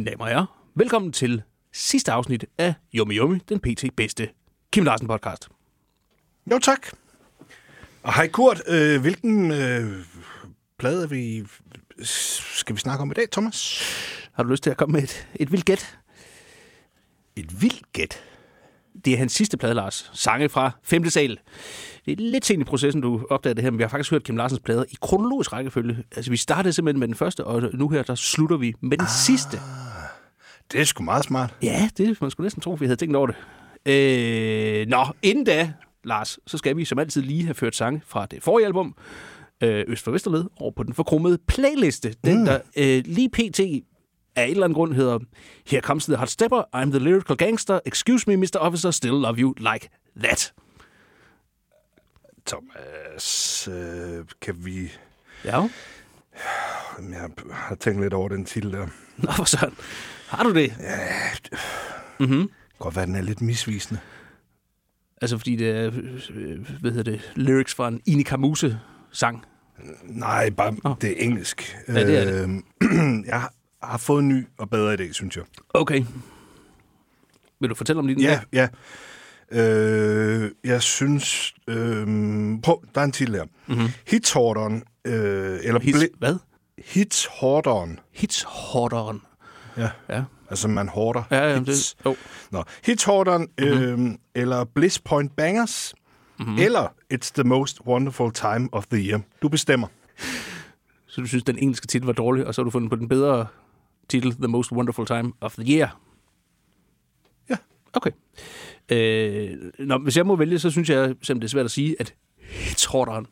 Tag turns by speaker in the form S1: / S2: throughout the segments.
S1: Mine damer og herrer, velkommen til sidste afsnit af Yummy Yummy, den pt. bedste Kim Larsen podcast.
S2: Jo, tak. Og hej Kurt, øh, hvilken øh, plade vi, skal vi snakke om i dag, Thomas?
S1: Har du lyst til at komme med et, et vildt gæt?
S2: Et vildt gæt.
S1: Det er hans sidste plade, Lars. Sange fra 5. sal. Det er lidt sent i processen, du opdager det her, men vi har faktisk hørt Kim Larsens plader i kronologisk rækkefølge. Altså, vi startede simpelthen med den første, og nu her, der slutter vi med den ah, sidste.
S2: Det er sgu meget smart.
S1: Ja, det man skulle næsten tro, vi havde tænkt over det. Øh, nå, inden da, Lars, så skal vi som altid lige have ført sange fra det forrige album, øh, Øst for Vesterled, over på den forkrummede playliste. Den, mm. der øh, lige pt af en eller anden grund hedder Here comes the hot stepper, I'm the lyrical gangster, excuse me, Mr. Officer, still love you like that.
S2: Thomas, øh, kan vi...
S1: Ja?
S2: Jeg har tænkt lidt over den titel der.
S1: Nå, for sådan. Har du det?
S2: Ja,
S1: Mm-hmm.
S2: godt være, den er lidt misvisende.
S1: Altså, fordi det er, øh, hvad hedder det, lyrics fra en Ini Kamuse-sang.
S2: Nej, bare
S1: Nå.
S2: det er engelsk.
S1: Ja, det er det.
S2: Øh, jeg har fået en ny og bedre idé, synes jeg.
S1: Okay. Vil du fortælle om din?
S2: Ja, ja. Øh, jeg synes... Øh, prøv, der er en titel her.
S1: Mm-hmm.
S2: Hitshorderen, øh, eller
S1: Hits,
S2: Bli-
S1: hvad?
S2: Hitshorderen.
S1: Hits Horderen.
S2: Ja,
S1: Ja,
S2: altså man hårder.
S1: ja, ja
S2: hits.
S1: det, oh.
S2: Nå, Hitshorderen, mm-hmm. øh, eller Bliss Point Bangers, mm-hmm. eller It's the most wonderful time of the year. Du bestemmer.
S1: Så du synes, den engelske titel var dårlig, og så har du fundet på den bedre titel, The Most Wonderful Time of the Year.
S2: Ja.
S1: Okay. Øh, nå, hvis jeg må vælge, så synes jeg, selvom det er svært at sige, at Hitshorderen,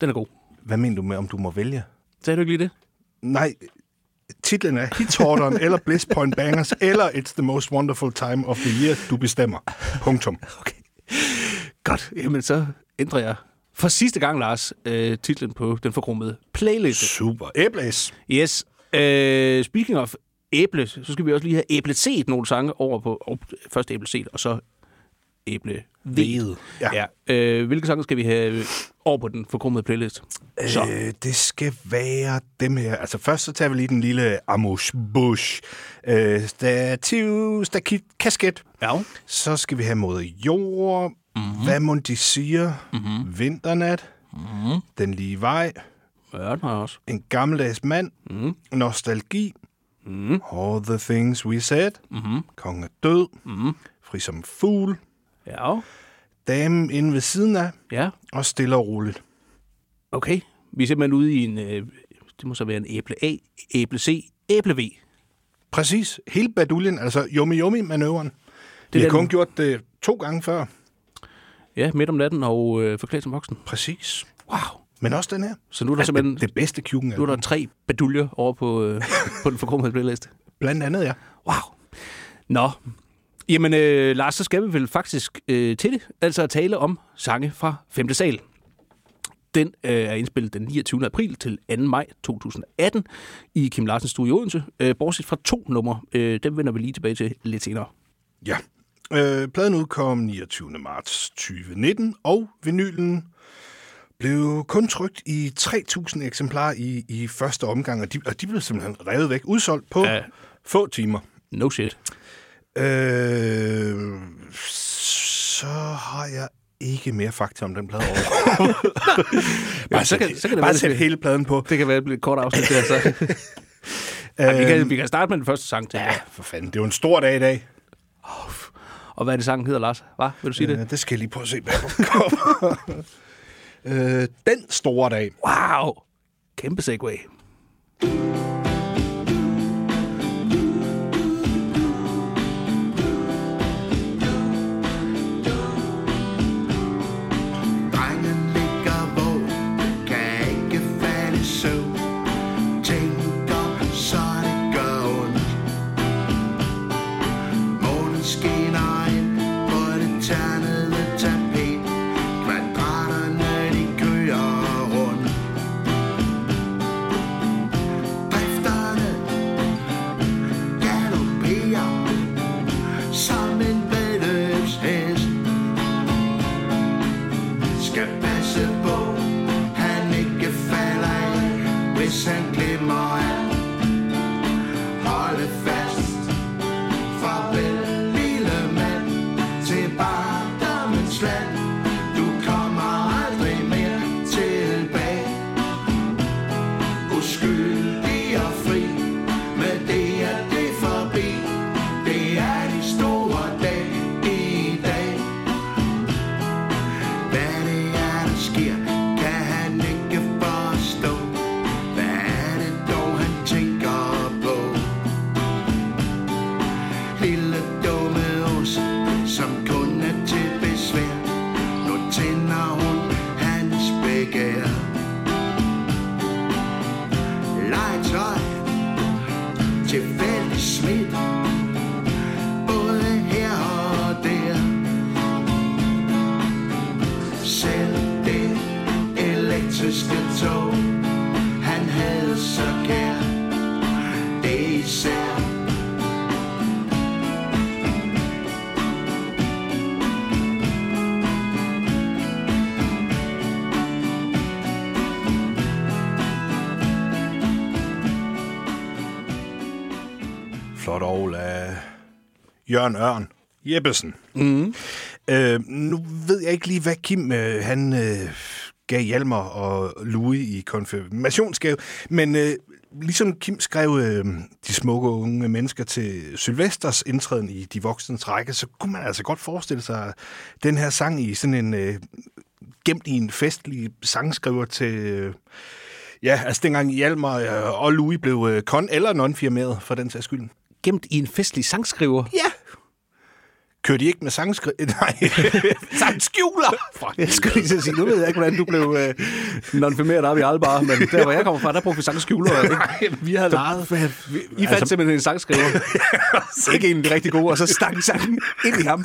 S1: den er god.
S2: Hvad mener du med, om du må vælge?
S1: Sagde du ikke lige det?
S2: Nej, titlen er Hitshorderen, eller Bliss Point Bangers, eller It's the most wonderful time of the year. Du bestemmer. Punktum.
S1: Okay. Godt. Jamen, så ændrer jeg for sidste gang, Lars, øh, titlen på den forkrummede playlist.
S2: Super. Æblæs.
S1: Yes. Øh, speaking of æble, så skal vi også lige have æbleset nogle sange over på... Oh, først æbleset, og så æble
S2: Hvede. Ja.
S1: ja. Øh, hvilke sange skal vi have over på den forkrummede playlist? Så.
S2: Øh, det skal være dem her. Altså først så tager vi lige den lille Amos Bush. Øh, stativ, stakit, kasket.
S1: Ja.
S2: Så skal vi have mod jord. Mm-hmm. Hvad må de siger? Mm-hmm. Vinternat. Mm-hmm. Den lige vej.
S1: Ja, den også.
S2: En gammeldags mand. Mm. Nostalgi.
S1: Mm.
S2: All the things we said.
S1: Mm-hmm.
S2: Kongen er død. Mm. Fri som fugl.
S1: Ja.
S2: Damen inde ved siden af.
S1: Ja.
S2: Og stille og roligt.
S1: Okay. Vi er simpelthen ude i en... Øh, det må så være en æble A, æble C, æble V.
S2: Præcis. Hele baduljen, altså yummy yummy manøvren.
S1: Det
S2: har
S1: den-
S2: kun gjort det to gange før.
S1: Ja, midt om natten og øh, forklædt som voksen.
S2: Præcis.
S1: Wow.
S2: Men også den her.
S1: Så nu er der
S2: Altså,
S1: simpelthen...
S2: det, det bedste kjukken
S1: Nu er der tre baduljer over på, øh, på den forkrummede playlist.
S2: Blandt andet, ja.
S1: Wow. Nå. Jamen, øh, Lars, så skal vi vel faktisk øh, til det. Altså at tale om sange fra 5. sal. Den øh, er indspillet den 29. april til 2. maj 2018 i Kim Larsens studie i Odense. Øh, bortset fra to numre. Øh, dem vender vi lige tilbage til lidt senere.
S2: Ja. Øh, pladen udkom 29. marts 2019, og vinylen blev kun trykt i 3.000 eksemplarer i, i første omgang, og de, og de blev simpelthen revet væk, udsolgt på
S1: ja.
S2: få timer.
S1: No shit.
S2: Øh, så har jeg ikke mere fakta om den plade bare
S1: så kan- så kan det
S2: bare sæt
S1: det-
S2: hele pladen på.
S1: Det kan være et kort afsnit der, så. ja, vi, kan, vi kan starte med den første sang til.
S2: Ja, for fanden. Det er jo en stor dag i dag.
S1: Og hvad er det, sangen hedder, Lars? Hvad? Vil du sige det?
S2: Øh, det skal jeg lige prøve at se cover. øh, Den store dag.
S1: Wow! Kæmpe segway.
S2: Jørgen Ørn Jeppesen. Mm. Øh, nu ved jeg ikke lige, hvad Kim øh, han øh, gav Hjalmar og Louis i konfirmationsgave, men øh, ligesom Kim skrev øh, de smukke unge mennesker til Sylvesters indtræden i de voksnes række, så kunne man altså godt forestille sig den her sang i sådan en øh, gemt i en festlig sangskriver til... Øh, Ja, altså dengang Hjalmar øh, og Louis blev øh, kon- eller non-firmeret for den sags skyld.
S1: Gemt i en festlig sangskriver.
S2: Ja. Kører de ikke med sangskri... Nej, sangskjuler! Fuck.
S1: Jeg skulle lige sige, nu ved jeg ikke, hvordan du blev øh, nonfirmeret op i Albar, men der, hvor jeg kommer fra, der brugte vi sangskjuler. Ikke?
S2: vi har lejet...
S1: I fandt altså, simpelthen en sangskriver. ikke en rigtig god, og så stak sangen ind i ham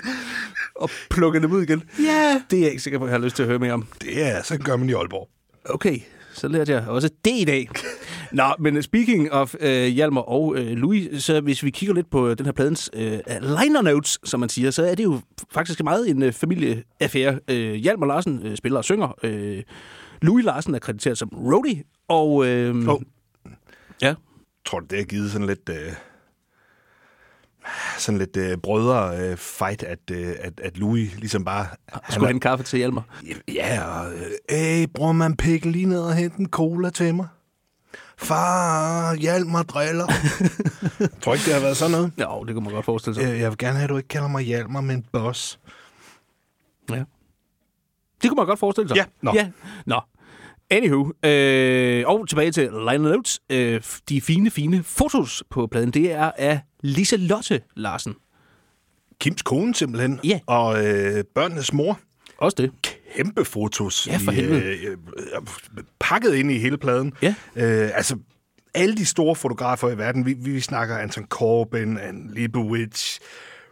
S1: og plukkede dem ud igen.
S2: Ja.
S1: Det er jeg ikke sikker på, at jeg har lyst til at høre mere om.
S2: Det er, så gør man i Aalborg.
S1: Okay, så lærte jeg også det i dag. Nå, men speaking of øh, Hjalmar og øh, Louis, så hvis vi kigger lidt på den her pladens øh, liner notes, som man siger, så er det jo faktisk meget en øh, familieaffære. Øh, Hjalmar Larsen øh, spiller og synger. Øh, Louis Larsen er krediteret som roadie, og... Øh,
S2: Oh.
S1: Ja,
S2: Tror du, det har givet sådan lidt... Øh, sådan lidt øh, brødre øh, fight, at, øh, at, at Louis ligesom bare...
S1: skulle have en kaffe til Hjalmar.
S2: Ja, og... Øh, bror man pikke lige ned og hente en cola til mig? Far, hjælp mig driller. tror ikke, det har været sådan noget?
S1: Jo, det kunne man godt forestille sig.
S2: Øh, Jeg vil gerne have, at du ikke kalder mig Hjalmar, men boss.
S1: Ja. Det kunne man godt forestille sig.
S2: Ja, nå.
S1: ja. Nå. Anywho, øh, og tilbage til liner notes. Øh, de fine, fine fotos på pladen, det er af Liselotte Larsen.
S2: Kims kone simpelthen.
S1: Ja.
S2: Og øh, børnenes mor.
S1: Også det.
S2: Kæmpe fotos.
S1: Ja, for
S2: i,
S1: helvede.
S2: Øh, øh, pakket ind i hele pladen.
S1: Ja.
S2: Øh, altså, alle de store fotografer i verden, vi, vi snakker Anton Corbin, Anne Leibovitz,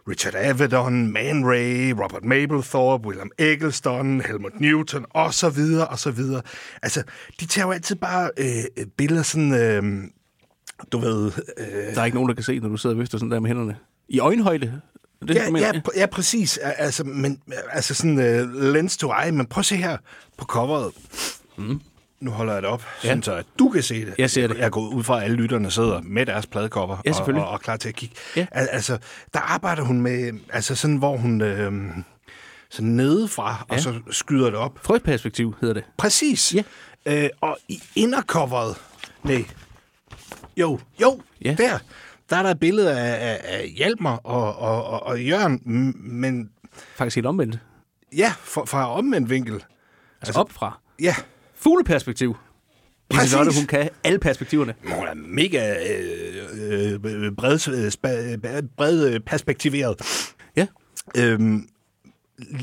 S2: Richard Avedon, Man Ray, Robert Mapplethorpe, William Eggleston, Helmut Newton, og så videre, og så videre. Altså, de tager jo altid bare øh, billeder sådan, øh, du ved... Øh,
S1: Der er ikke nogen, der kan se, når du sidder og vifter sådan der med hænderne. I øjenhøjde. Det,
S2: Ja, ja, pr- ja, præcis. Al- Altså, men, altså sådan uh, lens to eye. Men prøv at se her på coveret. Mm. Nu holder jeg det op,
S1: Ja.
S2: sådan så at du kan se det.
S1: Jeg ser det.
S2: Jeg går ud fra, at alle lytterne sidder med deres pladecover
S1: Ja,
S2: og, og, og, er klar til at kigge.
S1: Ja.
S2: Al- altså, der arbejder hun med, altså sådan, hvor hun øh, sådan nedefra. Ja. og så skyder det op.
S1: Frøperspektiv hedder det.
S2: Præcis.
S1: Ja.
S2: Øh, og i indercoveret, nej, jo, jo,
S1: Ja.
S2: der, der er der et billede af, af, af Hjalmar og, og, og, og Jørgen, men
S1: Faktisk helt omvendt.
S2: ja, fra, fra omvendt vinkel.
S1: Altså, altså op fra.
S2: Ja,
S1: Fugleperspektiv.
S2: Præcis.
S1: Liselotte, hun kan alle perspektiverne.
S2: hun er mega øh, øh, bred, øh, spa- øh, bred øh, perspektiveret.
S1: Ja.
S2: Øhm,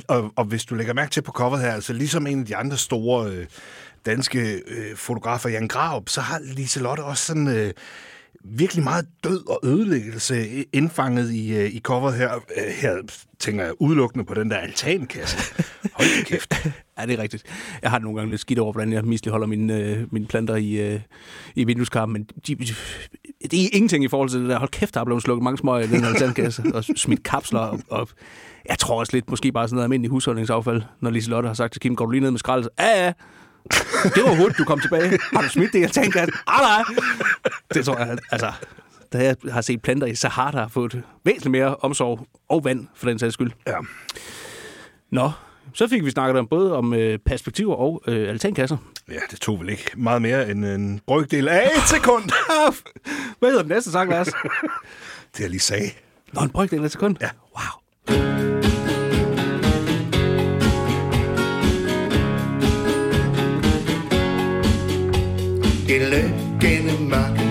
S2: og, og hvis du lægger mærke til på coveret her, altså ligesom en af de andre store øh, danske øh, fotografer, Jan Graup, så har Liselotte også sådan øh, virkelig meget død og ødelæggelse indfanget i, øh, i coveret her. Øh, her tænker jeg udelukkende på den der altankasse. Hold kæft.
S1: Ja, det er rigtigt. Jeg har det nogle gange lidt skidt over, hvordan jeg misligholder mine, øh, mine planter i, øh, i vindueskarmen, men de, det er ingenting i forhold til det der. Hold kæft, der er blevet slukket mange smøger i den her tandkasse, og smidt kapsler op, op. Jeg tror også lidt, måske bare sådan noget almindeligt husholdningsaffald, når Liselotte har sagt til Kim, går du lige ned med skrald? Ja, ja. Det var hurtigt, du kom tilbage. Har du smidt det i altankassen? Ah, nej. Det tror jeg, altså... Da jeg har set planter i Sahara, har fået væsentligt mere omsorg og vand, for den sags skyld.
S2: Ja.
S1: Nå, så fik vi snakket om både om øh, perspektiver og øh, altankasser.
S2: Ja, det tog vel ikke meget mere end en brøkdel af et sekund.
S1: Hvad hedder den næste sang, Lars?
S2: det jeg lige sagde.
S1: Nå, en brøkdel af et sekund?
S2: Ja.
S1: Wow.
S3: Skille gennem mørken,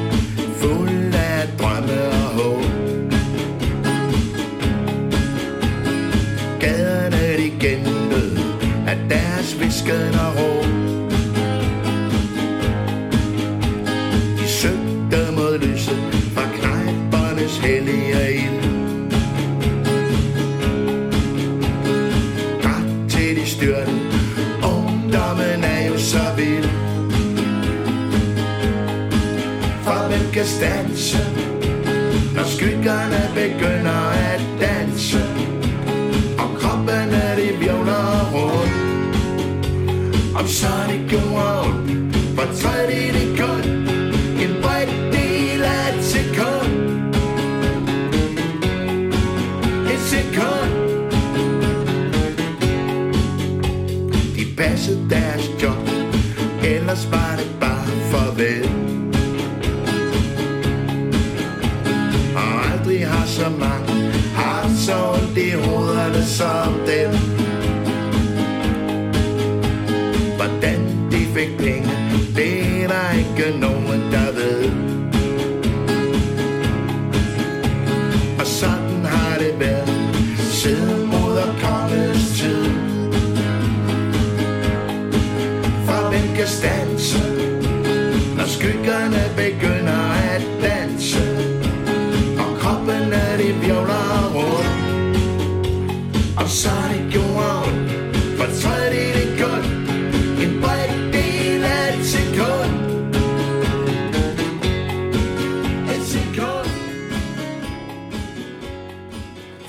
S3: fuld af drømme og håb. Gaderne de genlød af deres visken og råb. Skal stanse, når skyggerne begynder at danse? Og kroppene de virvler rundt. Om så det gjorde ondt, For tredje der ikke nogen, der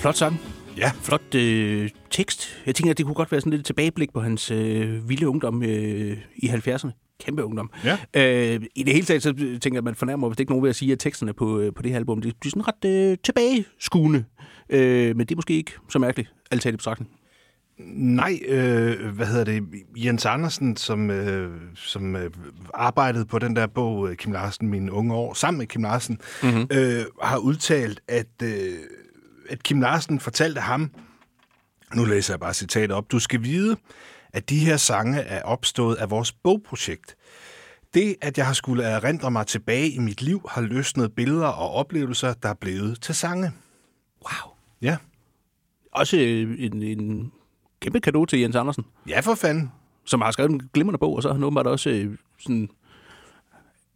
S1: Flot sang.
S2: Ja.
S1: Flot øh, tekst. Jeg tænker, at det kunne godt være sådan lidt tilbageblik på hans øh, vilde ungdom øh, i 70'erne. Kæmpe ungdom.
S2: Ja.
S1: Øh, I det hele taget, så tænker jeg, at man fornærmer, hvis det ikke nogen ved at sige, at teksterne på, øh, på det her album, de er sådan ret øh, tilbageskuende. Øh, men det er måske ikke så mærkeligt, alt taget i betragtning.
S2: Nej, øh, hvad hedder det? Jens Andersen, som, øh, som øh, arbejdede på den der bog, øh, Kim Larsen, mine unge år, sammen med Kim Larsen, mm-hmm. øh, har udtalt, at, øh, at Kim Larsen fortalte ham, nu læser jeg bare citatet op, du skal vide, at de her sange er opstået af vores bogprojekt. Det, at jeg har skulle erindre mig tilbage i mit liv, har løsnet billeder og oplevelser, der er blevet til sange.
S1: Wow.
S2: Ja,
S1: Også øh, en, en kæmpe kado til Jens Andersen,
S2: ja for fanden.
S1: som har skrevet en glimrende bog, og så har han åbenbart også øh, sådan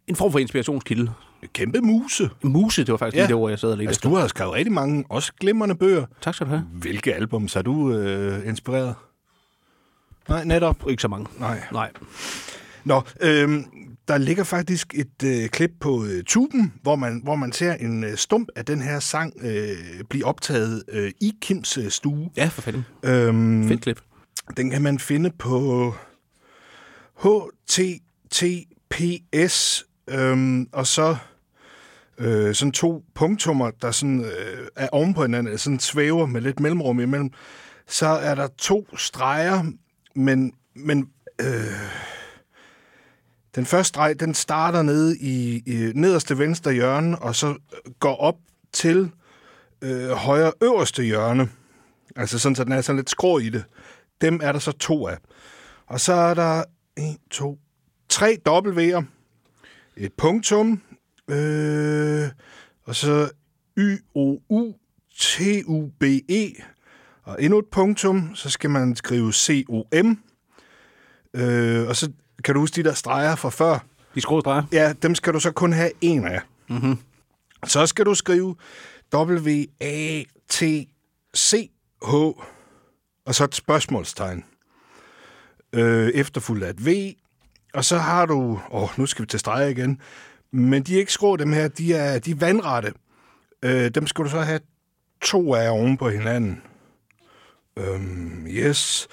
S1: en form for inspirationskilde.
S2: Kæmpe muse.
S1: Muse, det var faktisk
S2: Ja.
S1: det ord, jeg sad og
S2: Altså,
S1: efter.
S2: du har skrevet rigtig mange, også glimrende bøger.
S1: Tak skal du have.
S2: Hvilke albums har du øh, inspireret? Nej, netop.
S1: Ikke så mange.
S2: Nej.
S1: Nej.
S2: Nå, øhm, der ligger faktisk et øh, klip på øh, tuben, hvor man, hvor man ser en øh, stump af den her sang øh, blive optaget øh, i Kims øh, stue.
S1: Ja, for fanden.
S2: Øhm,
S1: Fedt klip.
S2: Den kan man finde på HTTPS, øhm, og så øh, sådan to punktummer, der sådan, øh, er oven på hinanden, sådan svæver med lidt mellemrum imellem. Så er der to streger, men, men øh, den første streg, den starter nede i, i nederste venstre hjørne, og så går op til øh, højre øverste hjørne. Altså sådan, så den er sådan lidt skrå i det. Dem er der så to af. Og så er der en, to, tre W'er, et punktum, øh, og så Y-O-U, T-U-B-E, og endnu et punktum, så skal man skrive C-O-M, øh, og så kan du huske de der streger fra før?
S1: De skrå streger.
S2: Ja, dem skal du så kun have en af. Mm-hmm. Så skal du skrive W-A-T-C-H, og så et spørgsmålstegn. Øh, efterfulgt af et V, og så har du... Åh, nu skal vi til streger igen. Men de er ikke skrå, dem her. De er, de er vandrette. Øh, dem skal du så have to af oven på hinanden. Øhm, yes.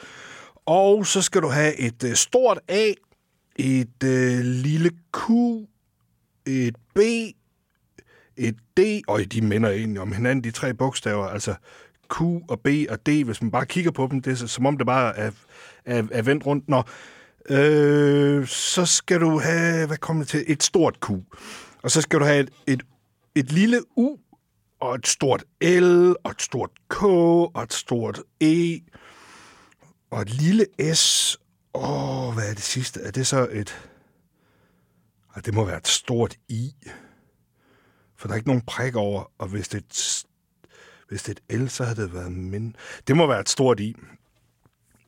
S2: Og så skal du have et øh, stort A, et øh, lille Q, et B, et D, og de minder egentlig om hinanden, de tre bogstaver, altså Q og B og D, hvis man bare kigger på dem, det er som om det bare er, er, er vendt rundt. Når øh, så skal du have, hvad kommer det til, et stort Q. Og så skal du have et, et, et lille U, og et stort L, og et stort K, og et stort E, og et lille S. Åh, hvad er det sidste? Er det så et... Ej, det må være et stort I. For der er ikke nogen prik over, og hvis det er et, hvis det er et L, så havde det været min. Det må være et stort I.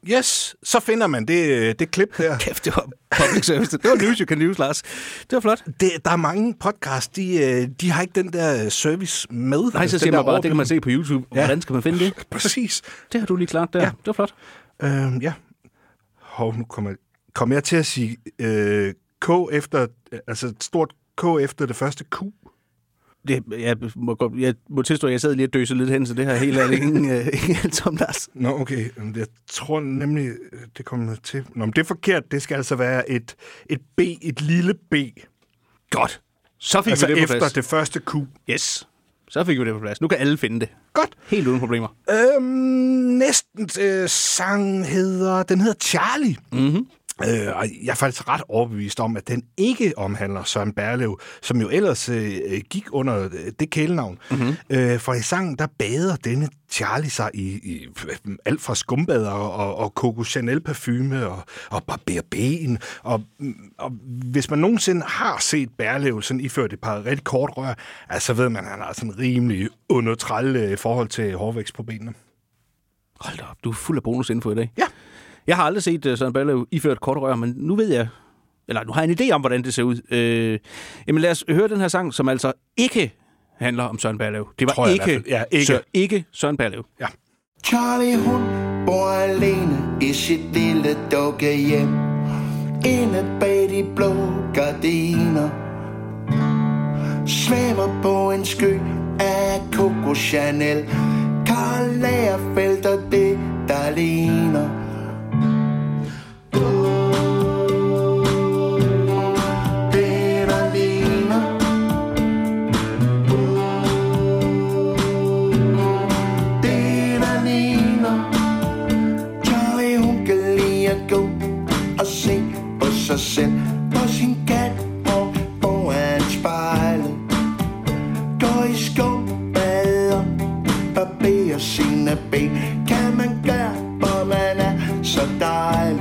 S2: Yes, så finder man det, det klip der.
S1: Kæft, det var public service. Det var news you can use, Lars. Det var flot.
S2: Det, der er mange podcasts, de, øh, de har ikke den der service med.
S1: Nej, så
S2: Altså,
S1: siger man bare, det kan man se på YouTube.
S2: Ja.
S1: Hvordan skal man finde det?
S2: Præcis.
S1: Det har du lige klart der.
S2: Ja.
S1: Det var flot.
S2: Øhm, ja. Hov, nu kommer, kommer jeg til at sige øh, K efter, altså et stort K efter det første Q.
S1: Det, jeg, må, godt- jeg må tilstå, at jeg sad lige og døse lidt hen, så det har helt ærligt ingen, øh, ingen Lars.
S2: Nå, okay. Jeg tror nemlig, øh, det kommer til... Nå, men det er forkert. Det skal altså være et, et B, et lille B.
S1: Godt. Så fik
S2: Altså
S1: vi det på
S2: efter
S1: plads.
S2: det første Q.
S1: Yes. Så fik vi det på plads. Nu kan alle finde det.
S2: Godt.
S1: Helt uden problemer.
S2: Øhm, næsten øh, sang hedder... Den hedder Charlie.
S1: Mm-hmm.
S2: Øh, og jeg er faktisk ret overbevist om, at den ikke omhandler Søren Berlev, som jo ellers øh, gik under øh, det kælenavn. Mm-hmm. Øh, for i sangen, der bader denne Charlie sig i, i øh, alt fra skumbader og, og Coco Chanel parfume og, og barber ben. Og, og hvis man nogensinde har set Berlev sådan iført et par rigtig kort rør, altså, så ved man, at han har sådan rimelig undertrælle forhold til hårvækst på benene.
S1: Hold da op, du er fuld af bonusinfo i dag.
S2: Ja.
S1: Jeg har aldrig set uh, Søren Berlev iført kort rør, men nu ved jeg, eller nu har jeg en idé om, hvordan det ser ud. Øh, jamen lad os høre den her sang, som altså ikke handler om Søren Berlev. Det var
S2: Tror jeg i hvert
S1: ikke,
S2: fald. Ja, ikke.
S1: Sør, ikke Søren Berlev.
S2: Ja.
S3: Charlie hun bor alene i sit lille dukkehjem Inde bag de blå gardiner Svæver på en sky af Coco Chanel Karl Lagerfeldt og det der ligner Barberer sine ben Kan man gøre, hvor man er så dejlig?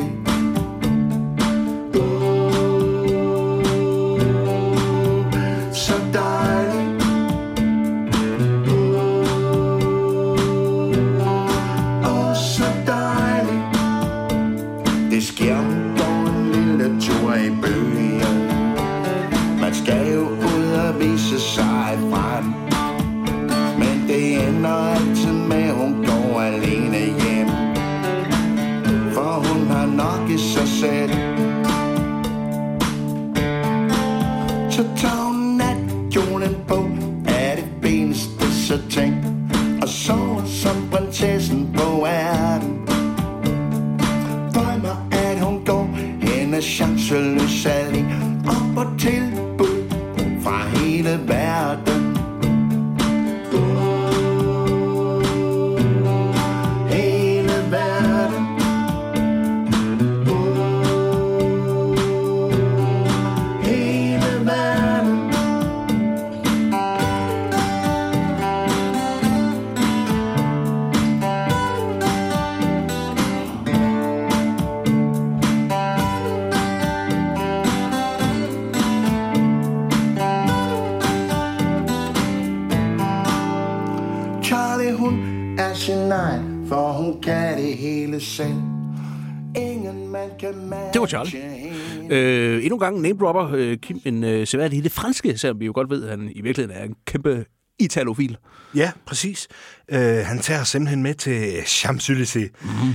S1: Øh, endnu en gang name-dropper øh, Kim en øh, seværdighed i det franske, selvom vi jo godt ved, at han i virkeligheden er en kæmpe italofil.
S2: Ja, præcis. Øh, han tager simpelthen med til Champs-Élysées. Mm.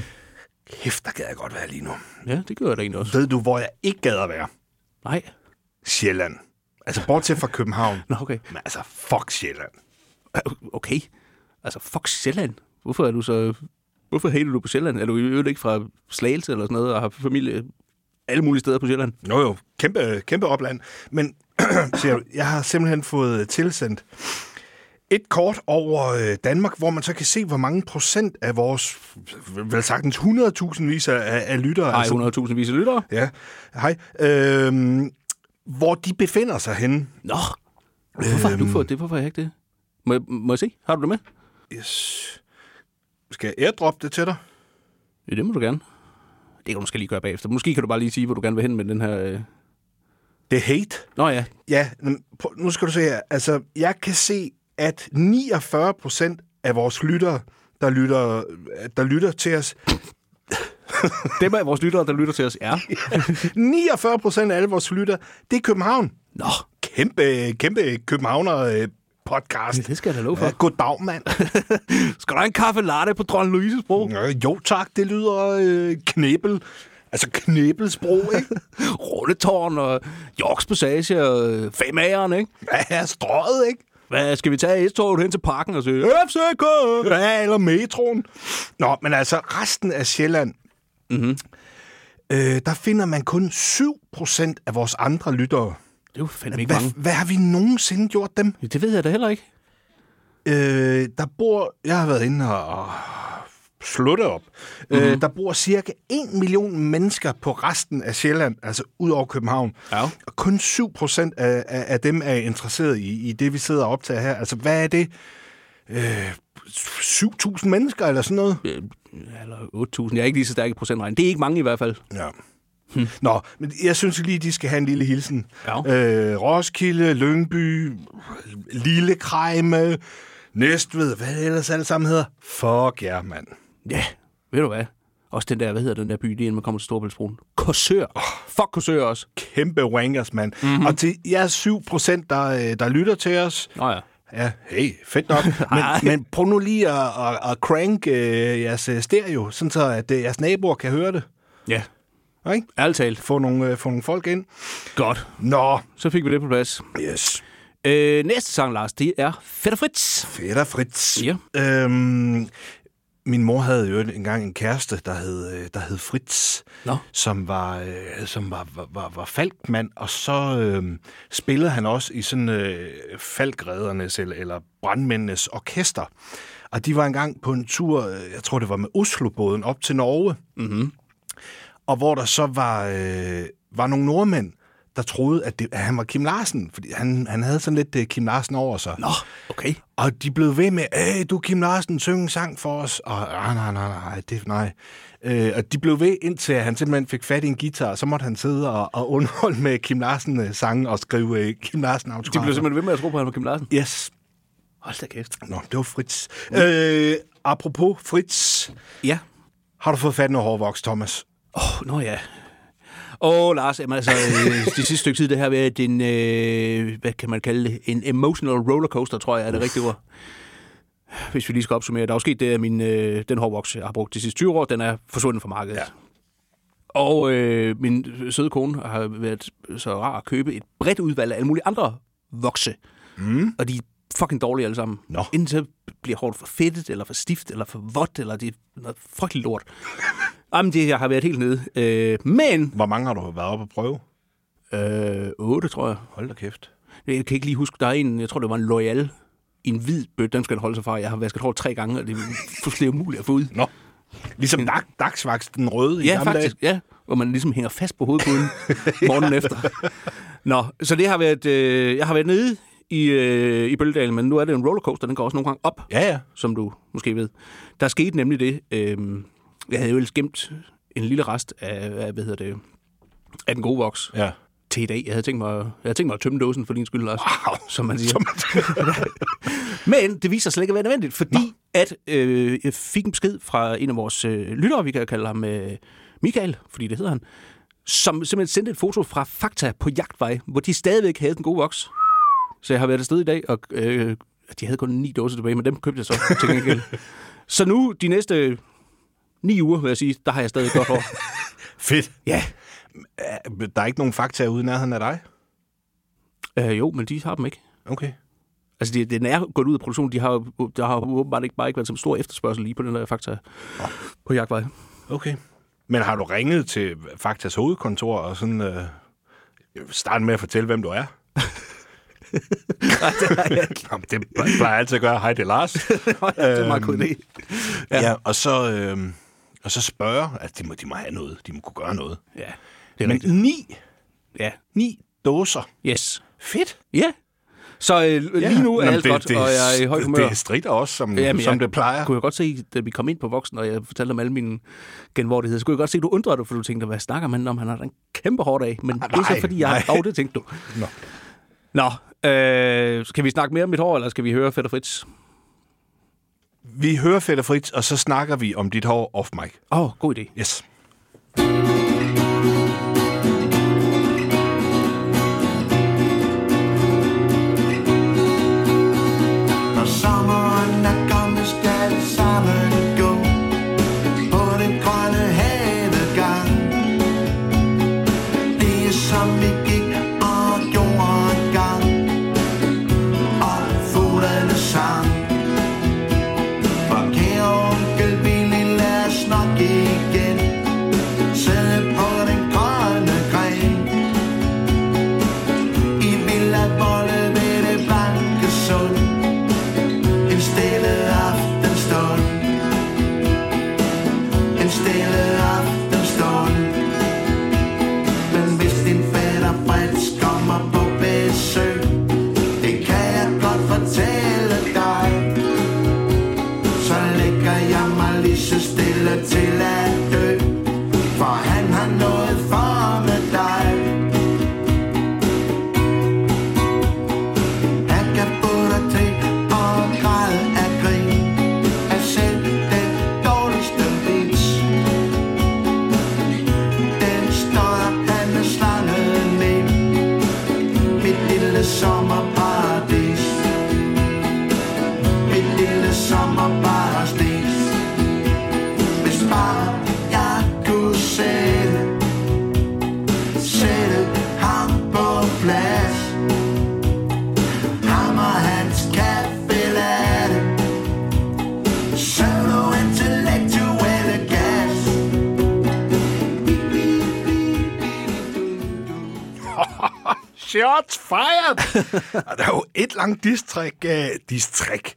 S2: Kæft, der gad jeg godt være lige nu.
S1: Ja, det gør jeg da egentlig også.
S2: Ved du, hvor jeg ikke gad at være?
S1: Nej.
S2: Sjælland. Altså, bortset fra København.
S1: Nå, okay.
S2: Men altså, fuck Sjælland.
S1: Okay. Altså, fuck Sjælland. Hvorfor er du så... Hvorfor hater du på Sjælland? Er du i øvrigt ikke fra Slagelse eller sådan noget, og har familie alle mulige steder på Sjælland?
S2: Jo jo, kæmpe, kæmpe opland. Men siger jeg har simpelthen fået tilsendt et kort over øh, Danmark, hvor man så kan se, hvor mange procent af vores, vel sagtens 100.000 vis af, af lyttere,
S1: Hej, 100.000 vis af lyttere.
S2: ja, hej, øh, hvor de befinder sig henne.
S1: Nå, hvorfor har du fået det? Hvorfor har jeg ikke det? Må jeg, må jeg se? Har du det med?
S2: Yes. Skal jeg airdrop det til dig?
S1: Ja, det må du gerne. Det kan du måske lige gøre bagefter. Måske kan du bare lige sige, hvor du gerne vil hen med den her... Øh...
S2: Det er hate.
S1: Nå ja,
S2: Ja, nu skal du se her. Altså, jeg kan se, at 49 procent af vores lyttere, der lytter, der lytter til os,
S1: dem af vores lyttere, der lytter til os, er...
S2: 49 procent af alle vores lyttere, det er København.
S1: Nå,
S2: Kæmpe, kæmpe københavner podcast.
S1: det skal jeg da love for.
S2: Ja, goddag, mand.
S1: Skal der have en kaffe latte på Dronning Louises bro?
S2: Øh, jo tak, det lyder øh, knæbel. Altså knæbelsbro, ikke?
S1: Rulletårn og Yorks Passage og øh, Femageren, ikke?
S2: Ja, strøget, ikke?
S1: Hvad, skal vi tage S-toget hen til parken og sige, FCK?
S2: Ja, eller metroen. Nå, men altså resten af Sjælland,
S1: Mhm.
S2: øh, der finder man kun 7% af vores andre lyttere.
S1: Det er jo fandme ikke
S2: Hvad,
S1: mange.
S2: hvad har vi nogensinde gjort dem?
S1: Det ved jeg da heller ikke.
S2: Øh, der bor, jeg har været inde og, slå det op. Mm-hmm.
S1: Mhm.
S2: Øh, der bor cirka 1 million mennesker på resten af Sjælland, altså ud over København.
S1: Ja.
S2: Og kun 7 procent af, af, af dem er interesseret i, i det, vi sidder og optager her. Altså, hvad er det? Øh, 7.000 mennesker eller sådan noget?
S1: Øh, Eller 8.000. Jeg er ikke lige så stærk i procentregning. Det er ikke mange i hvert fald.
S2: Ja. Hmm. Nå, men jeg synes lige, de skal have en lille hilsen.
S1: Ja.
S2: Øh, Roskilde, Lyngby, Lille Krejme, Næstved, hvad det ellers alle sammen hedder. Fuck ja, yeah, mand.
S1: Ja, ved du hvad? Også den der, hvad hedder den der by, lige inden man kommer til Storbæltsbroen? Korsør. Oh. Fuck Korsør også.
S2: Kæmpe wankers, mand. Mm-hmm. Og til jer 7 procent, der, øh, der lytter til os,
S1: Nå ja.
S2: Ja, hey, fedt nok. Men, men prøv nu lige at, at, at crank øh, jeres øh, stereo, sådan så at øh, jeres naboer kan høre det.
S1: Ja,
S2: Ikke?
S1: ærligt talt.
S2: Få nogle, øh, få nogle folk ind.
S1: Godt.
S2: Nå,
S1: Så fik vi det på plads.
S2: yes.
S1: Øh, næste sang, Lars, det er Fætter Fritz.
S2: Og Fritz.
S1: Ja.
S2: Øhm, min mor havde jo engang en kæreste, der hed, øh, der hed Fritz,
S1: Nå.
S2: som var, øh, som var, var, var, var falkmand, og så øh, spillede han også i sådan øh, falkreddernes eller, eller brandmændenes orkester. Og de var engang på en tur, øh, jeg tror det var med Oslobåden, op til Norge.
S1: Mm-hmm.
S2: Og hvor der så var, øh, var nogle nordmænd, der troede, at, det, at han var Kim Larsen. Fordi han, han havde sådan lidt uh, Kim Larsen over sig.
S1: Nå, okay.
S2: Og de blev ved med, at du Kim Larsen, syng en sang for os. Og nej, nej, nej, nej, det, nej. Øh, og de blev ved, indtil han simpelthen fik fat i en guitar, og så måtte han sidde og, og underholde med Kim Larsen øh, og skrive uh, Kim Larsen
S1: De
S2: autografer.
S1: blev simpelthen ved med at tro på, at han var Kim Larsen.
S2: Yes.
S1: Hold da kæft.
S2: Nå, det var Fritz. Øh, apropos Fritz,
S1: Ja.
S2: har du fået fat i noget hårvoks, Thomas?
S1: Åh, oh, nå ja. Åh, oh, Lars, jamen, altså, øh, det sidste stykke tid, det her været en, øh, hvad kan man kalde det, en emotional rollercoaster, tror jeg er det rigtige ord. Hvis vi lige skal opsummere. Der er jo sket det, at min, øh, den hårvoks, jeg har brugt de sidste 20 år, den er forsvundet fra markedet.
S2: Ja.
S1: Og øh, min søde kone har været så rar at købe et bredt udvalg af alle mulige andre vokse.
S2: Mm.
S1: Og de fucking dårlige alle sammen.
S2: Nå.
S1: Enten så bliver håret for fedtet, eller for stift, eller for vådt, eller det er noget frygteligt lort. Jamen, det jeg har været helt nede. Øh, men,
S2: Hvor mange har du været oppe at prøve?
S1: øh, 8, tror jeg.
S2: Hold da kæft.
S1: Jeg kan ikke lige huske, der er en, jeg tror, det var en Loyal en hvid bøtte, den skal den holde sig fra. Jeg har vasket hår tre gange, og det er fuldstændig umuligt at få ud.
S2: Nå. Ligesom dag, dagsvaks, den røde i
S1: Ja,
S2: gamle
S1: faktisk, ja. Hvor man ligesom hænger fast på hovedpuden morgenen efter. Nå, så det har været, øh, jeg har været nede i, øh, i Bølledalen, men nu er det en rollercoaster, den går også nogle gange op.
S2: Ja, ja.
S1: som du måske ved. Der skete nemlig det, øh, jeg havde jo ellers gemt en lille rest af, af hvad hedder det, af den gode voks
S2: Ja.
S1: til i dag. Jeg havde tænkt mig, jeg havde tænkt mig at tømme dåsen for din skyld, Lars,
S2: Wow.
S1: som man siger. Men det viser sig slet ikke at være nødvendigt, fordi Nå. at øh, jeg fik en besked fra en af vores øh, lyttere, vi kan kalde ham øh, Michael, fordi det hedder han, som simpelthen sendte et foto fra Fakta på Jagtvej, hvor de stadigvæk havde den gode voks. Så jeg har været afsted i dag, og øh, de havde kun ni dåser tilbage, men dem købte jeg så til gengæld. Så nu, de næste ni uger, vil jeg sige, der har jeg stadig godt hår.
S2: Fedt.
S1: Ja.
S2: Der er ikke nogen fakta ude i nærheden af dig?
S1: Øh, jo, men de har dem ikke.
S2: Okay.
S1: Altså, det, den er gået ud af produktion. De har, der har åbenbart ikke, bare ikke været så stor efterspørgsel lige på den der fakta på jagtvej.
S2: Okay. Men har du ringet til Faktas hovedkontor og sådan... Øh, starte med at fortælle, hvem du er?
S1: Nej, det har jeg ikke.
S2: Jamen, det plejer jeg altid at gøre. Hej, det er Lars.
S1: Nå, ja, det er en meget god idé.
S2: Ja, ja og, så, øh, og så spørge, at de må, de må have noget. De må kunne gøre noget.
S1: Ja, det er
S2: Men
S1: rigtigt.
S2: ni,
S1: Ja,
S2: ni dåser.
S1: yes.
S2: Fedt.
S1: Ja. Så øh, lige nu er
S2: Jamen,
S1: alt godt, og jeg er i højt humør.
S2: Det strider også, som,
S1: Jamen,
S2: som
S1: jeg
S2: det plejer.
S1: kunne jeg godt se, da vi kom ind på voksen, og jeg fortalte om alle mine genvordigheder, så kunne jeg godt se, at du undrede dig, for du tænkte, hvad snakker man om? Han har en kæmpe hårdt af. Men det er så,
S2: nej,
S1: fordi jeg har
S2: nej.
S1: dog, det tænkte du.
S2: Nå.
S1: Nå, øh, skal vi snakke mere om mit hår, eller skal vi høre Fætter Fritz?
S2: Vi hører Fætter Fritz, og så snakker vi om dit hår off mic.
S1: Åh, oh, god idé.
S2: Yes. Fired! og der er jo et langt distræk. Uh, distræk.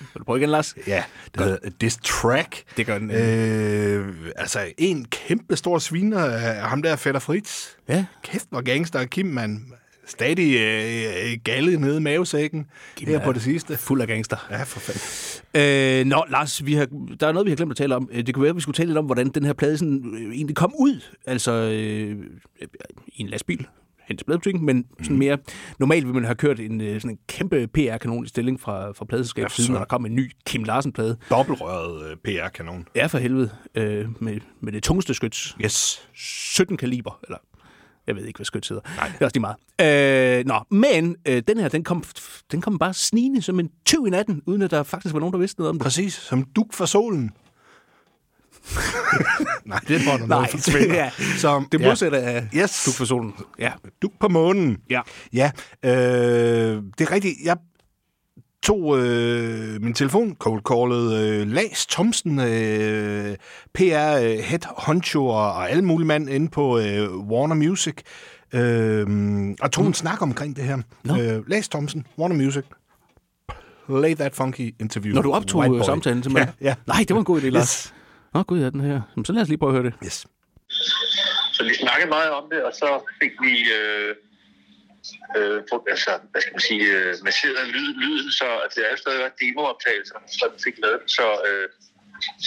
S1: Vil du prøve igen, Lars?
S2: ja, det hedder distrack.
S1: Det gør den.
S2: Øh, altså, en kæmpe stor sviner af ham der Fætter Fritz.
S1: Ja.
S2: Kæft, hvor gangster Kim, man. Stadig øh, gallet nede i mavesækken her
S1: er-
S2: på det sidste.
S1: Fuld af gangster.
S2: Ja, for fanden.
S1: Øh, nå, Lars, vi har, der er noget, vi har glemt at tale om. Øh, Det kunne være, at vi skulle tale lidt om, hvordan den her plade sådan, øh, egentlig kom ud. Altså øh, i en lastbil hen til pladebutikken, men sådan
S2: Mhm.
S1: mere... Normalt ville man have kørt en, øh, sådan en kæmpe PR-kanon i stilling fra, fra pladeselskabet,
S2: Ja, så-
S1: når der kom en ny Kim Larsen-plade.
S2: Dobbeltrøret øh, PR-kanon.
S1: Ja, for helvede. Øh, med, med det tungeste skyts.
S2: Yes.
S1: 17 kaliber, eller jeg ved ikke, hvad skyts hedder. Nej. Det er også lige meget. Øh, nå, men øh, den her, den kom, den kom bare snigende som en tyv i natten, uden at der faktisk var nogen, der vidste noget om det.
S2: Præcis, som duk for solen. Nej, det var der
S1: Nej,
S2: noget forsvinder.
S1: ja.
S2: Som,
S1: Det modsatte af
S2: Yes.
S1: duk for solen. Ja.
S2: Duk på månen.
S1: Ja.
S2: Ja, øh, det er rigtigt. Jeg tog øh, min telefon, cold callet øh, Las Thomsen, øh, PR, øh, head honcho og, og alle mulige mand inde på øh, Warner Music, øh, og tog en snak omkring det her.
S1: Nå.
S2: Øh, Las Thomsen, Warner Music, play that funky interview.
S1: Når du optog øh, samtalen simpelthen?
S2: Ja, ja.
S1: Nej, det var en god idé, Lars.
S2: Yes.
S1: Nå, gud, ja, den her. Jamen, så lad os lige prøve at høre det.
S2: Yes.
S4: Så vi snakkede meget om det, og så fik vi øh, øh, få- altså, hvad skal man sige, øh, masseret lyd, lyden, så at det er stadig var demooptagelser, så vi fik lavet så øh,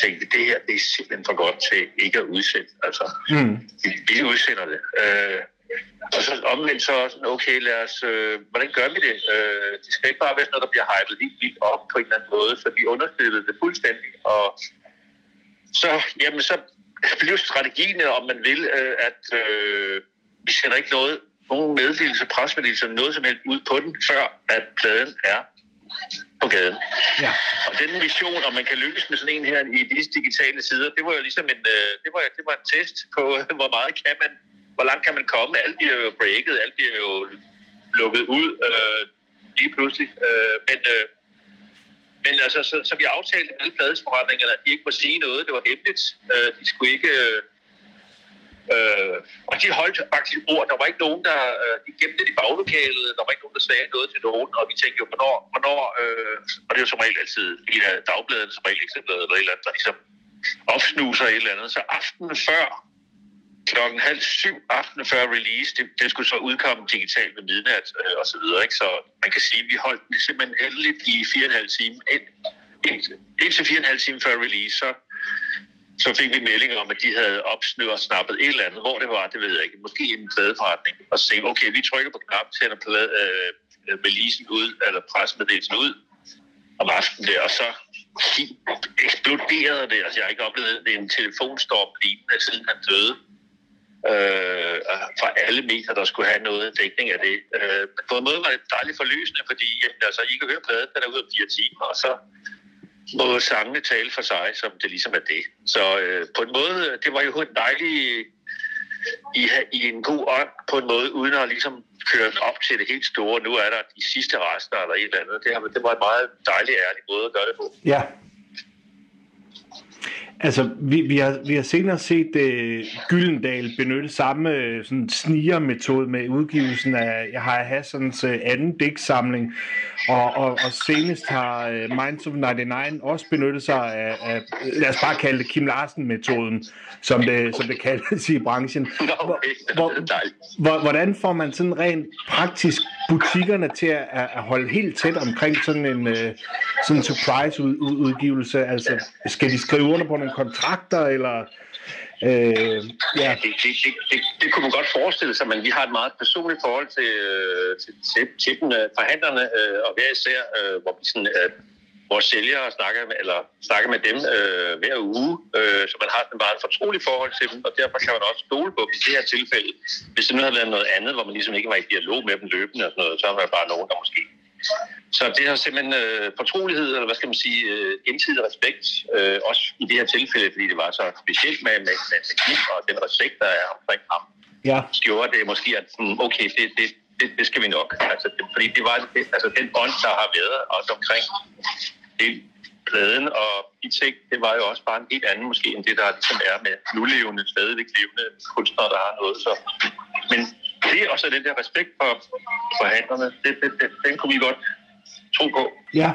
S4: tænkte vi, det her det er simpelthen for godt til ikke at udsende. Altså, mm. vi, vi udsender det. Øh, og så omvendt så også, okay, lad os, øh, hvordan gør vi det? Øh, det skal ikke bare være sådan noget, der bliver hypet helt vildt op på en eller anden måde, så vi understøttede det fuldstændig, og så, jamen, så blev strategien, om man vil, øh, at øh, vi sender ikke noget, nogen meddelelse, presmeddelelse, noget som helst ud på den, før at pladen er på gaden.
S2: Ja.
S4: Og den mission, om man kan lykkes med sådan en her i disse digitale sider, det var jo ligesom en, øh, det var, det var en test på, hvor meget kan man, hvor langt kan man komme. Alt bliver jo breaket, alt bliver jo lukket ud øh, lige pludselig. Øh, men øh, men altså, så, så vi aftalte med alle pladesforretningerne, at de ikke må sige noget. Det var hemmeligt. Øh, de skulle ikke... Øh, øh og de holdt faktisk ord. Der var ikke nogen, der øh, de gemte det i baglokalet. Der var ikke nogen, der sagde noget til nogen. Og vi tænkte jo, hvornår... hvornår øh, og det er jo som regel altid i dagbladene, som regel eksempladet eller et eller andet, der ligesom opsnuser et eller andet. Så aftenen før, klokken halv syv aftenen før release, det, det skulle så udkomme digitalt ved midnat øh, og så videre. Ikke? Så man kan sige, at vi holdt det simpelthen endeligt i fire og en halv time. Ind, ind, indtil fire og en halv time før release, så så fik vi melding om, at de havde opsnøret og snappet et eller andet. Hvor det var, det ved jeg ikke. Måske en pladeforretning. Og så tænkte okay, vi trykker på knap, tænder plade, øh, releasen ud, eller presmeddelelsen ud om aftenen der, og så eksploderede det. Altså, jeg har ikke oplevet det en telefonstorm lignende, siden han døde. Øh, fra alle medier, der skulle have noget dækning af det. Øh, på en måde var det dejligt forløsende, fordi jamen, altså, I kan høre pladen, den er ude om fire timer, og så må sangene tale for sig, som det ligesom er det. Så øh, på en måde, det var jo en dejlig i, i en god ånd på en måde, uden at ligesom køre op til det helt store. Nu er der de sidste rester eller et eller andet. Det, har, det var en meget dejlig, ærlig måde at gøre det på.
S2: Ja. Altså, vi, vi, har, vi har senere set uh, Gyldendal benytte samme uh, sådan snigermetode med udgivelsen af Yahya Hassans uh, anden digtsamling, og, og, og senest har uh, Minds of 99 også benyttet sig af, af lad os bare kalde det Kim Larsen-metoden, som det, som det kaldes i branchen.
S4: Okay.
S2: Hvor, hvor, hvordan får man sådan rent praktisk butikkerne til at, at holde helt tæt omkring sådan en uh, sådan surprise-udgivelse? Altså, skal de skrive under på nogle kontrakter, eller... Øh, ja.
S4: Ja, det, det, det, det, det kunne man godt forestille sig, men vi har et meget personligt forhold til, øh, til, til, til dem, øh, forhandlerne, øh, og hver især, øh, hvor vi sådan, øh, vores sælgere snakker med, eller snakker med dem øh, hver uge, øh, så man har et meget fortroligt forhold til dem, og derfor kan man også stole på dem i det her tilfælde. Hvis det nu havde været noget andet, hvor man ligesom ikke var i dialog med dem løbende og sådan noget, så var der bare nogen, der måske så det har simpelthen øh, fortrolighed, eller hvad skal man sige, øh, gensidig respekt, øh, også i det her tilfælde, fordi det var så specielt med, med, med, med Kim og den respekt, der er omkring ham,
S2: Ja.
S4: gjorde det måske, at okay, det, det, det, det skal vi nok. Altså, det, fordi det var det, altså, den ånd, der har været også omkring det, pladen og de ting, det var jo også bare en helt anden måske, end det, der ligesom er med nulevende, stadigvæk levende kunstnere, der har noget. Så. Men det og så den der respekt for forhandlerne, det, det, det, den kunne vi godt tro på.
S2: Ja.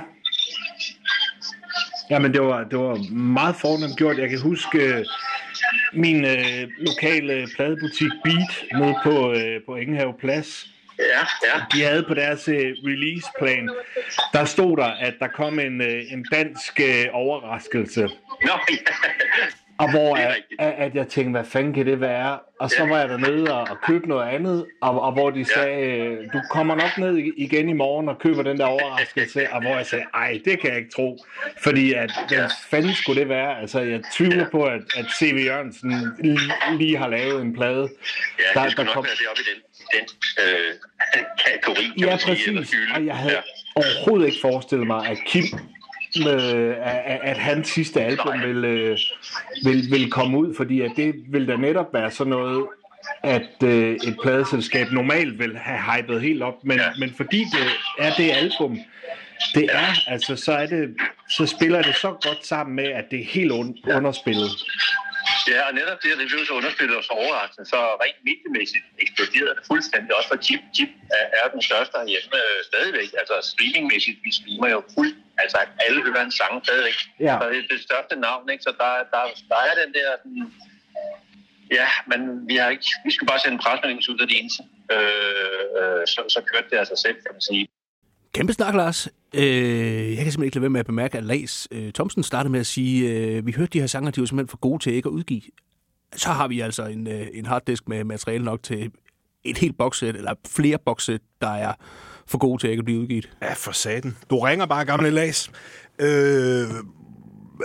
S2: Jamen, det var, det var meget fornemt gjort. Jeg kan huske øh, min øh, lokale pladebutik Beat nede på, øh, på Engenhave Plads.
S4: Ja, ja.
S2: De havde på deres øh, releaseplan, der stod der, at der kom en, øh, en dansk øh, overraskelse.
S4: Nå, ja.
S2: Og hvor at, at, jeg tænkte, hvad fanden kan det være? Og så var jeg dernede og, og købte noget andet, og, og hvor de sagde, øh, du kommer nok ned igen i morgen og køber den der overraskelse, og hvor jeg sagde, ej, det kan jeg ikke tro. Fordi at, hvad fanden skulle det være? Altså, jeg tvivler på, at, at C.V. Jørgensen lige, lige har lavet en plade.
S4: ja det skulle nok være det oppe i den, den øh, kategori, kan
S2: Ja,
S4: man sige,
S2: præcis. Og jeg havde
S4: Ja.
S2: overhovedet ikke forestillet mig, at Kim, med, at, at hans sidste album vil, øh, vil, vil komme ud, fordi at det vil da netop være sådan noget, at øh, et pladeselskab normalt vil have hypet helt op, men,
S4: Ja.
S2: men fordi det er det album, det er, altså så er det, så spiller det så godt sammen med, at det er helt un- underspillet.
S4: Ja, og netop det, at det blev så underspillet og så overraskende, så rent mediemæssigt eksploderede det fuldstændig. Også for Chip. Chip er, den største herhjemme øh, stadigvæk. Altså streamingmæssigt, vi streamer jo fuld. Altså alle hører en sang stadigvæk.
S2: Ja.
S4: Så det er det største navn, ikke? Så der, der, der er den der... Sådan, ja, men vi har ikke... Vi skulle bare sende en presmeddelelse ud af det eneste. Øh, øh, så, så kørte det af sig selv, kan man sige.
S1: Kæmpe snak, Lars. Øh, jeg kan simpelthen ikke lade være med at bemærke, at Lars øh, Thomsen startede med at sige, øh, vi hørte de her sanger, de var simpelthen for gode til ikke at udgive. Så har vi altså en, øh, en harddisk med materiale nok til et helt bokssæt, eller flere bokssæt, der er for gode til ikke at blive udgivet.
S5: Ja, for satan. Du ringer bare, gamle Las. Øh,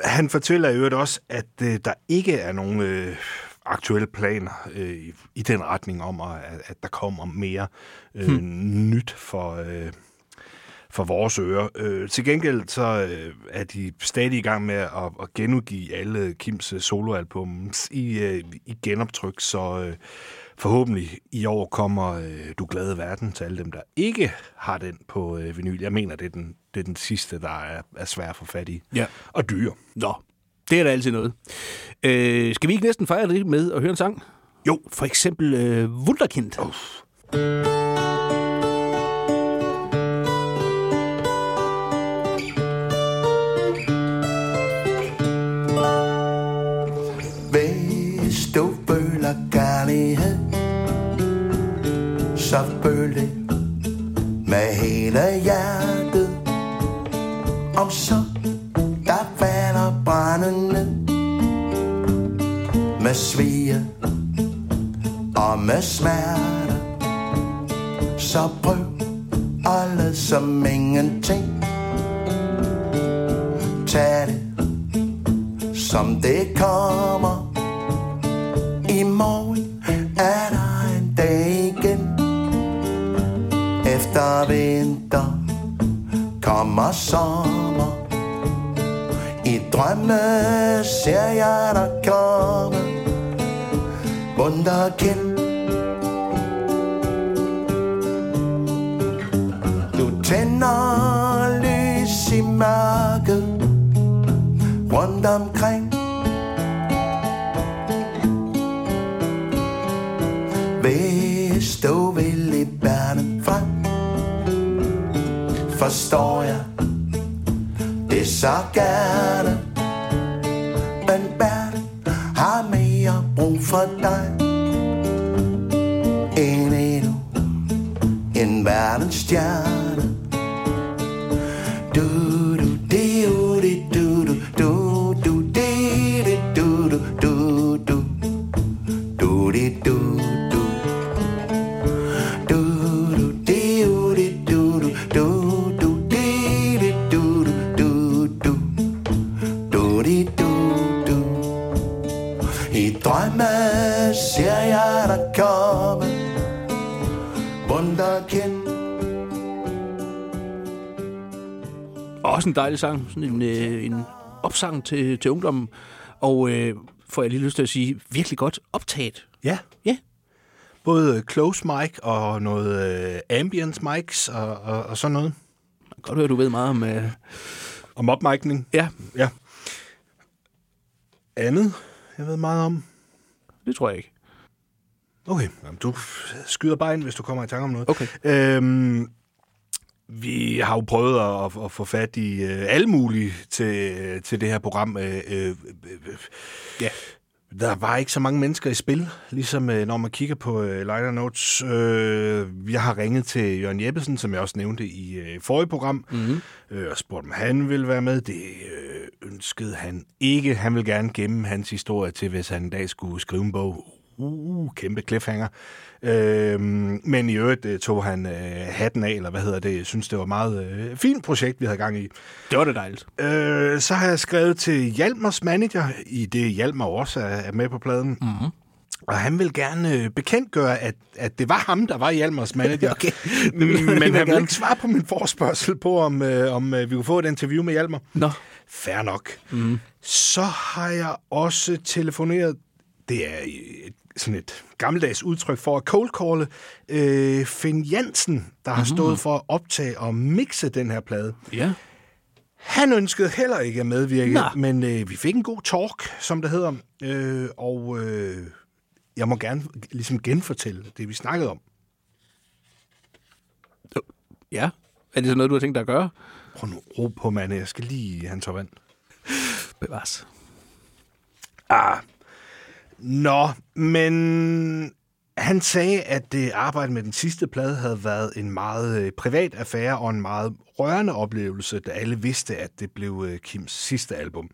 S5: han fortæller i øvrigt også, at øh, der ikke er nogen øh, aktuelle planer øh, i, i den retning om, at, at der kommer mere øh, hmm. nyt for... Øh, for vores ører. Øh, til gengæld så øh, er de stadig i gang med at, at genudgive alle Kims øh, soloalbums i, øh, i genoptryk, så øh, forhåbentlig i år kommer øh, Du Glade Verden til alle dem, der ikke har den på øh, vinyl. Jeg mener, det er den, det er den sidste, der er, er svær at få fat i.
S1: Ja.
S5: Og dyre.
S1: Nå, det er da altid noget. Øh, skal vi ikke næsten fejre det med at høre en sang? Jo. For eksempel øh, Wunderkind. Oh.
S3: Selvfølgelig med hele hjertet. Om så der falder brændende Med svige og med smerte. Så prøv at lade som ingenting. Tag det som det kommer I morgen. Efter vinter kommer sommer. I drømme ser jeg dig komme. Wunderkind Du tænder lys i mørket rundt omkring. Ved Forstår jeg. Det så gerne. Men verden har mere brug for dig End endnu? En verdensstjerne.
S1: Dejlig sang. Sådan en, øh, en opsang til, til ungdommen. Og øh, får jeg lige lyst til at sige, virkelig godt optaget.
S2: Ja.
S1: Ja.
S2: Både close mic og noget øh, ambience mics og, og, og sådan noget.
S1: Godt høre, du ved meget om... Øh,
S2: Om opmikning.
S1: ja,
S2: Ja. Andet, jeg ved meget om.
S1: det tror jeg ikke.
S2: Okay, Jamen, du skyder bare ind, hvis du kommer i tanke om noget.
S1: Okay.
S2: Øhm, vi har jo prøvet at, at, få fat i øh, alle mulige til, til det her program. Øh, øh, øh,
S1: Ja.
S2: Der var ikke så mange mennesker i spil, ligesom øh, når man kigger på øh, liner notes. Øh, jeg har ringet til Jørgen Jeppesen, som jeg også nævnte i øh, forrige program, mm-hmm. øh, og spurgt, om han ville være med. Det øh, ønskede han ikke. Han vil gerne gemme hans historie til, hvis han en dag skulle skrive en bog. Uh, kæmpe cliffhanger. Øh, men i øvrigt øh, tog han øh, hatten af, eller hvad hedder det. Jeg synes, det var et meget øh, fint projekt, vi havde gang i.
S1: Det var det dejligt.
S2: Øh, så har jeg skrevet til Hjalmars manager, i det Hjalmar også er, er med på pladen. Mm-hmm. Og han vil gerne øh, bekendtgøre, at, at det var ham, der var Hjalmars manager.
S1: Okay.
S2: Men han vil ikke svare på min forspørgsel på, om, øh, om øh, vi kunne få et interview med Hjalmar.
S1: Nå,
S2: Fair nok. Mm. Så har jeg også telefoneret, det er et, sådan et gammeldags udtryk for at cold calle, øh, Finn Jansen, der har stået for at optage og mixe den her plade.
S1: ja.
S2: Han ønskede heller ikke at medvirke,
S1: Nå.
S2: men øh, vi fik en god talk, som det hedder, øh, og øh, jeg må gerne ligesom genfortælle det, vi snakkede om.
S1: Ja. Er det så noget, du har tænkt dig at gøre?
S2: Prøv nu ro på, mand. Jeg skal lige have en tår vand.
S1: Bevares.
S2: Ah. Nå, men han sagde, at det arbejde med den sidste plade havde været en meget øh, privat affære og en meget rørende oplevelse, da alle vidste, at det blev øh, Kims sidste album.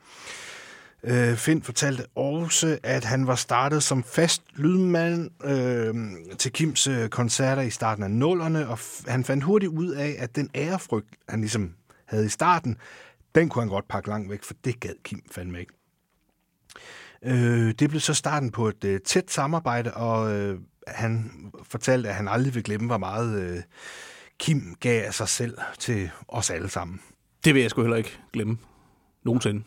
S2: Øh, Finn fortalte også, at han var startet som fast lydmand øh, til Kims øh, koncerter i starten af nullerne, og f- han fandt hurtigt ud af, at den ærefrygt, han ligesom havde i starten, den kunne han godt pakke langt væk, for det gad Kim fandme ikke. Øh, det blev så starten på et øh, tæt samarbejde, og øh, han fortalte, at han aldrig vil glemme, hvor meget øh, Kim gav af sig selv til os alle sammen.
S1: Det vil jeg sgu heller ikke glemme. Nogensinde.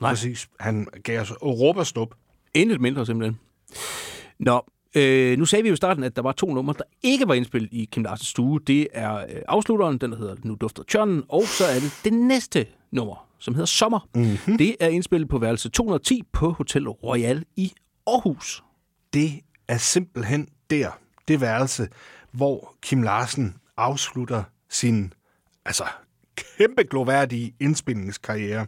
S1: Nej.
S2: Præcis. Han gav os Europa stop.
S1: Intet mindre, simpelthen. Nå, øh, nu sagde vi jo i starten, at der var to numre, der ikke var indspillet i Kim Larsens stue. Det er øh, afslutteren, den der hedder Nu dufter tjørnen, og så er det det næste nummer, som hedder Sommer. Mm-hmm. Det er indspillet på værelse 210 på Hotel Royal i Aarhus.
S2: Det
S1: er simpelthen der, det værelse, hvor Kim Larsen afslutter sin altså, kæmpe gloværdige indspilningskarriere.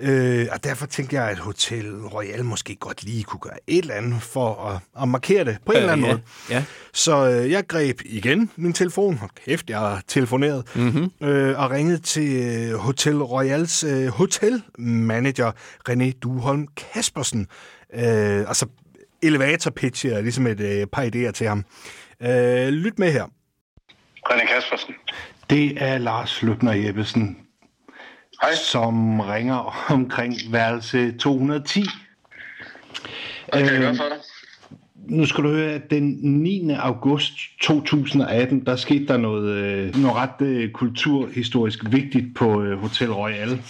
S1: Øh, og derfor tænkte jeg, at Hotel Royal måske godt lige kunne gøre et eller andet for at, at markere det på en øh, eller anden
S6: ja,
S1: måde.
S6: ja.
S1: Så øh, jeg greb igen min telefon. Hold kæft, jeg har telefoneret. Mm-hmm. Øh, og ringede til øh, Hotel Royals øh, hotelmanager René Duholm Kaspersen. Øh, altså elevator pitch er ligesom et øh, par idéer til ham. Øh, lyt med her.
S7: René Kaspersen.
S2: Det er Lars Løbner Jeppesen,
S7: Hej.
S2: som ringer omkring værelse 210.
S7: Hvad kan jeg
S2: Øh,
S7: gøre for dig?
S2: Nu skal du høre, at den 9. august 2018, der skete der noget, øh, noget ret øh, kulturhistorisk vigtigt på øh, Hotel Royal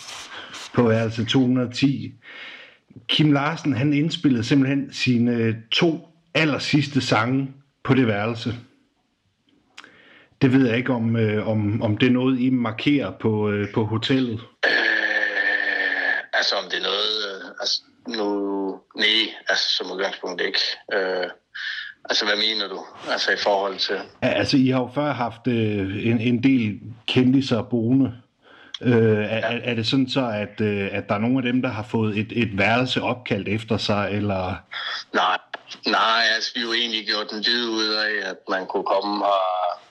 S2: på værelse 210. Kim Larsen, han indspillede simpelthen sine øh, to aller sidste sange på det værelse. Det ved jeg ikke, om, øh, om, om det er noget, I markerer på, øh, på hotellet.
S7: Øh, altså om det er noget, øh, altså nu, nej, altså som udgangspunkt ikke. Øh, altså hvad mener du? Altså i forhold til,
S2: Ja, Altså, I har jo før haft øh, en, en del kendiser boende. Øh, er, er, er det sådan så, at, øh, at der er nogle af dem, der har fået et, et værelse opkaldt efter sig, eller...
S7: nej, nej, altså vi har jo egentlig gjort en dyd ud af, at man kunne komme her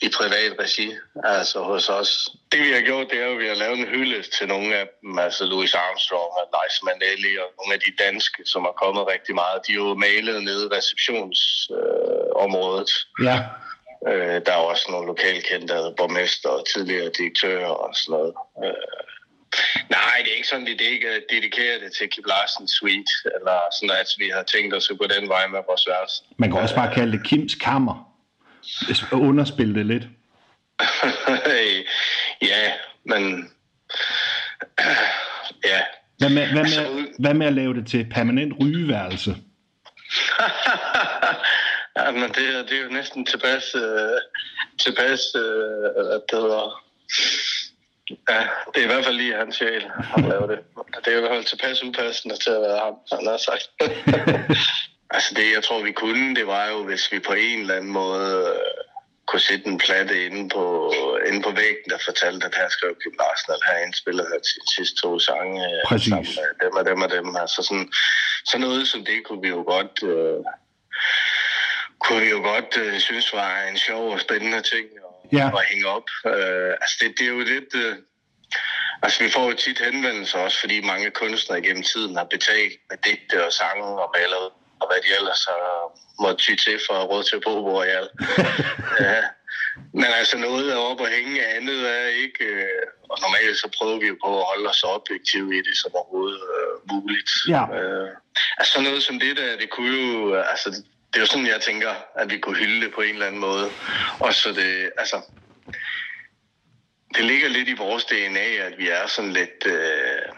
S7: i privat regi, altså hos os. Det vi har gjort, det er jo, at vi har lavet en hyldest til nogle af dem, altså Louis Armstrong og Liza Minnelli og nogle af de danske, som har kommet rigtig meget. De er jo malet nede i receptionsområdet. Øh, området.
S2: Ja,
S7: Øh, der er også nogle lokalkendte borgmester og tidligere direktører og sådan noget. Øh, nej, det er ikke sådan, at det ikke er dedikeret det til Kim Larsen Suite, eller sådan, at vi har tænkt os at gå den vej med vores værelse.
S2: man kan også bare kalde det Kims Kammer. Underspille det lidt.
S7: ja, men... ja,
S2: Hvad med, hvad,
S7: Altså,
S2: med, hvad med at lave det til permanent rygeværelse?
S7: ja, men det, er- det er jo næsten tilpas, øh, tilpas øh, hedder. Ja, det er i hvert fald lige hans sjæl, han laver det. Det er i hvert fald tilpas upassende til at være ham, han har sagt. altså det, jeg tror, vi kunne, det var jo, hvis vi på en eller anden måde øh, kunne sætte en platte inde på, inde på væggen, der fortalte, at her skrev Kim Larsen, at her indspillede han sine sidste to sange. øh,
S2: Præcis.
S7: sammen med Dem og dem og dem. Altså sådan, sådan noget som det kunne vi jo godt... Øh, kunne vi jo godt øh, synes var en sjov og spændende ting at,
S2: Ja.
S7: at hænge op. Øh, altså det, det er jo lidt... Øh, altså vi får jo tit henvendelser også, fordi mange kunstnere gennem tiden har betalt med digte og sange og maler og hvad de ellers har måttet ty til for at råd til at bo på Royal. ja. Men altså noget er op og hænge, andet er ikke... Øh, og normalt så prøver vi jo på at holde os objektive i det som overhovedet øh, muligt.
S2: Ja.
S7: Øh, altså sådan noget som det der, det kunne jo... Altså, det er jo sådan, jeg tænker, at vi kunne hylde det på en eller anden måde. Og så det, altså... Det ligger lidt i vores DNA, at vi er sådan lidt øh,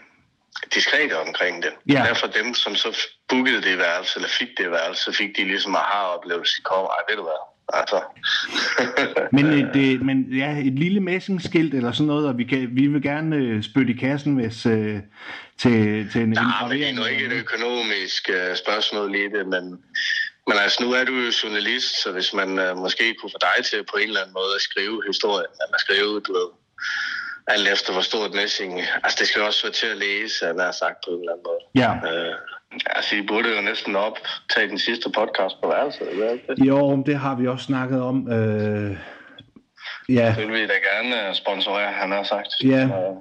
S7: diskrete omkring det.
S2: Ja.
S7: Derfor dem, som så bookede det værelse, eller fik det værelse, så fik de ligesom aha-oplevelse. De kom, ej, ved du hvad? Altså.
S2: Men, et, øh, men ja, et lille messingskilt eller sådan noget, og vi, kan, vi vil gerne øh, spytte i kassen, hvis øh, til, til en
S7: Nej, men det er nu ikke et økonomisk spørgsmål i det, men, men altså nu er du jo journalist, så hvis man uh, måske kunne få dig til på en eller anden måde at skrive historien, eller skrive, du ved, alt efter hvor stort messing, altså det skal jo også være til at læse, han har sagt på en eller anden måde.
S2: Ja.
S7: Uh, altså I burde jo næsten optage den sidste podcast på værelset, eller det?
S2: Jo, det har vi også snakket om. Øh, ja,
S7: Det vil vi da gerne øh, sponsorere, han har sagt.
S2: Ja.
S7: Uh,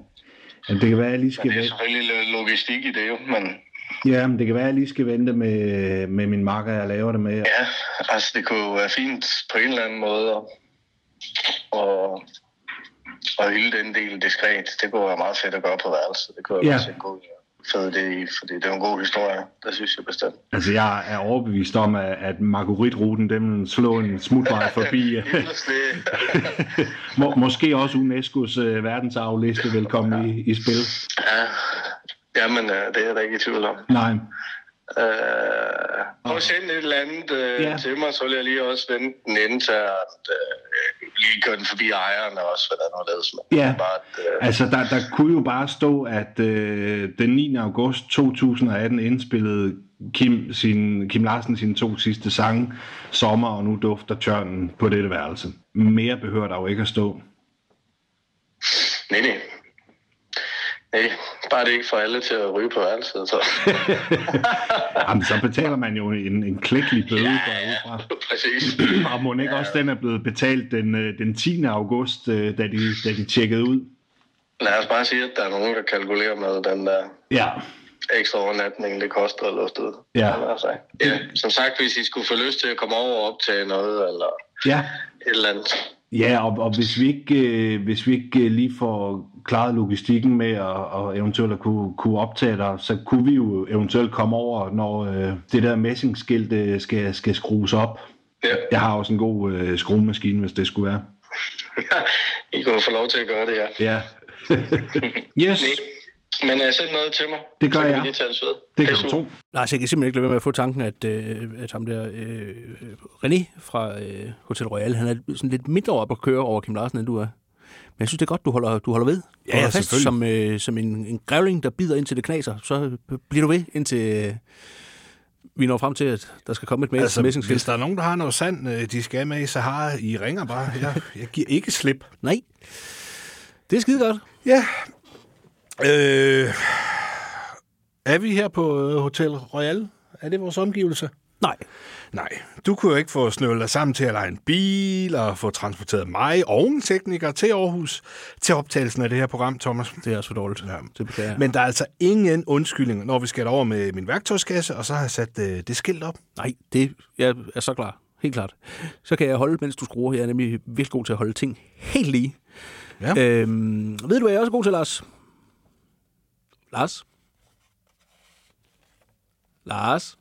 S2: men det kan være, at jeg lige skal
S7: men det er selvfølgelig logistik i det jo, men
S2: Ja, men det kan være, at jeg lige skal vente med, med min makker, jeg laver det med.
S7: Ja, altså det kunne være fint på en eller anden måde at, at, at hylde den del diskret. Det kunne være meget fedt at gøre på værelset. Det kunne
S2: Ja.
S7: være også en god fed idé fordi det er en god historie. Det synes jeg bestemt.
S2: Altså, jeg er overbevist om, at, at Marguerite-ruten, den vil slå en smutvej forbi. Må, måske også UNESCO's øh, verdensarvliste vil komme i, i spil.
S7: ja, jamen, øh, det er jeg da ikke i tvivl om.
S2: Nej,
S7: Øh, prøv at sende et eller andet øh,
S2: Ja.
S7: til mig, så vil jeg lige også vente den internt. Øh, lige køre den forbi ejeren også, der nu er lavet.
S1: Ja,
S7: Bare, øh,
S1: altså der, der kunne jo bare stå, at øh, den 9. august 2018 indspillede Kim, sin, Kim Larsen sine to sidste sange, Sommer og nu dufter tørnen på dette værelse. Mere behøver der jo ikke at stå.
S7: nej, nej. Nej, bare det ikke får alle til at ryge på værelset, så.
S1: Jamen, så betaler man jo en, en klækkelig bøde derudfra.
S7: Præcis.
S1: Og må ikke også den er blevet betalt den, øh, den 10. august, øh, da de, da de tjekkede ud?
S7: Lad os bare sige, at der er nogen, der kalkulerer med den der
S1: Ja,
S7: ekstra overnatning, det koster at luste ud.
S1: Ja.
S7: Altså. ja. Som sagt, hvis I skulle få lyst til at komme over og optage noget, eller
S1: ja.
S7: et eller andet.
S1: Ja, og, og hvis vi ikke, øh, hvis vi ikke øh, lige får klaret logistikken med at og eventuelt at kunne, kunne optage dig, så kunne vi jo eventuelt komme over, når øh, det der messingskilt øh, skal, skal skrues op.
S7: Ja.
S1: Jeg har også en god øh, skruemaskine, hvis det skulle være.
S7: I kunne få lov til at gøre det, ja.
S1: Ja. yes.
S7: Men uh, send noget til mig.
S1: Det gør
S7: så kan
S1: jeg.
S7: vi lige tage det ved.
S1: det kan du tro.
S3: Lars, jeg kan simpelthen ikke lade være med at få tanken, at, øh, at ham der øh, René fra øh, Hotel Royal, han er sådan lidt mindre op at køre over Kim Larsen, end du er. Men jeg synes, det er godt, du holder, du holder ved.
S2: Ja,
S3: Du holder fast
S2: selvfølgelig.
S3: som, øh, som en, en grævling, der bider ind til det knaser. Så bliver du ved, indtil øh, vi når frem til, at der skal komme et mail
S2: Altså,
S3: altså, messingskilt.
S2: hvis der er nogen, der har noget sand, øh, de skal med i Sahara, I ringer bare. Jeg, jeg giver ikke slip.
S3: Nej. Det er skide godt.
S2: Ja. Øh, er vi her på øh, Hotel Royal? Er det vores omgivelse?
S3: Nej.
S2: Nej, du kunne jo ikke få snøvlet dig sammen til at lege en bil og få transporteret mig og en tekniker til Aarhus til optagelsen af det her program, Thomas.
S3: Det er for dårligt. Ja. Det beklager.
S2: Men der er altså ingen undskyldning, når vi skal over med min værktøjskasse, og så har jeg sat øh, det skilt op.
S3: Nej, det, jeg er så klar. Helt klart. Så kan jeg holde, mens du skruer. Jeg er nemlig virkelig god til at holde ting helt lige.
S2: Ja.
S3: Øhm, ved du, hvad jeg er også god til, Lars? Lars? Lars?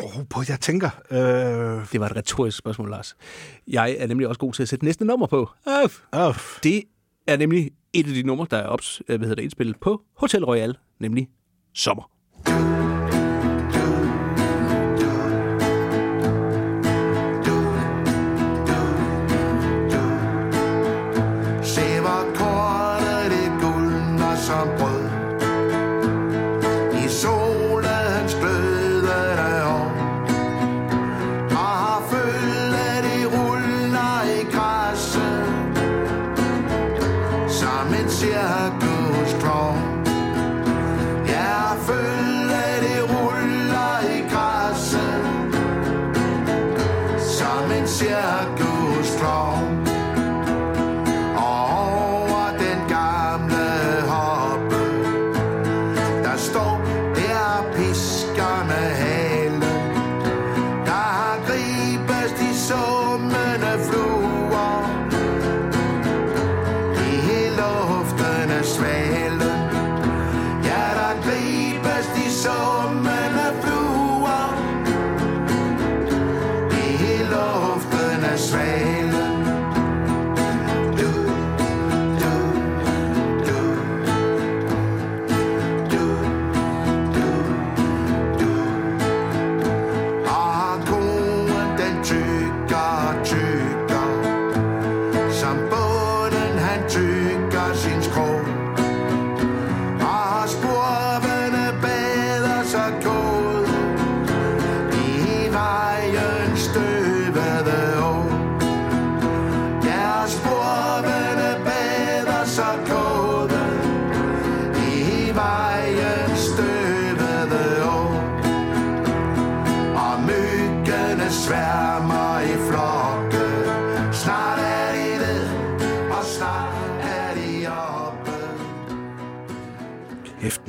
S2: Oh, på, jeg tænker... Øh,
S3: Det var et retorisk spørgsmål, Lars. Jeg er nemlig også god til at sætte næste nummer på. Øf.
S2: øh,
S3: Det er nemlig et af de numre, der er ops, øh, hvad hedder det, indspillet på Hotel Royal, nemlig Sommer.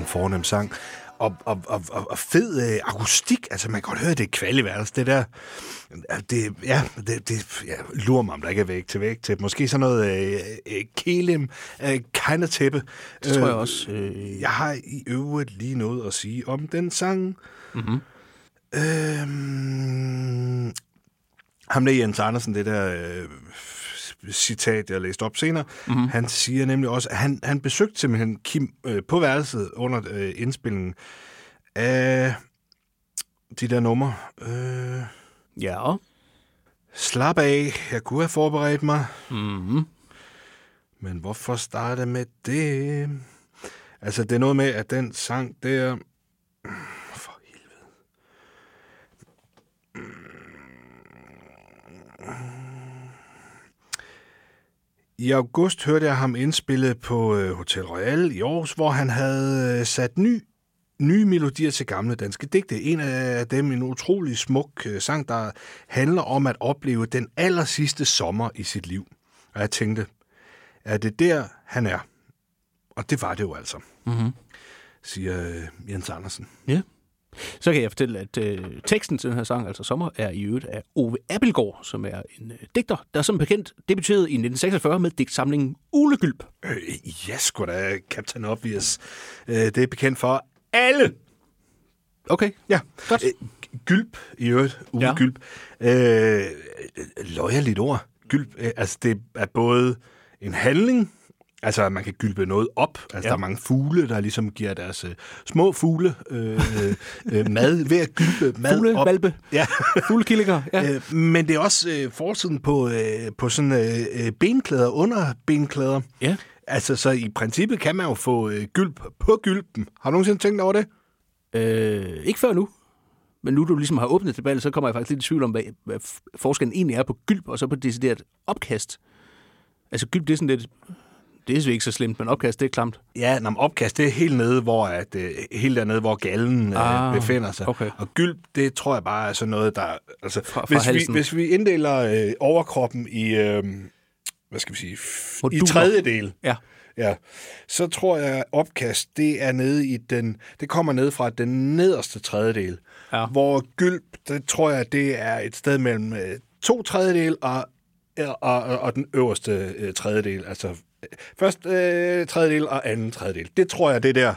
S2: Fornem sang. Og, og, og, og, fed øh, akustik. Altså, man kan godt høre, det er kvaliværelse, det der. Det, ja, det, det ja, lurer mig, om der ikke er væg til væg til. Måske sådan noget øh, øh, kelim, øh, kind of tæppe.
S3: Det tror jeg også. Øh,
S2: Jeg har i øvrigt lige noget at sige om den sang.
S3: Mhm.
S2: Øhm, ham der Jens Andersen, det der øh, citat, jeg læste op senere, mm-hmm. han siger nemlig også, at han, han besøgte simpelthen Kim øh, på værelset under øh, indspillingen af de der numre. Øh,
S3: ja.
S2: Slap af, jeg kunne have forberedt mig.
S1: Mm-hmm.
S2: Men hvorfor starte med det? Altså, det er noget med, at den sang der... I august hørte jeg ham indspille på øh, Hotel Royal i Aarhus, hvor han havde øh, sat ny, nye melodier til gamle danske digte. En af dem en utrolig smuk øh, sang, der handler om at opleve den aller sidste sommer i sit liv. Og jeg tænkte, er det der, han er? Og det var det jo altså,
S1: Mm-hmm.
S2: siger Jens Andersen.
S1: Ja. Så kan jeg fortælle, at øh, teksten til den her sang, altså Sommer, er i øvrigt af Ove Appelgaard, som er en øh, digter, der som bekendt debuterede i 1946 med digtsamlingen Ulegylp.
S2: Øh, ja, sgu da, Captain Obvious. Øh, det er bekendt for alle.
S1: Okay,
S2: Ja,
S1: godt.
S2: Øh, gylp i øvrigt. Uge
S1: Ja.
S2: gylp. Øh, løjerligt ord. Gylp, øh, altså det er både en handling, altså at man kan gylpe noget op. Altså
S1: Ja.
S2: der er mange fugle, der ligesom giver deres øh, små fugle øh, øh, mad ved at gylpe mad
S1: Fugle,
S2: op.
S1: valpe,
S2: Ja.
S1: fuglekillinger. Ja.
S2: Øh, men det er også øh, forsiden på, øh, på sådan øh, øh, benklæder, under benklæder.
S1: ja.
S2: Altså, så i princippet kan man jo få øh, gylp på gylpen. Har du nogensinde tænkt over det?
S1: Øh, ikke før nu. Men nu du ligesom har åbnet debatten, så kommer jeg faktisk lidt i tvivl om, hvad, hvad forskellen egentlig er på gylp og så på decideret opkast. Altså gylp, det er sådan lidt... Det er ikke så slemt, men opkast, det er klamt.
S2: Ja, når opkast, det er helt nede, hvor, at, øh, helt dernede, hvor gallen
S1: Ah,
S2: øh, befinder sig.
S1: okay.
S2: Og gylp, det tror jeg bare er sådan noget, der... Altså,
S1: Fra- fra
S2: hvis, vi,
S1: halsen.
S2: hvis vi inddeler øh, overkroppen i, øh, hvad skal vi sige, f- i
S1: Moduler.
S2: tredjedel,
S1: Ja.
S2: ja, så tror jeg, at opkast, det er nede i den... Det kommer ned fra den nederste tredjedel.
S1: Ja.
S2: Hvor gylp, det tror jeg, det er et sted mellem øh, to tredjedel og, og, og, og den øverste øh, tredjedel. Altså først øh, tredjedel og anden tredjedel. Det tror jeg, det der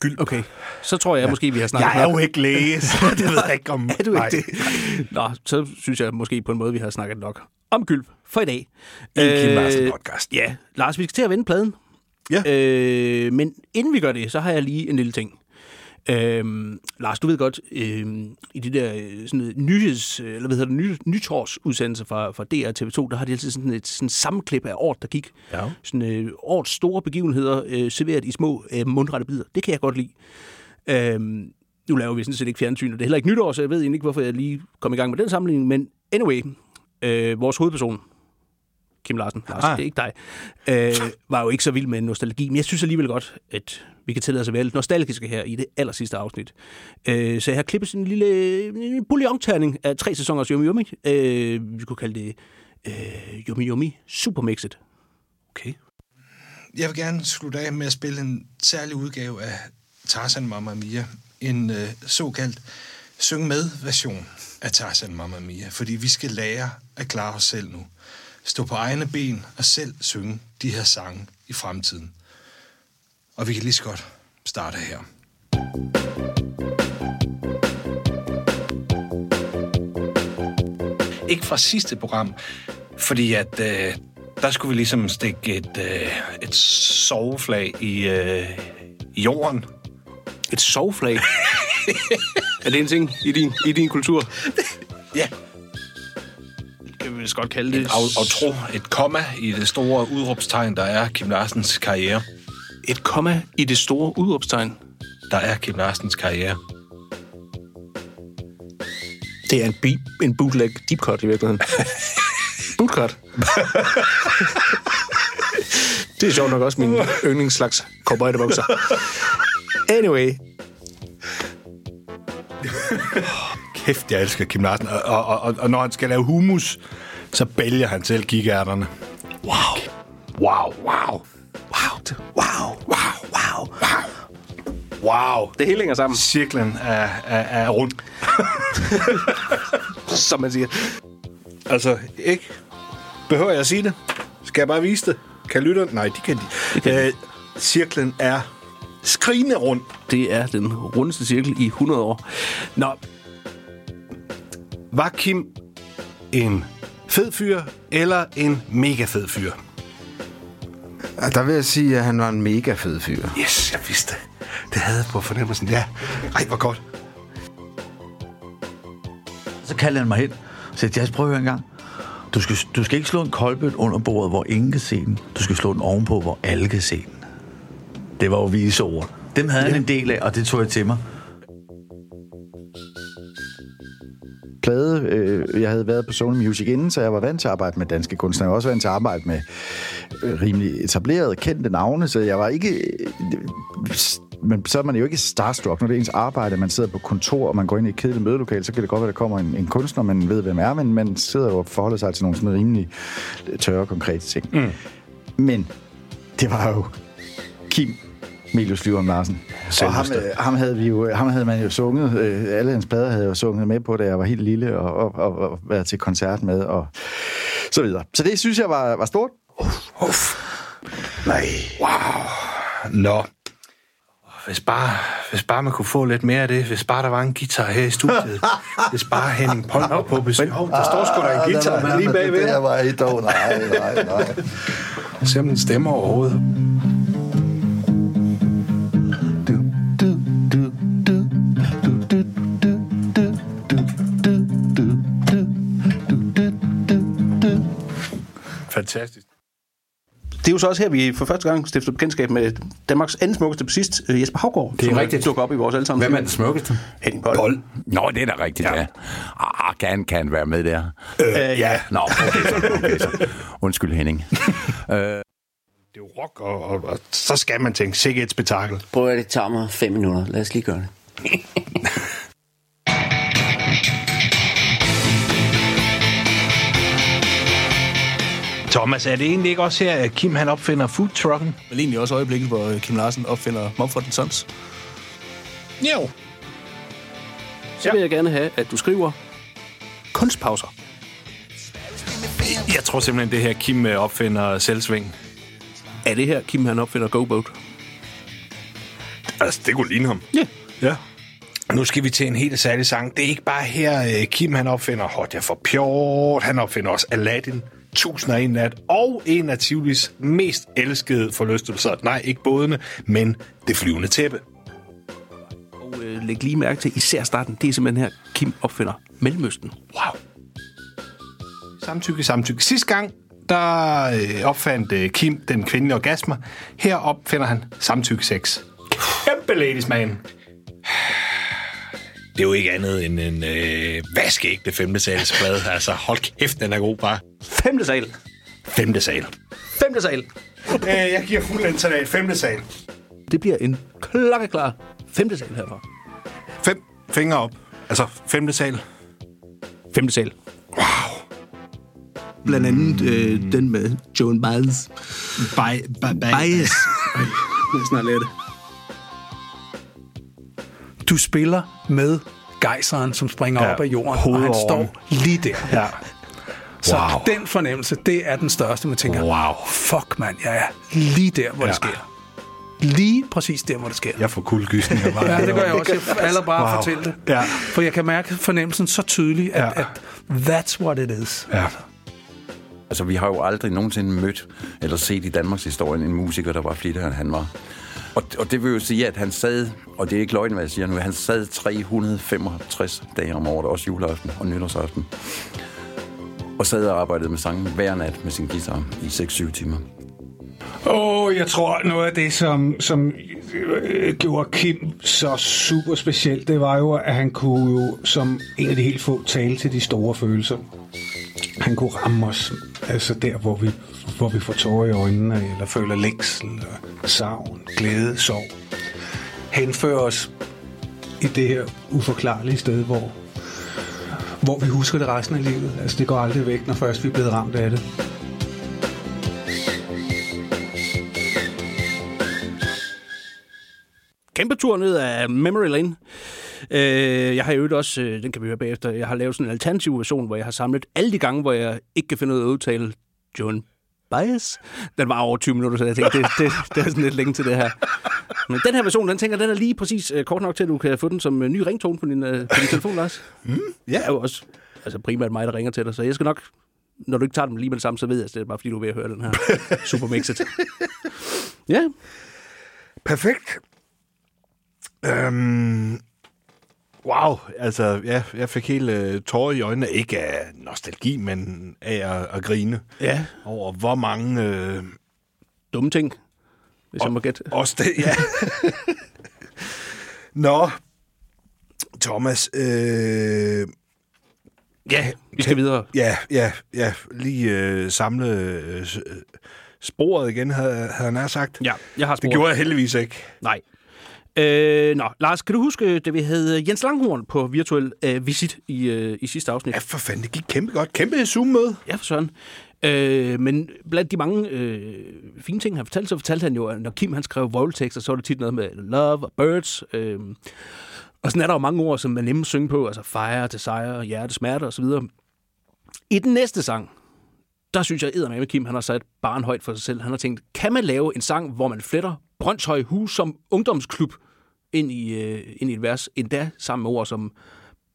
S2: gylp.
S1: Okay. Så tror jeg ja. måske, vi har snakket
S2: Jeg er
S1: nok.
S2: jo ikke læge, så det ved jeg ikke om.
S1: Er du ikke
S2: Nej.
S1: det? Nå, så synes jeg måske på en måde, vi har snakket nok om gylp for i dag.
S2: En Kim Larsen podcast.
S1: Ja, Lars, vi skal til at vende pladen.
S2: Ja.
S1: Øh, men inden vi gør det, så har jeg lige en lille ting. Øhm, Lars, du ved godt, øhm, i de der øh, sådan nyheds, eller hvad hedder det, ny, nytårsudsendelser fra, fra DR og TV2, der har de altid sådan et sådan sammenklip af året, der gik.
S2: Ja.
S1: Sådan øh, årets store begivenheder øh, serveret i små øh, mundrette bidder. Det kan jeg godt lide. Øhm, nu laver vi sådan set ikke fjernsyn, og det er heller ikke nytår, så jeg ved egentlig ikke, hvorfor jeg lige kom i gang med den sammenligning. Men anyway, øh, vores hovedperson, Kim Larsen, Lars,
S2: Ah.
S1: det er ikke dig, øh, var jo ikke så vild med nostalgi. Men jeg synes alligevel godt, at vi kan tillade os at være lidt nostalgiske her i det aller sidste afsnit. Øh, så jeg har klippet sådan en lille bouillon-terning af tre sæsoners Yummy Yummy. Øh, vi kunne kalde det øh, Yummy Yummy Supermixet.
S2: Okay.
S8: Jeg vil gerne slutte af med at spille en særlig udgave af Tarzan Mamma Mia. En øh, såkaldt syng med version af Tarzan Mamma Mia. Fordi vi skal lære at klare os selv nu. Stå på egne ben og selv synge de her sange i fremtiden. Og vi kan lige så godt starte her. Ikke fra sidste program, fordi at øh, der skulle vi ligesom stikke et, øh, et soveflag i, øh, i jorden.
S1: Et sovflag. er det en ting i din, i din kultur?
S8: Ja.
S1: Kan vi vist godt kalde det.
S8: Og, og tro et komma i det store udråbstegn, der er Kim Larsens karriere.
S1: Et komma i det store udråbstegn.
S8: Der er Kim Larsens karriere.
S1: Det er en, beat, en bootleg deep cut i virkeligheden. Bootcut. det er sjovt nok også min yndlingsslags cowboydebukser. Anyway,
S2: Kæft, jeg elsker Kim Larsen. Og, og, og, og når han skal lave hummus, så bælger han selv gigærterne.
S1: wow.
S2: Wow, wow,
S1: Wow. Wow.
S2: wow, wow, wow. Wow.
S1: Det hele hænger sammen,
S2: Cirklen er, er, er rund.
S1: som man siger.
S2: Altså, ikke? Behøver jeg at sige det? Skal jeg bare vise det? Kan lytterne? Nej, de kan de.
S1: Det kan.
S2: Øh, cirklen er skrigende rund.
S1: Det er den rundeste cirkel i 100 år. Nå,
S2: Var Kim en fed fyr eller en mega fed fyr?
S9: Ja, Der vil jeg sige, at han var en mega fed fyr.
S2: Yes, jeg vidste det. Det havde jeg på fornemmelsen. Ja. Ej, hvor godt.
S10: Så kaldte han mig hen, Så jeg prøver en gang. Du skal, du skal ikke slå en koldbøt under bordet, hvor ingen kan se den. Du skal slå den ovenpå, hvor alle kan se den. Det var jo vise ord. Dem havde han en del af, og det tog jeg til mig.
S11: Plade. Øh, jeg havde været på Sony Music inden, så jeg var vant til at arbejde med danske kunstnere. Jeg var også vant til at arbejde med øh, rimelig etablerede, kendte navne, så jeg var ikke... Øh, men så er man jo ikke starstruck, når det er ens arbejde. Man sidder på kontor, og man går ind i et kedeligt mødelokale, så kan det godt være, at der kommer en, en kunstner, man ved, hvem er, men man sidder jo og forholder sig til nogle sådan rimelig tørre, konkrete ting. Mm. Men det var jo Kim Milius Flyveren Larsen. Og ham, øh, ham, havde vi jo, ham havde man jo sunget, øh, alle hans plader havde jeg jo sunget med på, da jeg var helt lille, og, og, og, og været til koncert med, og så videre. Så det synes jeg var, var stort.
S2: Uff. Nej. Wow. Nå. Hvis bare, hvis bare man kunne få lidt mere af det, hvis bare der var en guitar her i studiet, hvis bare Henning Polk var på besøg. Hov, der står sgu da en guitar lige bagved.
S11: Det var i dog. Nej, nej, nej.
S2: Se om den stemmer overhovedet. Fantastisk.
S1: Det er jo så også her, vi for første gang stifter bekendtskab med Danmarks anden smukkeste bassist, øh, Jesper Havgaard.
S12: Det er
S1: som
S12: rigtigt.
S1: dukker op i vores allesammen.
S12: Hvem er den smukkeste?
S1: Henning Bold.
S12: Bold. Nå, det er da rigtigt, ja. ja. Ah, kan, kan være med der?
S1: Øh, ja.
S12: Nå, okay, så, okay, så. Undskyld, Henning. øh,
S2: Det er jo rock, og, og, og så skal man tænke, sikke et spektakel.
S13: Prøv at det tager mig fem minutter. Lad os lige gøre det.
S2: Thomas, er det egentlig ikke også her, at Kim han opfinder food trucken?
S1: Vel egentlig også øjeblikket, hvor øh, Kim Larsen opfinder Mumford Sons.
S2: Jo.
S1: Så vil jeg gerne have, at du skriver kunstpauser.
S2: Jeg tror simpelthen, det her Kim øh, opfinder selvsving.
S1: Er det her, Kim han opfinder Go Boat?
S2: Altså, det kunne ligne ham.
S1: Ja.
S2: Ja. Nu skal vi til en helt særlig sang. Det er ikke bare her, øh, Kim han opfinder Hot Jeg for Pjort. Han opfinder også Aladdin, 1001 nat og en af Tivolis mest elskede forlystelser. Nej, ikke bådene, men det flyvende tæppe.
S1: Og øh, læg lige mærke til især starten. Det er simpelthen her, Kim opfinder Mellemøsten.
S2: Wow. Samtykke, samtykke. Sidste gang, der øh, opfandt øh, Kim den kvindelige orgasme. Her opfinder han samtykke sex. Kæmpe ladies man. Det er jo ikke andet end en øh, vaskeægte femte salsplade. Altså, hold kæft, den er god bare.
S1: Femte sal.
S2: Femte sal.
S1: Femte sal.
S2: Øh, jeg giver fuld internat. Femte sal.
S1: Det bliver en klokkeklar femte sal herfra.
S2: Fem fingre op. Altså, femte sal.
S1: Femte sal.
S2: Wow.
S1: Blandt andet øh, den med Joan Baez. Baez. Ej, jeg snart lære det.
S14: Du spiller med gejseren, som springer
S2: Ja,
S14: op af jorden, og
S2: hovedet
S14: han står lige der.
S2: Ja.
S14: Så
S2: Wow.
S14: den fornemmelse, det er den største, man tænker,
S2: Wow.
S14: fuck mand, jeg er lige der, hvor
S2: Ja.
S14: det sker. Lige præcis der, hvor det sker.
S2: Jeg får kuldegysninger bare.
S14: Ja, det gør jeg også. Jeg falder bare wow. Fortælle det.
S2: Ja.
S14: For jeg kan mærke fornemmelsen så tydeligt, at,
S2: Ja.
S14: at that's what it is.
S2: Ja.
S12: altså, vi har jo aldrig nogensinde mødt eller set i Danmarks historie en musiker, der var flittigere, end han var. Og, og det vil jo sige, at han sad, og det er ikke løgn, hvad jeg siger nu, han sad 365 dage om året, også juleaften og nytårsaften. Og sad og arbejdede med sangen hver nat med sin guitar i 6-7 timer.
S15: Åh, oh, jeg tror, noget af det, som, som øh, gjorde Kim så super specielt, det var jo, at han kunne jo som en af de helt få tale til de store følelser. Han kunne ramme os, altså der, hvor vi, hvor vi får tårer i øjnene, eller føler længsel, eller savn, glæde, sorg. Henfører os i det her uforklarlige sted, hvor, hvor vi husker det resten af livet. Altså, det går aldrig væk, når først vi er blevet ramt af det.
S1: Kæmpe tur ned af Memory Lane. Øh, jeg har jo også, øh, den kan vi høre bagefter, jeg har lavet sådan en alternativ version, hvor jeg har samlet alle de gange, hvor jeg ikke kan finde ud af at udtale John Bias. Den var over 20 minutter, så jeg tænkte, det, det, det er sådan lidt længe til det her. Men den her version, den tænker den er lige præcis øh, kort nok til, at du kan få den som øh, ny ringtone på din, øh, på din telefon, Lars. Mm, ja. Det er jo også altså primært mig, der ringer til dig, så jeg skal nok, når du ikke tager dem lige med det samme, så ved jeg, at det er bare fordi, du er ved at høre den her supermixet. ja,
S16: Perfekt. Øhm,
S2: Wow, altså, ja, jeg fik helt øh, tårer i øjnene. Ikke af nostalgi, men af at, at grine.
S1: Ja.
S2: Over hvor mange... Øh,
S1: Dumme ting, hvis jeg må gætte.
S2: Også det, ja. Nå, Thomas, øh,
S1: Ja, vi skal videre.
S2: ja, ja, ja, lige øh, samle øh, øh, sporet igen, havde, havde han sagt.
S1: Ja, jeg har
S2: Det
S1: sporet.
S2: gjorde jeg heldigvis ikke.
S1: Nej. Øh, nå, Lars, kan du huske, da vi havde Jens Langhorn på virtuel øh, visit i, øh, i sidste afsnit?
S2: Ja, for fanden, det gik kæmpe godt. Kæmpe Zoom-møde.
S1: Ja, for sådan. Øh, men blandt de mange øh, fine ting, han fortalte, så fortalte han jo, at når Kim han skrev voldtekster, så var det tit noget med love og birds. Øh, og sådan er der jo mange ord, som man nemt synge på, altså fire sejr, hjerte, smerte osv. I den næste sang, der synes jeg, at med Kim han har sat barn højt for sig selv. Han har tænkt, kan man lave en sang, hvor man fletter Brøndshøj Hus som ungdomsklub ind i, øh, ind i et vers, endda sammen med ord som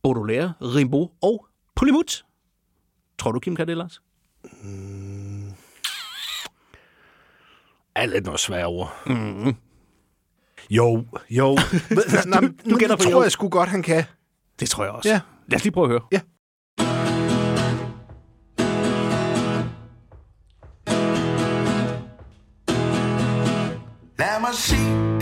S1: Baudelaire, Rimbaud og Polymut? Tror du, Kim kan det, Lars?
S2: Er lidt noget svære ord.
S1: Mm-hmm.
S2: Jo, jo. Nå,
S1: Du- du gætter på
S2: tror
S1: jo.
S2: jeg sgu godt, han kan.
S1: Det tror jeg også.
S2: Ja.
S1: Lad os lige prøve at høre.
S2: Ja.
S3: Lad mig sige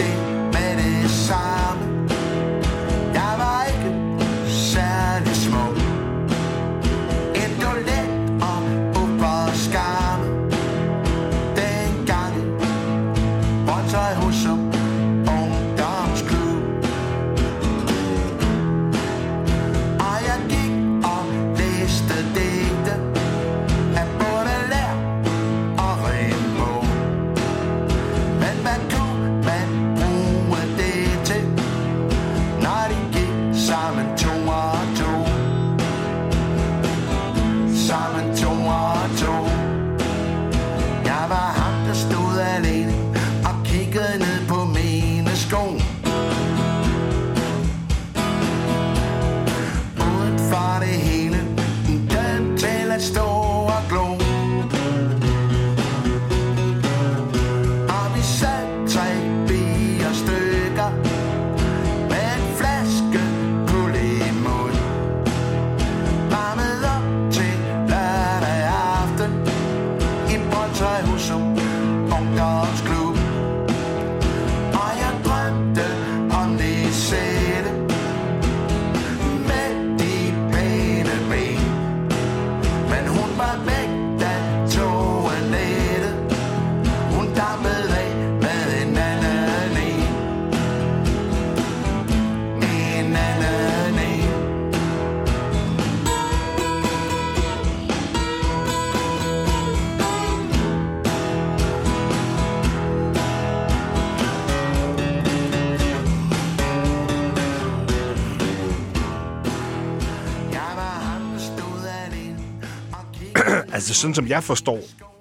S2: sådan som jeg forstår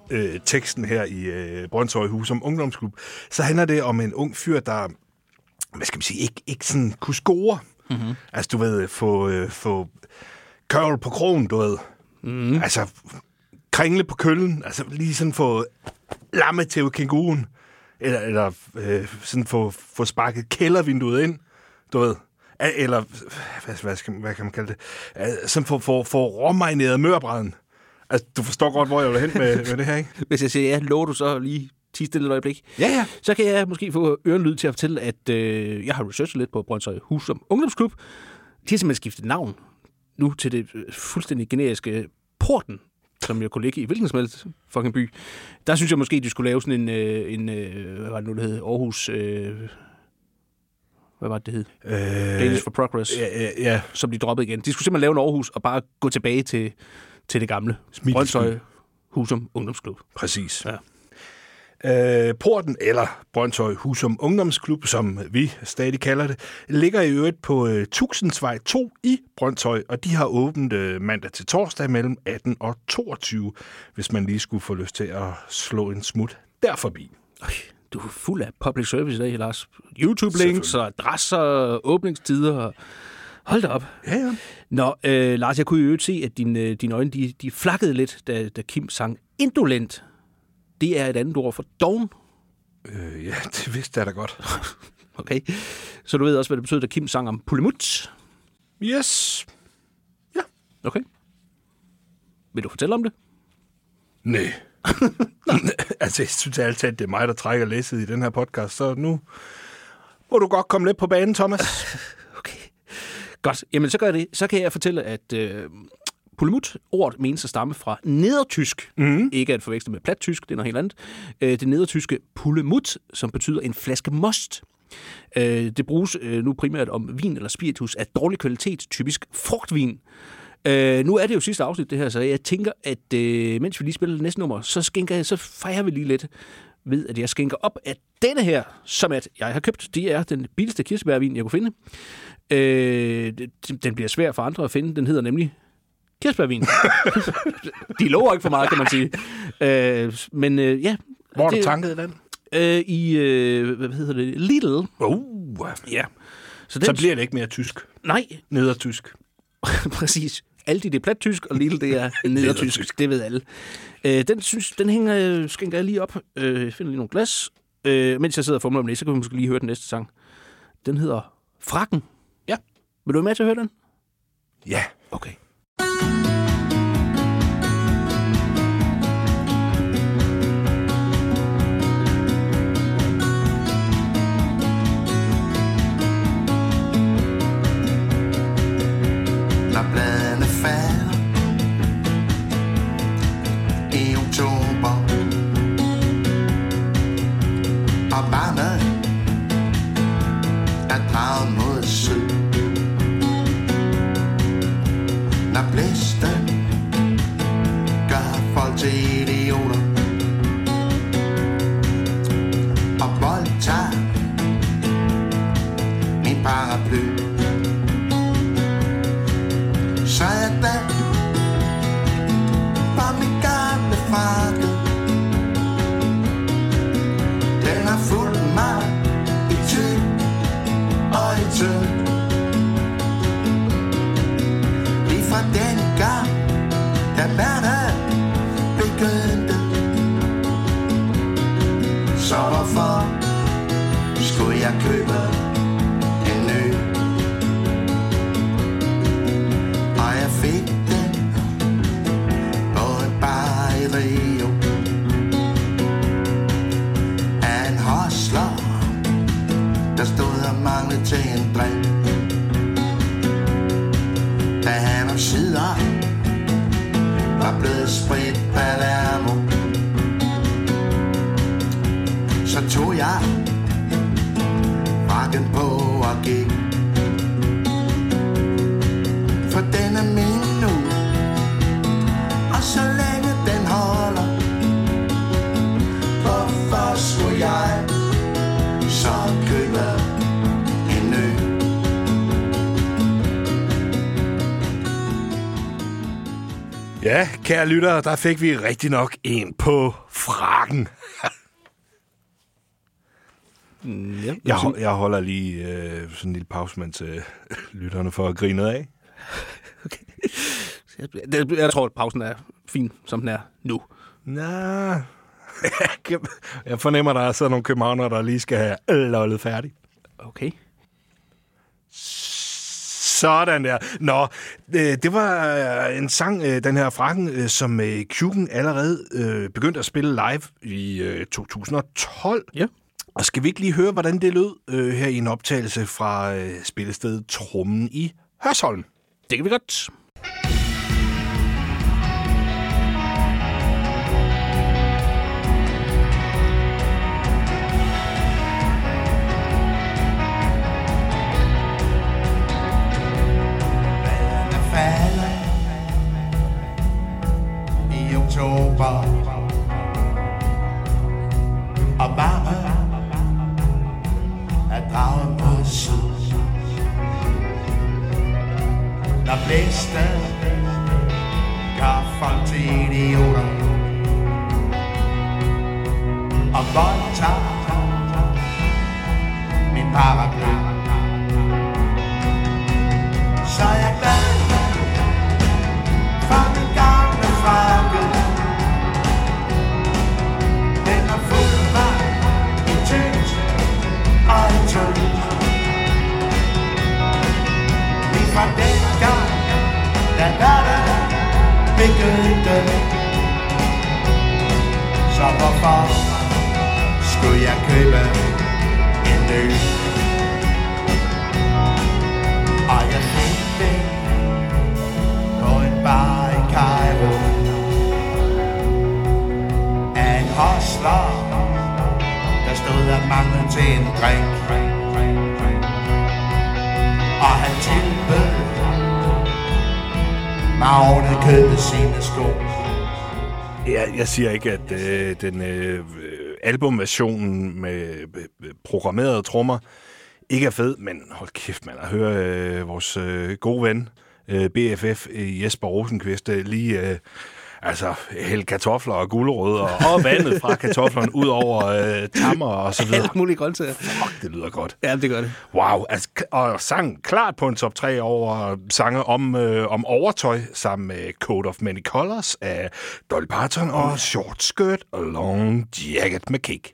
S2: øh, teksten her i øh, Brøndshøj Husum Ungdomsklub, så handler det om en ung fyr, der, hvad skal man sige, ikke, ikke sådan kunne score. Mm-hmm. Altså, du ved, få, øh, få kørvel på krogen, du ved. Mm. Altså, kringle på køllen. Altså, lige sådan få lamme til kænguruen. Eller, eller øh, sådan få, få sparket kældervinduet ind, du ved. Eller, hvad, hvad, skal, hvad kan man kalde det? Sådan få, få, få råmarineret mørbræden. Altså, du forstår godt, hvor jeg vil hen med, med det her, ikke?
S1: Hvis jeg siger ja, lover du så lige 10 stille et øjeblik?
S2: Ja, ja.
S1: Så kan jeg måske få ørenlyd til at fortælle, at øh, jeg har researchet lidt på Brøndshøj Hus som ungdomsklub. De har simpelthen skiftet navn nu til det øh, fuldstændig generiske Porten, som jo kunne ligge i hvilken som helst fucking by. Der synes jeg måske, de skulle lave sådan en, øh, en øh, hvad var det nu, det hed? Aarhus... Øh, hvad var det, det hed?
S2: Øh,
S1: Danish for Progress.
S2: Ja, ja, ja.
S1: Som de droppede igen. De skulle simpelthen lave en Aarhus og bare gå tilbage til, til det gamle. Brøndshøj. Husum Ungdomsklub.
S2: Præcis.
S1: Ja.
S2: Øh, Porten, eller Brøndshøj Husum Ungdomsklub, som vi stadig kalder det, ligger i øvrigt på øh, Tusindsvej 2 i Brøndshøj, og de har åbent øh, mandag til torsdag mellem 18 og 22, hvis man lige skulle få lyst til at slå en smut der forbi.
S1: Øj, du er fuld af public service i dag, Lars. YouTube-links og adresser og åbningstider. Hold da op.
S2: Ja, ja.
S1: Nå, øh, Lars, jeg kunne jo øvrigt se, at dine, øh, dine øjne de, de flakkede lidt, da, da Kim sang indolent. Det er et andet ord for doven.
S2: Øh, ja, det vidste jeg da godt.
S1: Okay. Så du ved også, hvad det betyder, da Kim sang om Pulimut.
S2: Yes.
S1: Okay. Vil du fortælle om det?
S2: Nej. altså, jeg synes altid, at det er mig, der trækker læsset i den her podcast, så nu må du godt komme lidt på banen, Thomas.
S1: Godt. Jamen, så gør jeg det. Så kan jeg fortælle, at øh, pulemut, ordet menes at stamme fra nedertysk. Mm. Ikke at forveksle med plattysk, det er noget helt andet. Øh, det nedertyske pulemut, som betyder en flaske most. Øh, det bruges øh, nu primært om vin eller spiritus af dårlig kvalitet, typisk frugtvin. Øh, nu er det jo sidste afsnit, det her, så jeg tænker, at øh, mens vi lige spiller det næste nummer, så, skænker jeg, så fejrer vi lige lidt ved, at jeg skænker op af denne her, som at jeg har købt. Det er den billigste kirsebærvin, jeg kunne finde. Øh, den bliver svær for andre at finde. Den hedder nemlig kirsebærvin. De lover ikke for meget, kan man sige. Øh, men øh, ja.
S2: Hvor har du tanket den?
S1: Øh, I, øh, hvad hedder det, Lidl.
S2: Uh,
S1: Ja.
S2: så, så bliver det ikke mere tysk.
S1: Nej,
S2: Nedertysk.
S1: præcis. Aldi det er plattysk, og Lidl det er nedertysk. det ved alle. Øh, den, synes, den hænger, skænker jeg lige op. Øh, finder lige nogle glas. Øh, mens jeg sidder og fumler om det, så kan vi måske lige høre den næste sang. Den hedder Frakken. Vil du være med til at høre den?
S2: Ja.
S1: Okay.
S2: Kære lyttere, der fik vi rigtig nok en på frakken.
S1: Ja,
S2: Jeg, hol- jeg holder lige øh, sådan en lille pause, mens øh, lytterne får grinet af.
S1: Jeg, jeg tror, at pausen er fin, som den er nu.
S2: Nå, jeg fornemmer, der er sådan nogle københavnere, der lige skal have lollet færdig.
S1: Okay.
S2: Sådan der. Nå, øh, det var øh, en sang, øh, den her frakken, som Kugen allerede begyndte at spille live i øh, 2012.
S1: Ja.
S2: Og skal vi ikke lige høre, hvordan det lød her i en optagelse fra spillestedet Trummen i Hørsholm?
S1: Det kan vi godt.
S3: Der falder i oktober Og varme er draget mod syd Når blæsten gør folk til idioter Og voldtager min paraply Så er fra den gang, da verden begyndte. Så hvorfor skulle jeg købe en ny? Og jeg fik det på en bar i Cairo. Af en hostler Der stod der mangel til en drink. Og han tilbød mig oven sine sko.
S2: Jeg, jeg siger ikke, at øh, den øh, albumversionen med øh, programmerede trommer ikke er fed, men hold kæft, man, at høre øh, vores øh, gode ven, øh, BFF øh, Jesper Rosenqvist, øh, lige øh, altså, hælde kartofler og gulerødder og vandet fra kartoflerne ud over øh, tammer og så videre.
S1: Alle mulige grøntsager.
S2: Fuck, det lyder godt.
S1: Ja, det gør det.
S2: Wow, altså, og sang klart på en top 3 over sange om, øh, om overtøj, sammen med Code of Many Colors af Dolly Parton og Short Skirt og Long Jacket med Cake.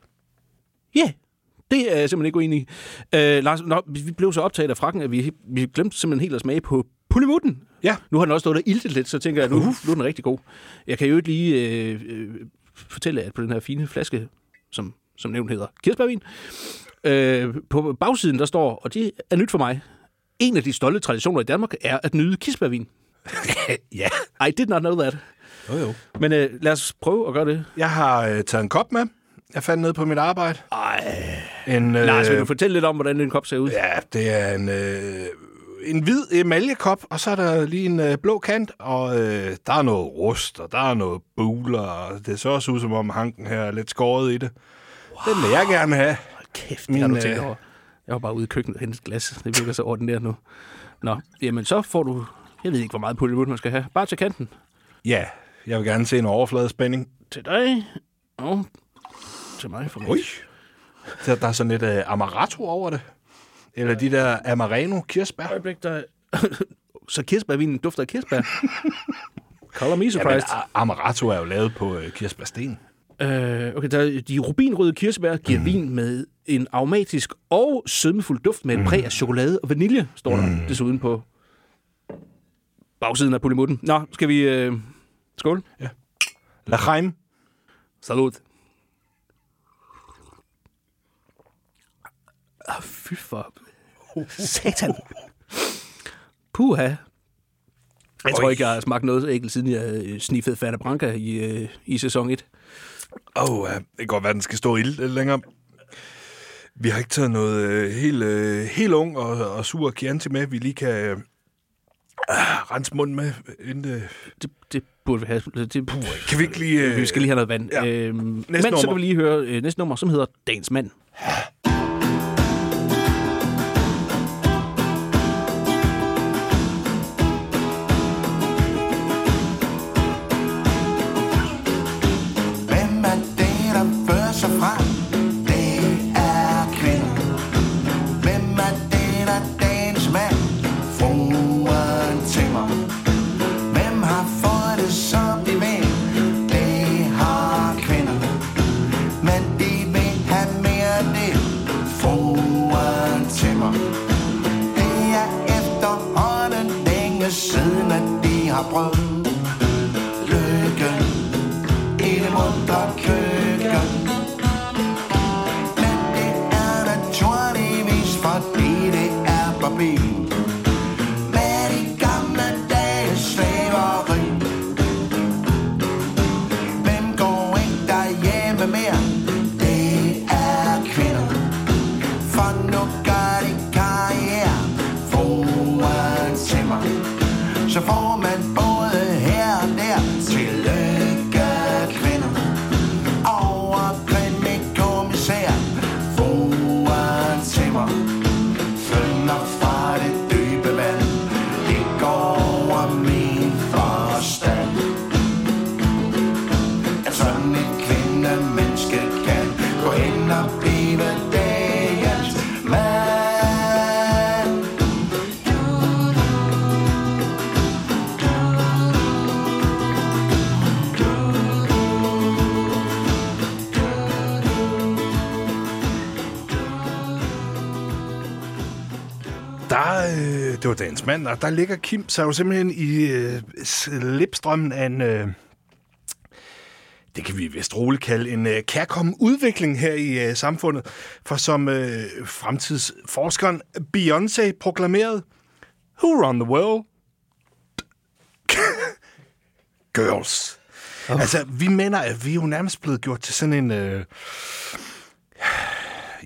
S1: Ja, yeah. det er jeg simpelthen ikke uenig i. Øh, Lars, nå, vi blev så optaget af frakken, at vi, vi glemte simpelthen helt at smage på Pulimutten.
S2: Ja.
S1: Nu har den også stået der iltet lidt, så tænker jeg, nu, nu er den rigtig god. Jeg kan jo ikke lige øh, øh, fortælle, at på den her fine flaske, som, som nævnt hedder kirsebærvin, øh, på bagsiden der står, og det er nyt for mig, en af de stolte traditioner i Danmark er at nyde kirsebærvin.
S2: ja.
S1: I did not know that.
S2: Jo, jo.
S1: Men øh, lad os prøve at gøre det.
S2: Jeg har øh, taget en kop med. Jeg fandt ned på mit arbejde.
S1: Ej.
S2: En, øh,
S1: Lars, vil du fortælle lidt om, hvordan den kop ser ud?
S2: Ja, det er en, øh, en hvid emaljekop, og så er der lige en øh, blå kant, og øh, der er noget rust, og der er noget buler, og det ser også ud, som om hanken her er lidt skåret i det. Wow. Den vil jeg gerne have.
S1: Kæft, det har du tænkt over. Jeg var bare ude i køkkenet og hente glas. Det virker så ordinært nu. Nå, jamen så får du... Jeg ved ikke, hvor meget pulimut man skal have. Bare til kanten.
S2: Ja, jeg vil gerne se en overfladespænding.
S1: Til dig. Og til mig. For mig.
S2: Ui. Der, der er sådan lidt øh, amaretto over det. Eller de der amareno kirsebær.
S1: Øjeblik, der... så kirsebærvinen dufter af kirsebær. Color me surprised.
S2: a- amaretto er jo lavet på øh, kirsebærsten.
S1: Øh, okay, der er de rubinrøde kirsebær giver mm. vin med en aromatisk og sødmefuld duft med et præg af chokolade og vanilje, står der mm. desuden på bagsiden af pulimutten. Nå, skal vi... Øh... Skål.
S2: Ja. Lachaim.
S1: Salut. Ah, fy for... Satan. Puha. Jeg tror ikke, jeg har smagt noget så ægelt, siden jeg øh, sniffede Fanta Branca i, øh, i sæson 1.
S2: Åh, oh, det kan godt være, den skal stå i lidt længere. Vi har ikke taget noget øh, helt, øh, helt ung og, og sur Chianti med, vi lige kan øh, rense munden med. Inden det...
S1: Det, det burde vi have. Det, Puh,
S2: Kan vi ikke lige... Øh,
S1: vi skal lige have noget vand.
S2: Ja.
S1: Øhm, men
S2: Næste
S1: så
S2: nummer.
S1: kan vi lige høre øh, næste nummer, som hedder Dagens Mand.
S3: Har prøvet lykken i det mundre køkken. Men det er naturligvis, fordi det er forbi. Med de gamle dages slaveri. Hvem går ikke derhjemme mere? Det er kvinder. For nu gør de karriere. Fruen Timmer. Så får man både her dagens mand,
S2: og der ligger Kim sig jo simpelthen i øh, slipstrømmen af en... Øh, det kan vi vist roligt kalde en øh, kærkommen udvikling her i øh, samfundet. For som øh, fremtidsforskeren Beyoncé proklamerede, Who run the world? Girls. Oh. Altså, vi mener, at vi er jo nærmest blevet gjort til sådan en... Øh,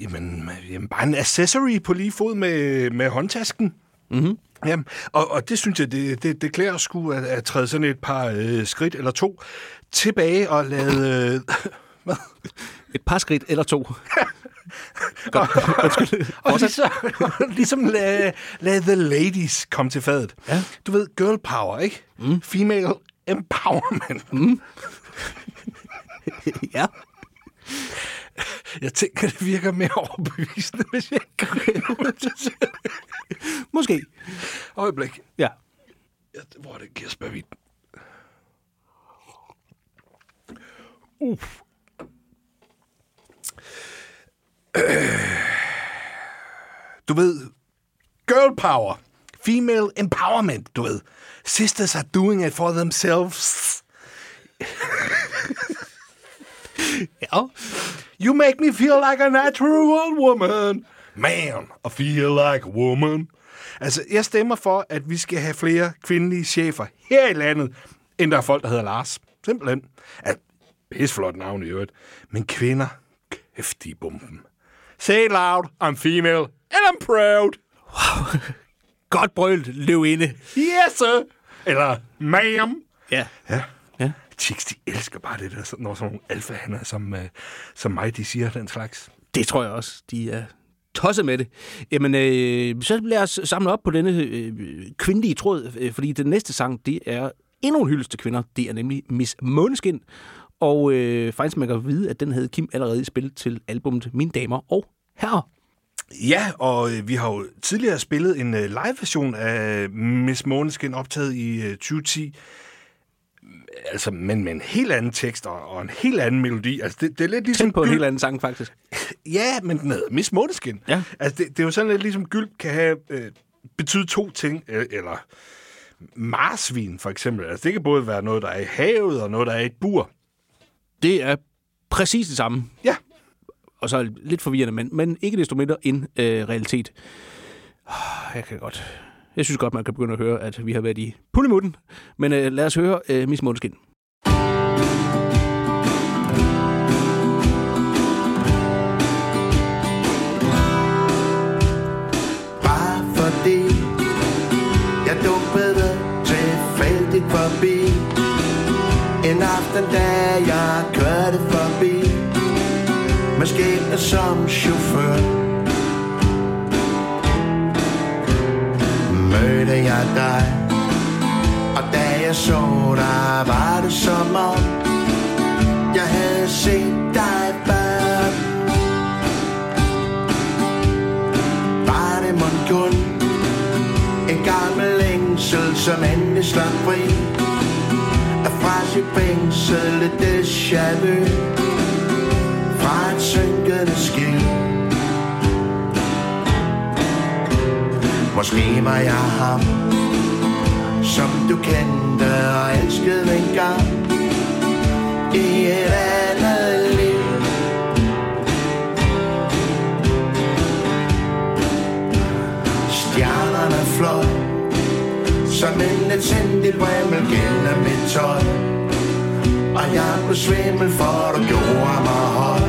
S2: jamen, jamen, bare en accessory på lige fod med, med håndtasken.
S1: Mm-hmm.
S2: Jamen, og, og det synes jeg, det, det, det klæder sgu at, at træde sådan et par øh, skridt eller to tilbage og lade... Øh, hvad?
S1: Et par skridt eller to.
S2: og, og ligesom, ligesom lade, lade the ladies komme til fadet.
S1: Ja.
S2: Du ved, girl power, ikke? Mm. Female empowerment. Mm.
S1: ja.
S2: Jeg tænker, det virker mere overbevisende, hvis jeg ikke
S1: Måske.
S2: Øjeblik.
S1: Ja.
S2: ja hvor er det kirsebærvin? Uff. Du ved, girl power, female empowerment, du ved. Sisters are doing it for themselves. ja. You make me feel like a natural woman. Man, I feel like a woman. Altså, jeg stemmer for, at vi skal have flere kvindelige chefer her i landet, end der er folk, der hedder Lars. Simpelthen. At, flot navn i øvrigt. Men kvinder, kæft i bomben. Say it loud, I'm female, and I'm proud.
S1: Wow. Godt brølt, løv inde.
S2: Yes, sir. Eller, ma'am.
S1: Ja.
S2: Ja. Chicks, de elsker bare det der, når sådan nogle alfahander som, uh, som mig, de siger den slags.
S1: Det tror jeg også. De er tosset med det. Jamen, øh, så lad os samle op på denne øh, kvindelige tråd, øh, fordi den næste sang, det er endnu en hyldest til kvinder. Det er nemlig Miss Måneskin. Og øh, faktisk man kan vide, at den havde Kim allerede spillet til albumet Mine Damer og Herrer.
S2: Ja, og øh, vi har jo tidligere spillet en øh, live-version af Miss Måneskin optaget i øh, 2010. Altså, men med en helt anden tekst og, og en helt anden melodi. Altså, det, det er lidt ligesom...
S1: Tænk på en helt anden sang, faktisk.
S2: Ja, men den hedder Miss Måneskin.
S1: Ja.
S2: Altså, det, det er jo sådan lidt ligesom gyld kan have øh, betyde to ting, øh, eller marsvin for eksempel. Altså, det kan både være noget, der er i havet, og noget, der er i et bur.
S1: Det er præcis det samme.
S2: Ja.
S1: Og så lidt forvirrende, men, men ikke desto mindre en øh, realitet. Ah, Jeg kan godt... Jeg synes godt, man kan begynde at høre, at vi har været i pullemutten. Men øh, lad os høre øh, Miss Måneskin.
S3: Bare fordi jeg dumpede tilfældigt forbi En aften, da jeg kørte forbi Måske som chauffør Mødte dig. Og da jeg så dig, var det som om Jeg havde set dig før. Var det mon kun En gammel længsel, som endelig slap fri. Er fra sit fængsel et déjà vu. Fra et synkende skib Måske var jeg ham Som du kendte og elskede en gang I et andet liv. Stjernerne fløj Som en letsindig bræmmel gennem mit tøj. Og jeg blev svimmel for du gjorde mig høj.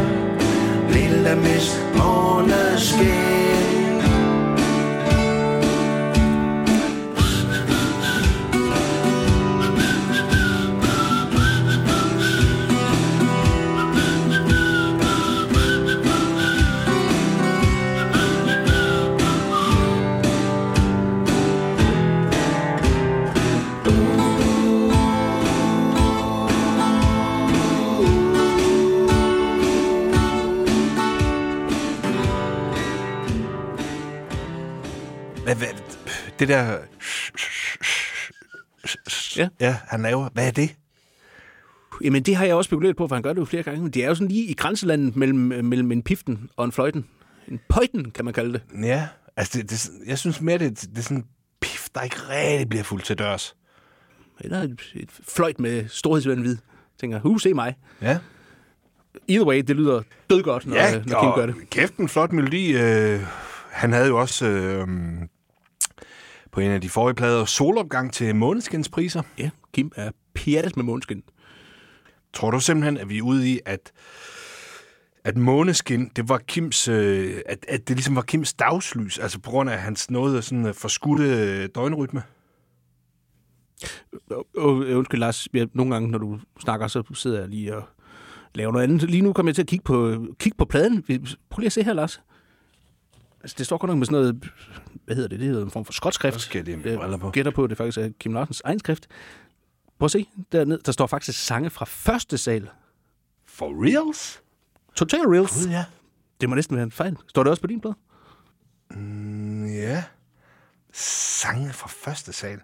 S3: Lille mist måneskin
S2: det der...
S1: Ja.
S2: ja, han laver. Hvad er det?
S1: Jamen, det har jeg også spekuleret på, for han gør det jo flere gange. Men det er jo sådan lige i grænselandet mellem, mellem en piften og en fløjten. En pøjten, kan man kalde det.
S2: Ja, altså, det, det, jeg synes mere, det, det er sådan der ikke rigtig bliver fuldt til dørs.
S1: Eller et, et fløjt med storhedsvandvid. Tænker, hu, se mig.
S2: Ja.
S1: Either way, det lyder dødgodt, når,
S2: Ja,
S1: når Kim gør det.
S2: kæft en flot melodi. Øh, han havde jo også øh, på en af de forrige plader solopgang til Måneskinspriser.
S1: Ja, Kim er pjattet med måneskin.
S2: Tror du simpelthen, at vi er ude i, at at Måneskin, det var Kims, øh, at, at det ligesom var Kims dagslys, altså på grund af hans noget sådan øh, forskudte øh, døgnrytme?
S1: Undskyld, Lars, jeg, nogle gange, når du snakker, så sidder jeg lige og laver noget andet. Lige nu kommer jeg til at kigge på, kigge på pladen. Prøv lige at se her, Lars. Altså, det står godt nok med sådan noget, hvad hedder det, det hedder en form for skotskrift.
S2: Skal mine
S1: Jeg
S2: briller på.
S1: gætter på, det faktisk er Kim Larsens egen skrift. Prøv at se, dernede, der står faktisk sange fra første sal.
S2: For reals?
S1: Total Reels.
S2: Gud, ja.
S1: Det må næsten være en fejl. Står det også på din plade?
S2: Mm, ja. Sange fra første sal.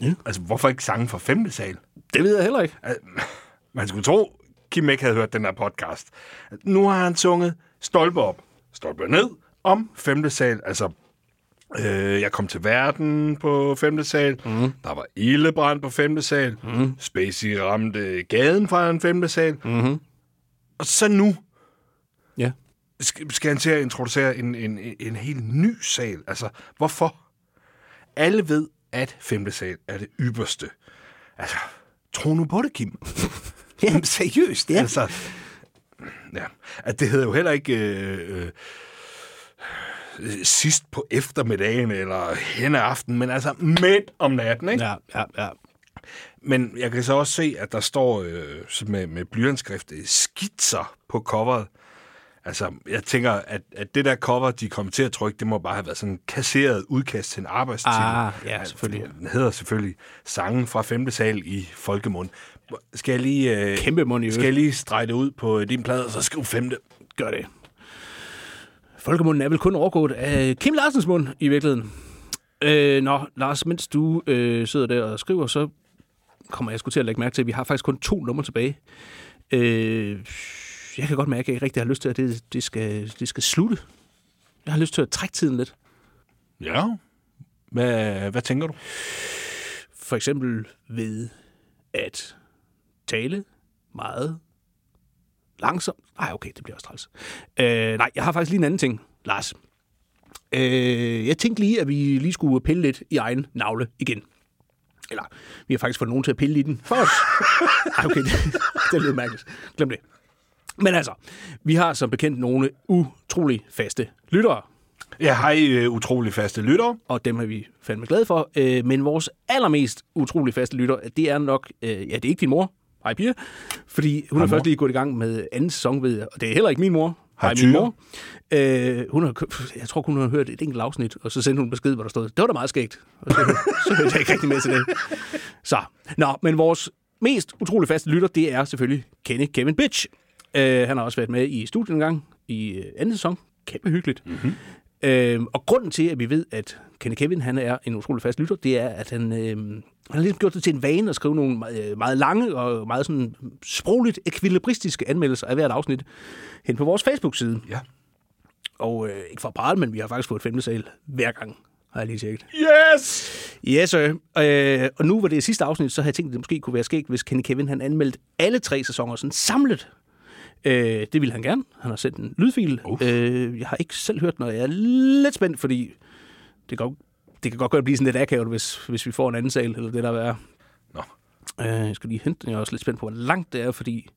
S1: Ja.
S2: Altså, hvorfor ikke sange fra femte sal?
S1: Det ved jeg heller ikke.
S2: Man skulle tro, Kim ikke havde hørt den her podcast. Nu har han sunget stolpe op, stolpe ned om femte sal. Altså, øh, jeg kom til verden på femte sal. Mm. Der var ildebrand på femte sal. Mm. Spacey ramte gaden fra en femte sal.
S1: Mm-hmm.
S2: Og så nu
S1: Ja.
S2: skal, skal han til at introducere en, en, en helt ny sal. Altså, hvorfor? Alle ved, at femte sal er det ypperste. Altså, tro nu på det, Kim. Jamen, seriøst. Ja. Altså, ja. At det hedder jo heller ikke øh, øh, sidst på eftermiddagen eller hen ad aften, men altså midt om natten, ikke?
S1: Ja, ja, ja.
S2: Men jeg kan så også se, at der står øh, med, med blyantskrift øh, skitser på coveret. Altså, jeg tænker, at, at det der cover, de kommer til at trykke, det må bare have været sådan en kasseret udkast til en arbejdstitel.
S1: Ah, ja, selvfølgelig.
S2: Den hedder selvfølgelig Sangen fra 5. sal i folkemund. Skal jeg lige, øh,
S1: Kæmpe mund i
S2: skal jeg lige strege det ud på din plade, og så skriv 5.
S1: Gør det. Folkemunden er vel kun overgået af Kim Larsens mund i virkeligheden. Øh, nå, Lars, mens du øh, sidder der og skriver, så kommer jeg sgu til at lægge mærke til, at vi har faktisk kun to numre tilbage. Øh, jeg kan godt mærke, at jeg ikke rigtig har lyst til, at det, det, skal, det skal slutte. Jeg har lyst til at trække tiden lidt.
S2: Ja. Hvad, hvad tænker du?
S1: For eksempel ved at tale meget langsomt. Nej, okay, det bliver også træls. Øh, nej, jeg har faktisk lige en anden ting, Lars. Øh, jeg tænkte lige, at vi lige skulle pille lidt i egen navle igen. Eller, vi har faktisk fået nogen til at pille i den for os. Ej, okay, det, det lyder mærkeligt. Glem det. Men altså, vi har som bekendt nogle utrolig faste lyttere.
S2: Ja, hej øh, utrolig faste lyttere.
S1: Og dem er vi fandme glade for. Øh, men vores allermest utrolig faste lytter, det er nok... Øh, ja, det er ikke din mor. Hej, Pia. Fordi hun
S2: Hej,
S1: er først lige gået i gang med anden sæson, ved. Og det er heller ikke min mor.
S2: Hej,
S1: min mor. Øh, hun har, jeg tror, hun har hørt et enkelt afsnit, og så sendte hun en besked, hvor der stod, det var da meget skægt. Og så, så hørte jeg ikke rigtig med til det. Så, nå, men vores mest utrolig faste lytter, det er selvfølgelig Kenny Kevin Bitch. Øh, han har også været med i studiet en gang i øh, anden sæson. Kæmpe hyggeligt. Mm-hmm. Øh, og grunden til, at vi ved, at Kenny Kevin han er en utrolig fast lytter, det er, at han, øh, han har ligesom gjort det til en vane at skrive nogle meget, øh, meget lange og meget sådan sprogligt ekvilibristiske anmeldelser af hvert afsnit hen på vores Facebook-side.
S2: Ja.
S1: Og øh, ikke for bare, men vi har faktisk fået femte sal hver gang, har jeg lige tjekket.
S2: Yes!
S1: Yes, sir. Øh, og nu var det sidste afsnit, så havde jeg tænkt, at det måske kunne være skægt, hvis Kenny Kevin han anmeldte alle tre sæsoner sådan samlet. Øh, det ville han gerne. Han har sendt en lydfil. Øh, jeg har ikke selv hørt den, og jeg er lidt spændt, fordi det kan, godt- det kan godt at blive sådan lidt akavet, hvis, hvis vi får en anden sal, eller det der er.
S2: Nå.
S1: Øh, jeg skal lige hente den. Jeg er også lidt spændt på, hvor langt det er, fordi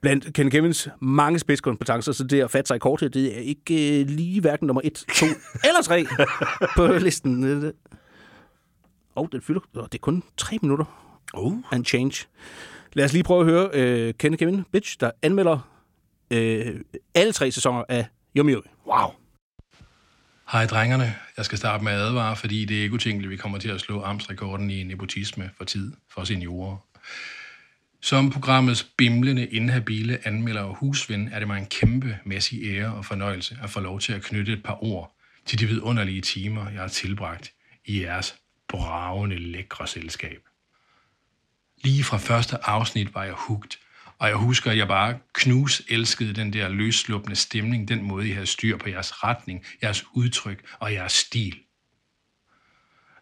S1: blandt Ken Kevins mange spidskompetencer, så det at fatte sig i kortet, det er ikke øh, lige hverken nummer 1, 2 eller 3 på listen. Øh, Og den fylder, og det er kun 3 minutter.
S2: Oh.
S1: And change. Lad os lige prøve at høre øh, Ken Kevin Bitch, der anmelder øh, alle tre sæsoner af Yumi Yumi.
S2: Wow.
S17: Hej drengerne. Jeg skal starte med at advare, fordi det er ikke utænkeligt, at vi kommer til at slå amtsrekorden i nepotisme for tid for seniorer. Som programmets bimlende, inhabile anmelder og husven er det mig en kæmpe mæssig ære og fornøjelse at få lov til at knytte et par ord til de vidunderlige timer, jeg har tilbragt i jeres bravende lækre selskab. Lige fra første afsnit var jeg hugt, og jeg husker, at jeg bare knus elskede den der løsluppende stemning, den måde, I havde styr på jeres retning, jeres udtryk og jeres stil.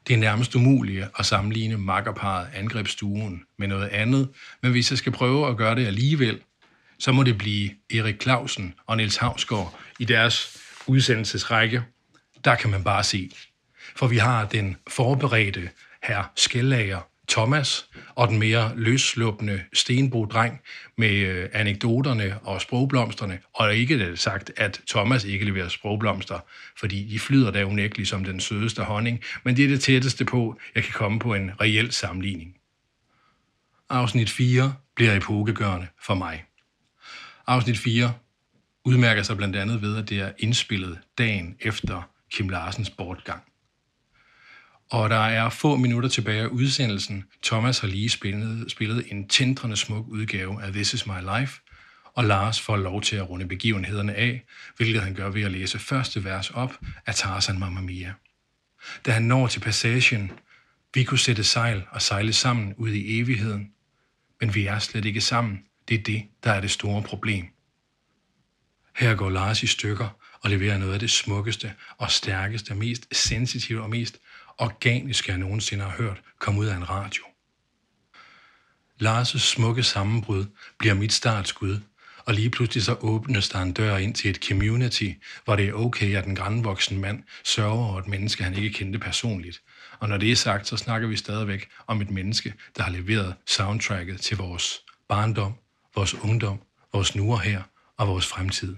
S17: Det er nærmest umuligt at sammenligne makkerparet angrebsstuen med noget andet, men hvis jeg skal prøve at gøre det alligevel, så må det blive Erik Clausen og Niels Havsgaard i deres udsendelsesrække. Der kan man bare se. For vi har den forberedte herr Skellager Thomas og den mere løsluppende Stenbo-dreng med øh, anekdoterne og sprogblomsterne. Og ikke det sagt, at Thomas ikke leverer sprogblomster, fordi de flyder da unægteligt som den sødeste honning, men det er det tætteste på, jeg kan komme på en reel sammenligning. Afsnit 4 bliver epokegørende for mig. Afsnit 4 udmærker sig blandt andet ved, at det er indspillet dagen efter Kim Larsens bortgang. Og der er få minutter tilbage af udsendelsen. Thomas har lige spillet, spillet en tindrende smuk udgave af This Is My Life, og Lars får lov til at runde begivenhederne af, hvilket han gør ved at læse første vers op af Tarzan Mamma Mia. Da han når til passagen, vi kunne sætte sejl og sejle sammen ud i evigheden, men vi er slet ikke sammen. Det er det, der er det store problem. Her går Lars i stykker og leverer noget af det smukkeste og stærkeste, mest sensitive og mest organiske, jeg nogensinde har hørt, komme ud af en radio. Lars' smukke sammenbrud bliver mit startskud, og lige pludselig så åbnes der en dør ind til et community, hvor det er okay, at en grænvoksen mand sørger over et menneske, han ikke kendte personligt. Og når det er sagt, så snakker vi stadigvæk om et menneske, der har leveret soundtracket til vores barndom, vores ungdom, vores nu og her og vores fremtid.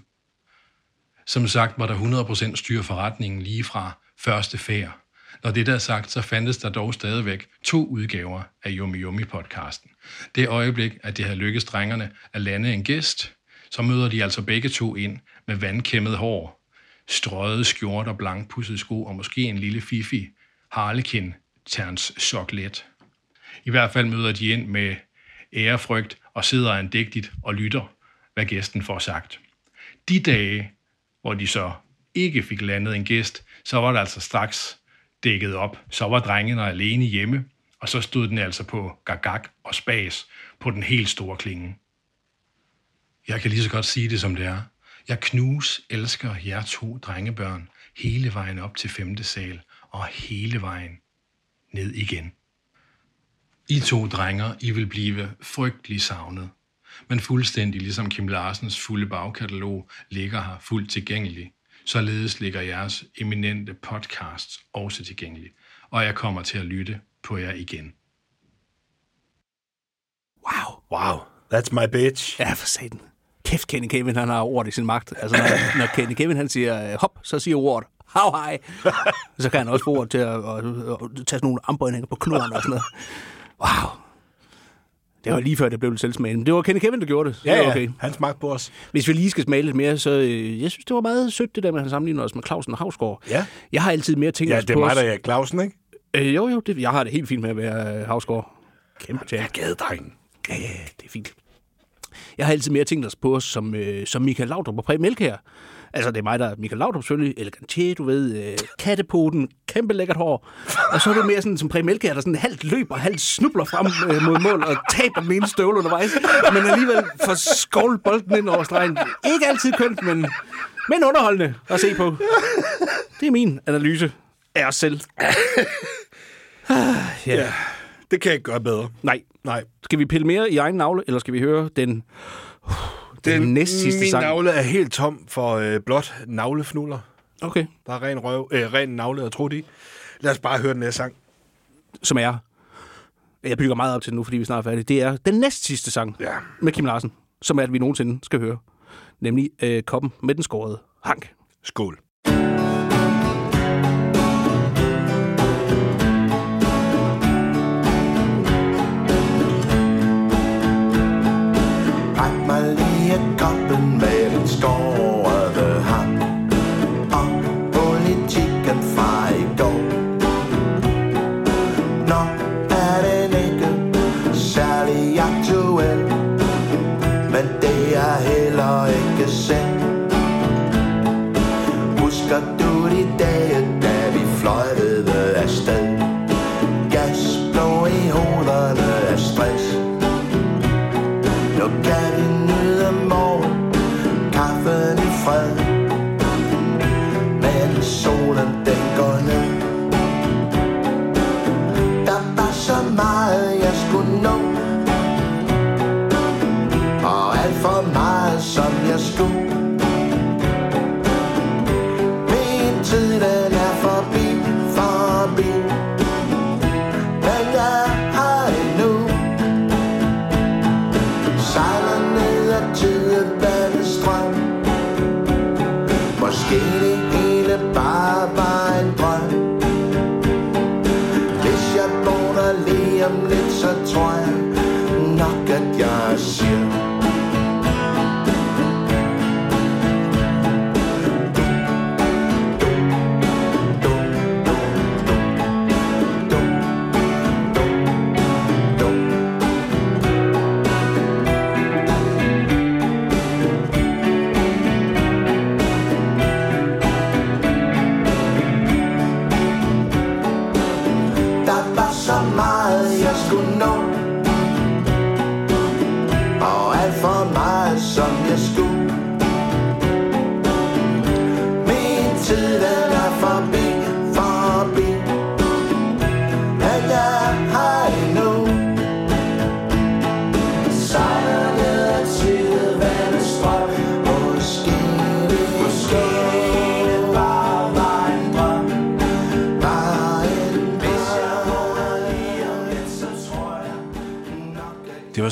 S17: Som sagt var der 100% styr forretningen lige fra første færd. Når det der er sagt, så fandtes der dog stadigvæk to udgaver af Yummy Yummy-podcasten. Det øjeblik, at det havde lykkes drengerne at lande en gæst, så møder de altså begge to ind med vandkæmmet hår, strøget skjort og blankpudsede sko og måske en lille fifi, harlekin, terns choklet. I hvert fald møder de ind med ærefrygt og sidder andægtigt og lytter, hvad gæsten får sagt. De dage, hvor de så ikke fik landet en gæst, så var det altså straks dækket op. Så var drengene alene hjemme, og så stod den altså på gagak og spas på den helt store klinge. Jeg kan lige så godt sige det, som det er. Jeg knus elsker jer to drengebørn hele vejen op til femte sal og hele vejen ned igen. I to drenger, I vil blive frygtelig savnet. Men fuldstændig ligesom Kim Larsens fulde bagkatalog ligger her fuldt tilgængelig, således ligger jeres eminente podcasts også tilgængelig. Og jeg kommer til at lytte på jer igen.
S1: Wow.
S2: Wow, that's my bitch.
S1: Ja, for satan. Kæft, Kenny Kevin, han har ordet i sin magt. Altså, når, når Kenny Kevin, han siger øh, hop, så siger ordet how high. så kan han også få ordet til at, at, at, at tage sådan nogle armbøjninger på knoren og sådan noget. Wow. Det var lige før, det blev lidt selvsmagende. Men det var Kenny Kevin, der gjorde det. Så
S2: Ja, ja.
S1: okay.
S2: Han smagte på os.
S1: Hvis vi lige skal smage lidt mere, så øh, jeg synes, det var meget sødt, det der med, at han sammenligner os med Clausen og Havsgaard.
S2: Ja.
S1: Jeg har altid mere tænkt
S2: Ja,
S1: os
S2: det er
S1: på
S2: mig, der er Clausen, ikke?
S1: Øh, jo, jo, det, jeg har det helt fint med at være øh, Havsgaard. Kæmpe tjek.
S2: Jeg gad drengen.
S1: Ja, ja, ja, det er fint. Jeg har altid mere tænkt os på os som, øh, som Michael Laudrup og Præm Elkær. Altså, det er mig, der er Michael Laudrup selvfølgelig, elegantché, du ved, øh, kattepoten, kæmpe lækkert hår. Og så er det mere sådan, som Præm Elkær, der sådan halvt løber, halvt snubler frem øh, mod mål og taber den ene støvle undervejs. Men alligevel får skovlet bolden ind over stregen. Ikke altid kønt, men, men underholdende at se på. Det er min analyse af os selv. Ah, ja.
S2: Ja, det kan jeg ikke gøre bedre.
S1: Nej.
S2: Nej.
S1: Skal vi pille mere i egen navle, eller skal vi høre den, den, den næst sidste
S2: min
S1: sang?
S2: navle er helt tom for øh, blot navlefnuller.
S1: Okay.
S2: Der er ren, røv, øh, ren navle og trudt i. Lad os bare høre den næste sang.
S1: Som er, jeg bygger meget op til den nu, fordi vi snart er færdige, det er den næst sidste sang
S2: ja.
S1: med Kim Larsen, som er, at vi nogensinde skal høre. Nemlig øh, Koppen med den skårede hank.
S2: Skål.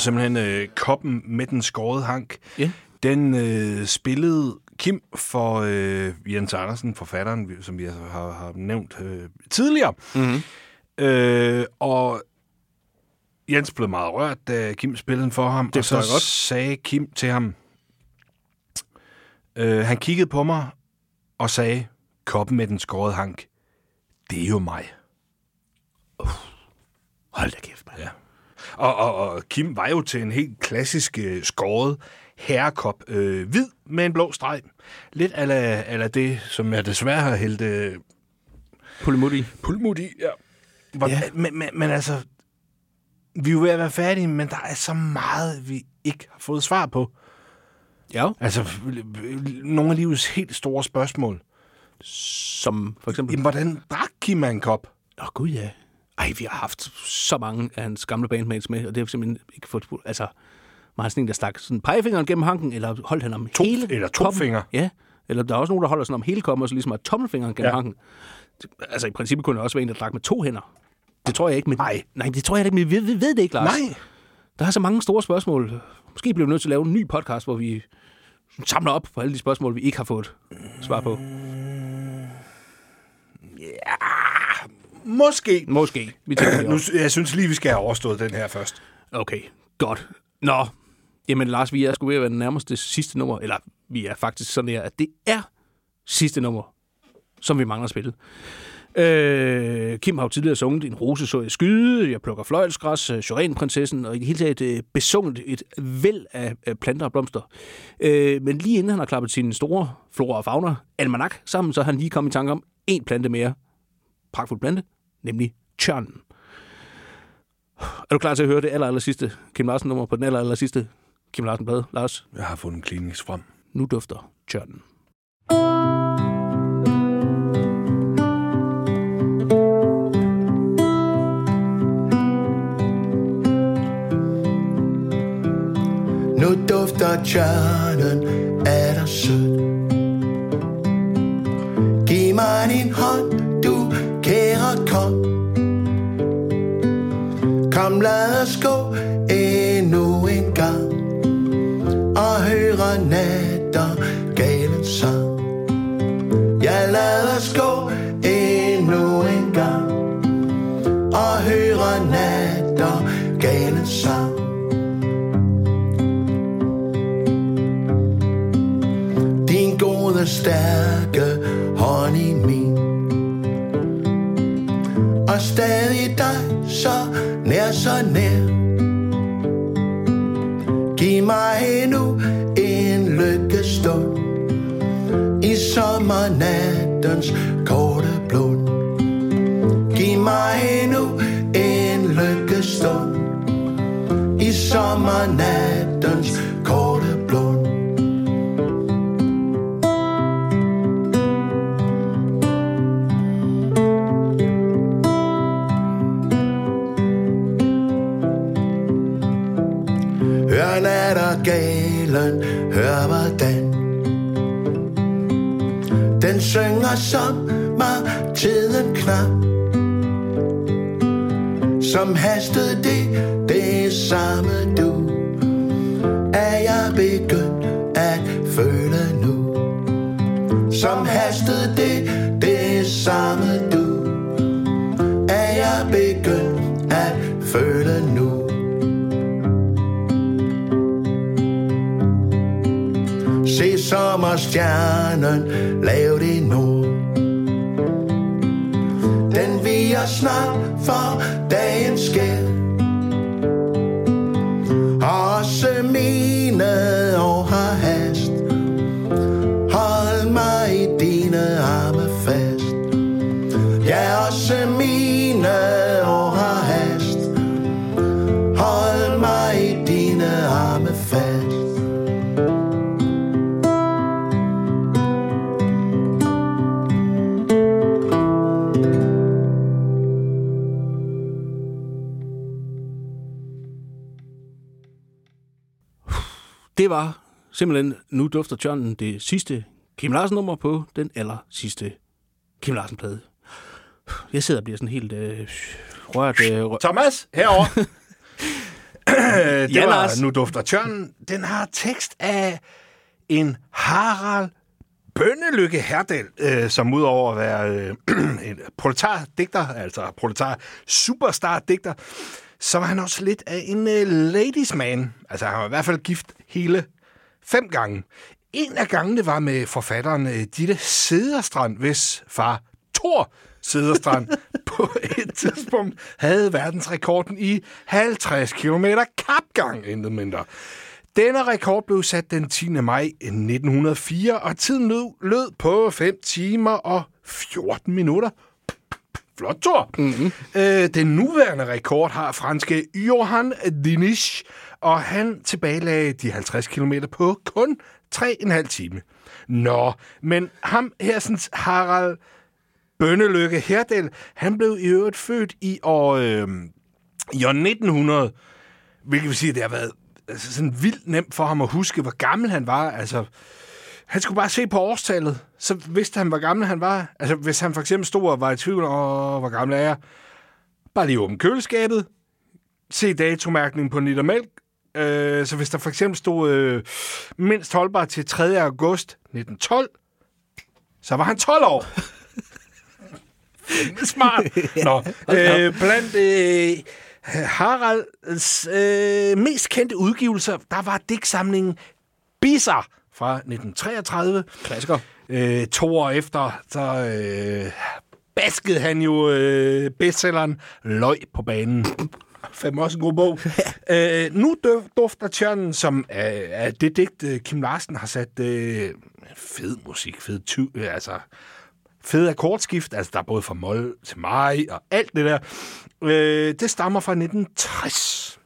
S2: Simpelthen øh, koppen med den skårede hank.
S1: Ja.
S2: Den øh, spillede Kim for øh, Jens Andersen, forfatteren, som vi har, har nævnt øh, tidligere.
S1: Mm-hmm.
S2: Øh, og Jens blev meget rørt, da Kim spillede den for ham.
S1: Det
S2: og så
S1: godt.
S2: sagde Kim til ham, øh, han kiggede på mig og sagde, koppen med den skårede hank, det er jo mig.
S1: Hold da kæft.
S2: Og, og, og Kim var jo til en helt klassisk øh, skåret herrekop. Øh, hvid med en blå streg. Lidt ala, ala det, som jeg desværre har hældt øh,
S1: Pulimut i.
S2: pulmut i. Ja. Hvor,
S1: Ja.
S2: Men, men, men altså, vi er jo ved at være færdige, men der er så meget, vi ikke har fået svar på.
S1: Ja.
S2: Altså, nogle af livets helt store spørgsmål.
S1: Som for eksempel...
S2: Jamen, hvordan drak Kim en kop?
S1: Åh, oh, gud ja. Ej, vi har haft så mange af hans gamle bandmates med, og det har vi simpelthen ikke fået... Altså, var han sådan en, der stak sådan pegefingeren gennem hanken, eller holdt han om
S2: To-
S1: hele
S2: eller to
S1: koppen?
S2: fingre.
S1: Ja, eller der er også nogen, der holder sådan om hele koppen, og så ligesom har tommelfingeren gennem ja.
S2: Ja.
S1: hanken. Altså, i princippet kunne det også være en, der drak med to hænder. Det tror jeg ikke, men...
S2: Nej.
S1: Nej, det tror jeg ikke, men vi ved, vi ved det ikke, Lars.
S2: Nej.
S1: Der er så mange store spørgsmål. Måske bliver vi nødt til at lave en ny podcast, hvor vi samler op på alle de spørgsmål, vi ikke har fået svar på.
S2: Måske.
S1: Måske. Vi tænker det
S2: Nu, jeg synes lige, vi skal have overstået den her først.
S1: Okay, godt. Nå, jamen Lars, vi er sgu ved at være den nærmeste sidste nummer, eller vi er faktisk sådan her, at det er sidste nummer, som vi mangler at spille. Øh, Kim har jo tidligere sunget En rose så jeg skyde, Jeg plukker fløjelsgræs, øh, Syrenprinsessen, og i det hele taget øh, besunget et væld af øh, planter og blomster. Øh, men lige inden han har klappet sin store flora og fauna, almanak, sammen, så er han lige kommet i tanke om en plante mere. Pragtfuld plante, nemlig tjørnen. Er du klar til at høre det aller, aller sidste Kim Larsen nummer på den aller, aller sidste Kim Larsen plade, Lars?
S2: Jeg har fundet Kleenex frem.
S1: Nu dufter tjørnen.
S3: Nu dufter tjørnen af dig sødt Giv mig din hånd, kom Kom lad os gå endnu en gang Og høre natter galen sang. Ja lad os gå endnu en gang Og høre natter galen sang. Din gode, stær så nær, så nær. Giv mig endnu en lykkestund i sommernattens korte blund. Giv mig endnu en lykkestund i sommernattens Som hastede det, det samme du
S1: simpelthen Nu dufter tjørnen det sidste Kim Larsen-nummer på den aller sidste Kim Larsen-plade. Jeg sidder og bliver sådan helt øh, rørt. Øh, rørt.
S2: Thomas, herover. det
S1: Ja,
S2: var
S1: Lars.
S2: Nu dufter tjørnen. Den har tekst af en Harald Bønnelykke Herdal, øh, som udover at være øh, en proletar-digter, altså proletar superstar-digter, så var han også lidt af en øh, ladies man. Altså han var i hvert fald gift hele fem gange. En af gangene var med forfatteren øh, Ditte Sederstrand, hvis far Thor Sederstrand på et tidspunkt havde verdensrekorden i 50 km kapgang, intet mindre. Denne rekord blev sat den 10. maj 1904, og tiden lød, lød på 5 timer og 14 minutter. Flot, Thor. Mm-hmm. Øh, den nuværende rekord har franske Johan Dinish, og han tilbagelagde de 50 km på kun 3,5 time. Nå, men ham her, Harald Bønnelykke Herdel, han blev i øvrigt født i år, øh, i år 1900, hvilket vil sige, at det har været altså, sådan vildt nemt for ham at huske, hvor gammel han var. Altså, han skulle bare se på årstallet, så vidste han, hvor gammel han var. Altså, hvis han for eksempel stod og var i tvivl åh, hvor gammel er jeg, bare lige åbne køleskabet, se datomærkningen på en liter mælk, øh, så hvis der for eksempel stod øh, mindst holdbar til 3. august 1912, så var han 12 år. Smart. Nå, øh, blandt øh, Haralds øh, mest kendte udgivelser, der var digtsamlingen Bizar fra 1933.
S1: Klassiker.
S2: Øh, to år efter, så øh, baskede han jo øh, bestselleren Løg på banen. Fem også en god bog. øh, nu dufter tjørnen, som er, er det digt, øh, Kim Larsen har sat øh, fed musik, fed ty, øh, altså fed akkordskift, altså der er både fra mol til mig og alt det der. Øh, det stammer fra 1960.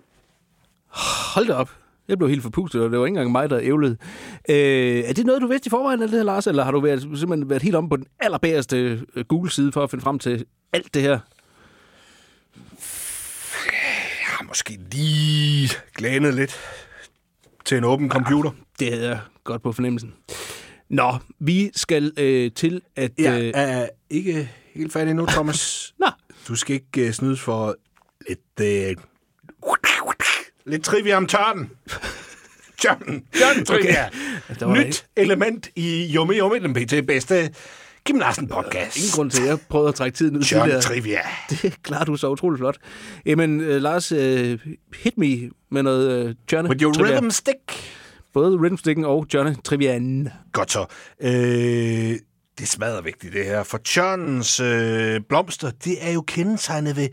S1: Hold da op. Jeg blev helt forpustet, og det var ikke engang mig, der ævlede. Øh, er det noget, du vidste i forvejen af det her, Lars? Eller har du været, simpelthen været helt om på den allerbæreste øh, Google-side for at finde frem til alt det her?
S2: Jeg har måske lige glænet lidt til en åben computer.
S1: Det havde jeg godt på fornemmelsen. Nå, vi skal øh, til at...
S2: Jeg
S1: Øh,
S2: er ikke helt færdig nu, Thomas.
S1: Nå.
S2: Du skal ikke uh, snydes for lidt... Uh, lidt trivia om tørnen. Tørnen. Tørnen trivia.
S1: Var
S2: Nyt
S1: ikke-
S2: element i Jumme Jumme, den pt. bedste Kim Larsen podcast.
S1: ingen grund til, at jeg prøvede at trække tiden ud tidligere.
S2: trivia.
S1: Det klarer du så utrolig flot. Jamen, øh, Lars, øh, hit me med noget øh, Johnny
S2: With your
S1: trivia.
S2: rhythm stick.
S1: Både rhythmsticken og Johnny Trivian.
S2: Godt så. Øh, det er smadret vigtigt, det her. For tørnens øh, blomster, det er jo kendetegnet ved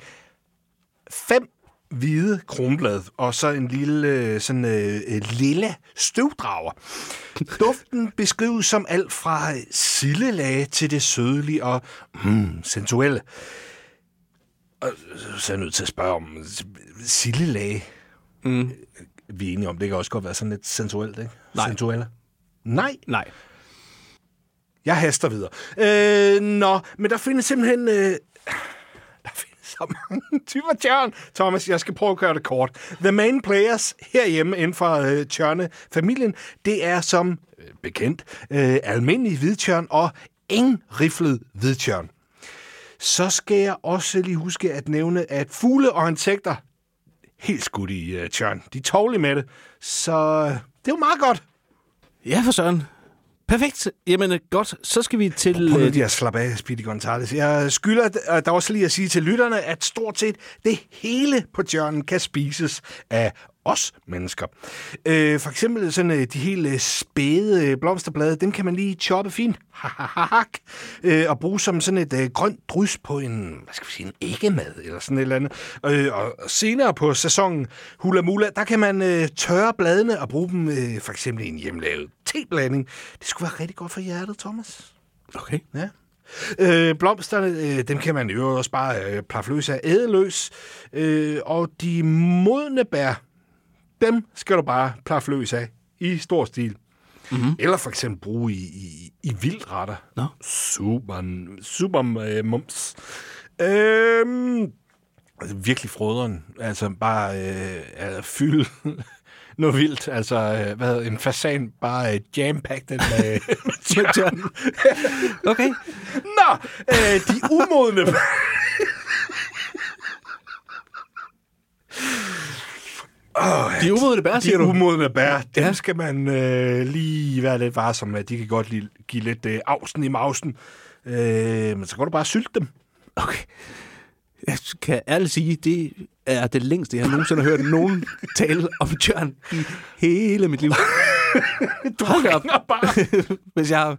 S2: fem hvide kronblad, og så en lille, øh, sådan, øh, øh, lille støvdrager. Duften beskrives som alt fra sildelage til det sødlige og mm, sensuelle. Og så er jeg nødt til at spørge om sildelage.
S1: Mm.
S2: Vi er enige om, det kan også godt være sådan lidt sensuelt, ikke?
S1: Nej.
S2: Sensuelle. Nej.
S1: Nej.
S2: Jeg haster videre. Øh, nå, men der findes simpelthen... Øh, så mange typer tjørn. Thomas, jeg skal prøve at gøre det kort. The main players herhjemme inden for øh, tjørne-familien, det er som øh, bekendt øh, almindelig hvidtjørn og engriflet hvidtjørn. Så skal jeg også lige huske at nævne, at fugle og insekter helt skudt i øh, tjørn. De er tålige med det, så øh, det er jo meget godt.
S1: Ja, for søren. Perfekt. Jamen øh, godt, så skal vi til...
S2: Prøv
S1: øh,
S2: lige at slappe af, Speedy Gonzales. Jeg skylder øh, der også lige at sige til lytterne, at stort set det hele på John kan spises af os mennesker. Øh, for eksempel sådan øh, de helt spæde blomsterblade, dem kan man lige choppe fint øh, og bruge som sådan et øh, grønt drys på en, hvad skal vi sige, en æggemad eller sådan et eller andet. Øh, og senere på sæsonen Hula Mula, der kan man øh, tørre bladene og bruge dem øh, for eksempel i en hjemmelavet teblanding. Det skulle være rigtig godt for hjertet, Thomas.
S1: Okay.
S2: Ja. Øh, blomsterne, øh, dem kan man jo også bare øh, plaffe løs af ædeløs. Øh, og de modne bær, dem skal du bare plaffe løs af i stor stil. Mm-hmm. Eller for eksempel bruge i, i, i vildretter.
S1: Nå.
S2: Super, super øh, mums. Øhm, altså virkelig froderen. Altså bare øh, altså, fylde noget vildt. Altså, øh, hvad hedder en fasan bare øh, jam-packed med, med tjørn.
S1: Okay.
S2: Nå, øh, de umodne... Oh,
S1: De umodne bær, siger
S2: de
S1: du?
S2: umodne bær, dem ja. skal man øh, lige være lidt varsom med. De kan godt lige, give lidt øh, afsen i mausen. Øh, men så kan du bare sylte dem.
S1: Okay. Jeg kan ærligt sige, det er det længste, jeg nogensinde har hørt nogen tale om tjørn i hele mit liv.
S2: Du
S1: Hold op.
S2: bare.
S1: Hvis jeg har...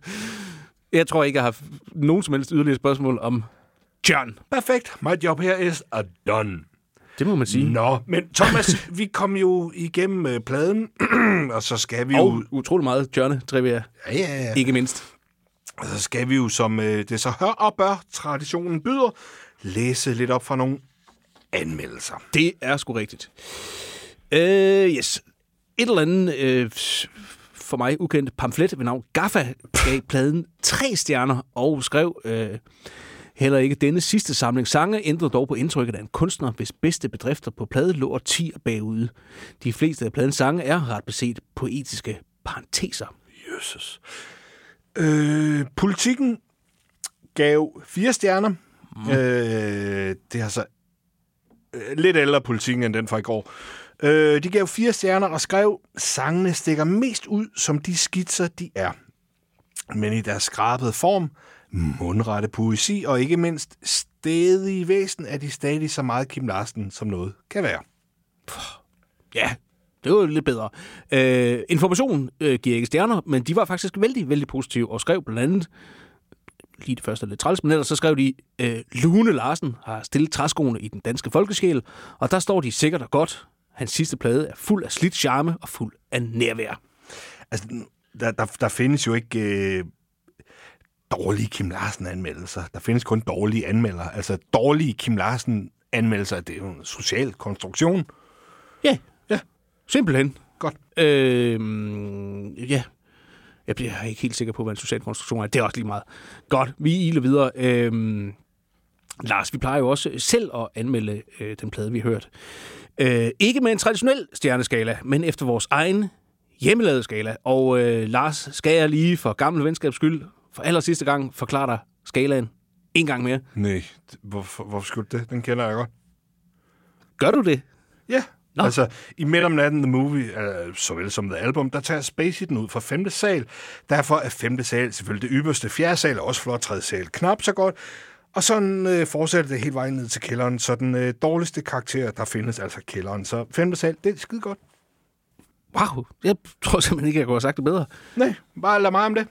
S1: Jeg tror ikke, jeg har haft nogen som helst yderligere spørgsmål om tjørn.
S2: Perfekt. My job her is a done.
S1: Det må man sige.
S2: Nå, men Thomas, vi kom jo igennem øh, pladen, og så skal vi
S1: Og
S2: jo...
S1: utrolig meget tjørne trivia.
S2: Ja, ja, ja.
S1: Ikke mindst.
S2: Og så skal vi jo, som øh, det så hør og bør, traditionen byder, læse lidt op fra nogle anmeldelser.
S1: Det er sgu rigtigt. Øh, yes. Et eller andet øh, for mig ukendt pamflet ved navn Gaffa gav pladen tre stjerner og skrev... Øh, Heller ikke denne sidste samling sange ændrede dog på indtrykket af en kunstner, hvis bedste bedrifter på plade lå årtier bagude. De fleste af pladens sange er ret beset poetiske parenteser.
S2: Jesus. Øh, politikken gav fire stjerner. Mm. Øh, det er så øh, lidt ældre politikken end den fra i går. Øh, de gav fire stjerner og skrev, sangene stikker mest ud som de skitser, de er. Men i deres skrabede form, mundrette poesi og ikke mindst stedige væsen er de stadig så meget Kim Larsen, som noget kan være.
S1: Ja, det var lidt bedre. Øh, information øh, giver ikke stjerner, men de var faktisk vældig, vældig positive og skrev blandt andet, lige det første er lidt træls, men ellers så skrev de, øh, Lune Larsen har stillet træskoene i den danske folkesjæl, og der står de sikkert og godt. Hans sidste plade er fuld af slidt charme og fuld af nærvær.
S2: Altså, der, der, der findes jo ikke øh, dårlige Kim Larsen-anmeldelser. Der findes kun dårlige anmeldere. Altså, dårlige Kim Larsen-anmeldelser, det er jo en social konstruktion.
S1: Ja,
S2: Ja.
S1: simpelthen.
S2: Godt.
S1: Øh, ja, jeg bliver ikke helt sikker på, hvad en social konstruktion er. Det er også lige meget. Godt, vi iler videre. Øh, Lars, vi plejer jo også selv at anmelde øh, den plade, vi har hørt. Øh, ikke med en traditionel stjerneskala, men efter vores egen hjemmelavede skala. Og øh, Lars, skal jeg lige for gammel venskabs skyld, for aller sidste gang, forklare dig skalaen en gang mere.
S2: Nej, hvorfor, hvorfor skulle det? Den kender jeg godt.
S1: Gør du det? Nå.
S2: Altså, i Midt om natten, The Movie, øh, såvel som The Album, der tager Spacey den ud fra femte sal. Derfor er femte sal selvfølgelig det ypperste. Fjerde sal er også flot, tredje sal knap så godt. Og sådan øh, fortsætter det helt vejen ned til kælderen. Så den øh, dårligste karakter, der findes, altså kælderen. Så femte sal, det er skide godt.
S1: Wow, jeg tror simpelthen ikke, jeg kunne have sagt det bedre.
S2: Nej, bare lad mig om det.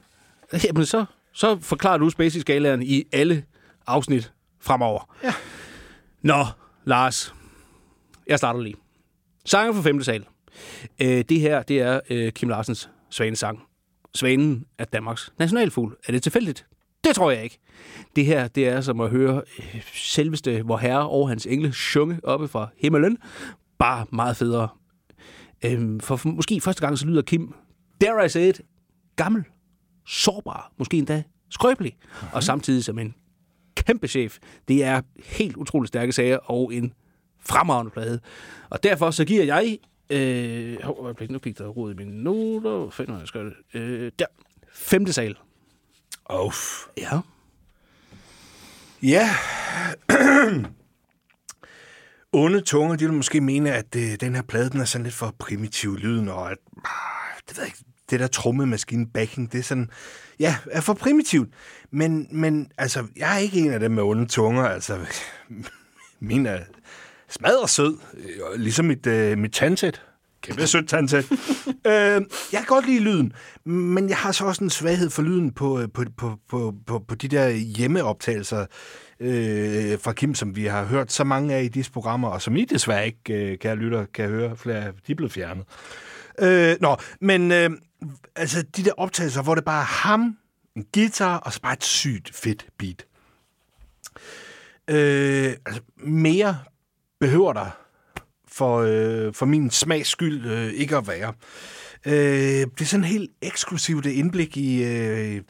S1: Jamen, så, så forklarer du Spacey-skalaen i alle afsnit fremover.
S2: Ja.
S1: Nå, Lars. Jeg starter lige. Sangen for femte sal. Øh, det her, det er øh, Kim Larsens svanesang. Svanen er Danmarks nationalfugl. Er det tilfældigt? Det tror jeg ikke. Det her, det er som at høre øh, selveste vor herre og hans engle synge oppe fra himmelen. Bare meget federe. Øhm, for, for måske første gang, så lyder Kim, dare I say it, gammel, sårbar, måske endda skrøbelig, og samtidig som en kæmpe chef. Det er helt utroligt stærke sager og en fremragende plade. Og derfor så giver jeg... Øh, hov, øjeblik, nu fik der rod i mine noter. Hvor fanden har jeg skrevet det? Øh, der. Femte sal.
S2: Uff.
S1: Ja.
S2: Ja. Onde tunge, de vil måske mene, at øh, den her plade, den er sådan lidt for primitiv lyden, og at, ah, det ved jeg ikke, det der trommemaskine backing, det er sådan, ja, er for primitivt. Men, men altså, jeg er ikke en af dem med onde tunger. Altså, min er smadret sød, øh, ligesom mit, øh, mit tandsæt. Kæmpe sødt tandsæt. øh, jeg kan godt lide lyden, men jeg har så også en svaghed for lyden på, øh, på, på, på, på, på de der hjemmeoptagelser øh, fra Kim, som vi har hørt så mange af i disse programmer, og som I desværre ikke, øh, kære lytter, kan høre flere af, de er blevet fjernet. Øh, nå, men øh, altså de der optagelser, hvor det bare er ham, en guitar, og så bare et sygt fedt beat. Øh, altså, mere behøver der for, øh, for min smags skyld øh, ikke at være. Øh, det er sådan helt eksklusivt det indblik i øh,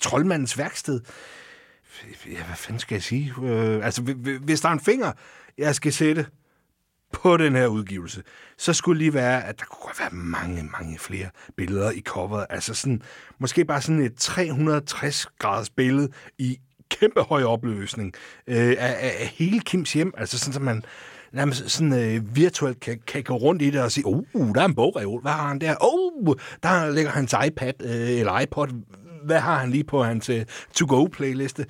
S2: troldmandens værksted. Ja, hvad fanden skal jeg sige? Øh, altså, hvis der er en finger, jeg skal sætte på den her udgivelse, så skulle lige være, at der kunne godt være mange, mange flere billeder i coveret. Altså sådan, måske bare sådan et 360-graders billede i kæmpe høj opløsning øh, af, af, hele Kims hjem. Altså sådan, at man nærmest sådan øh, virtuelt kan, kan gå rundt i det og sige, uh, der er en bogreol, hvad har han der? Oh, der ligger hans iPad øh, eller iPod. Hvad har han lige på hans øh, to-go-playliste?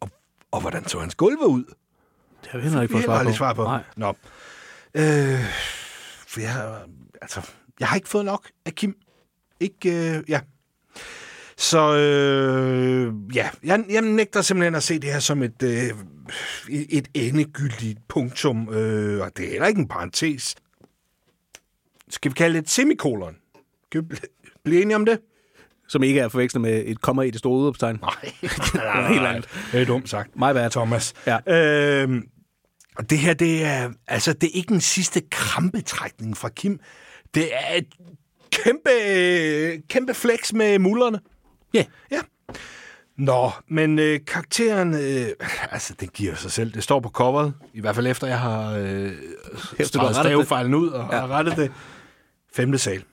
S2: Og, og hvordan så hans gulve ud?
S1: Det har vi heller ikke fået svar på.
S2: svar på.
S1: Nej.
S2: Nå. Øh, for jeg, altså, jeg har ikke fået nok af Kim. Ikke, øh, ja. Så øh, ja, jeg, jeg nægter simpelthen at se det her som et, øh, et, endegyldigt punktum, øh, og det er heller ikke en parentes. Skal vi kalde det et semikolon? Kan vi bl- blive enige om det?
S1: Som ikke er forvekslet med et komma i det store udopstegn.
S2: Nej,
S1: er noget helt andet.
S2: Det er dumt sagt.
S1: My bad.
S2: Thomas.
S1: Ja.
S2: Og det her, det er, altså, det er ikke en sidste krampetrækning fra Kim. Det er et kæmpe, kæmpe flex med mullerne.
S1: Ja. Yeah.
S2: Ja. Nå, men øh, karakteren, øh, altså, den giver sig selv. Det står på coveret, i hvert fald efter jeg har øh,
S1: det.
S2: stavefejlen ud og
S1: Ja.
S2: har rettet det. Femte sal.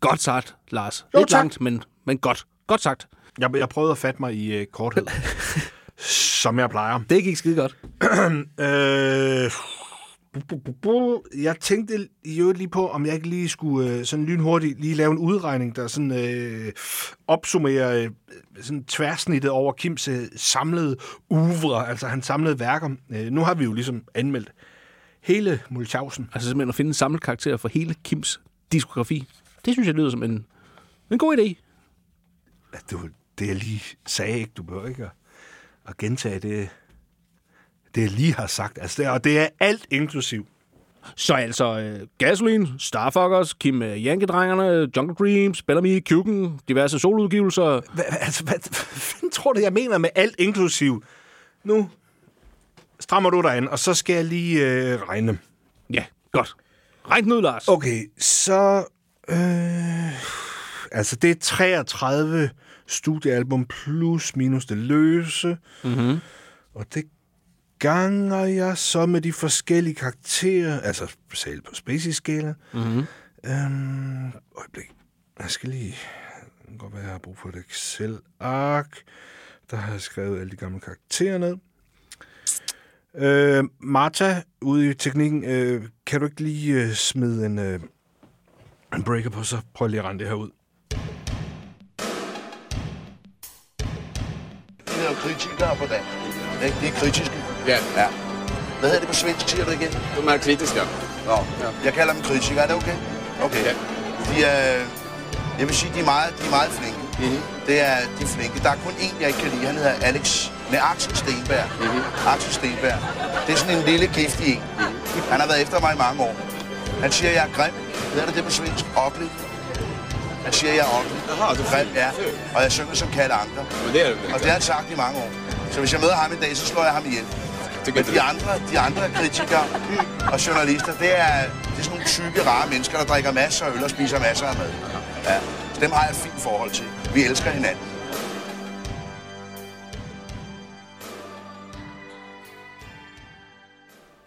S1: Godt sagt, Lars.
S2: Jo,
S1: Lidt
S2: tak.
S1: langt, men, men godt. Godt sagt.
S2: Jeg, jeg prøvede at fatte mig i øh, korthed, som jeg plejer.
S1: Det gik skide godt.
S2: øh. Jeg tænkte i øvrigt lige på, om jeg ikke lige skulle øh, sådan lynhurtigt lige lave en udregning, der sådan øh, opsummerer øh, sådan tværsnittet over Kims øh, samlede uvre, altså hans samlede værker. Øh, nu har vi jo ligesom anmeldt hele Mulchausen.
S1: Altså simpelthen at finde en samlet karakter for hele Kims diskografi. Det synes jeg lyder som en, en god idé.
S2: Du, det jeg lige sagde, ikke? Du behøver ikke at, at gentage det, det, jeg lige har sagt. Altså, det, er- og det er alt inklusiv.
S1: Så altså øh, Gasoline, Starfuckers, Kim øh, Yankee-drengerne, Jungle Dreams, Bellamy, Kuken, diverse soludgivelser.
S2: Hvad, altså, hvad, hvad tror du, jeg mener med alt inklusiv? Nu strammer du dig an, og så skal jeg lige øh, regne.
S1: Ja, godt. Regn ud, Lars.
S2: Okay, så... Øh, altså, det er 33 studiealbum plus minus det løse.
S1: Mm-hmm.
S2: Og det ganger jeg så med de forskellige karakterer, altså selv på Spacey-skala.
S1: Mm-hmm.
S2: Øhm, øjeblik. Jeg skal lige... Det kan godt være, jeg har brug for et Excel-ark. Der har jeg skrevet alle de gamle karakterer ned. Øh, Martha, ude i teknikken, øh, kan du ikke lige øh, smide en, øh, en breaker på, så prøv lige at rende det her ud.
S18: De er jo kritikere på dansk. Ikke? De er kritiske.
S19: Ja.
S18: ja. Hvad hedder det på svensk, siger du igen?
S19: De er kritiske.
S18: Nå, jeg kalder dem kritikere. Er det okay? Okay. Ja. De er, jeg vil sige, de er meget, de er meget flinke. Mm-hmm. Det er, de er flinke. Der er kun én, jeg ikke kan lide. Han hedder Alex. Nej, Axel Stenberg. Mm-hmm. Axel Stenberg. Det er sådan en lille giftig en. Mm-hmm. Han har været efter mig i mange år. Han siger, jeg er grim. Hvad er det det på svensk? Ugly. Han siger, jeg er ugly.
S19: Jaha, du
S18: grim, ja. Og jeg synger som Kalle Anker.
S19: Men det er det
S18: Og det har han sagt i mange år. Så hvis jeg møder ham i dag, så slår jeg ham ihjel. Men de andre, de andre kritikere og journalister, det er, det er sådan nogle tykke, rare mennesker, der drikker masser af øl og spiser masser af mad. Ja. Så dem har jeg et fint forhold til. Vi elsker hinanden.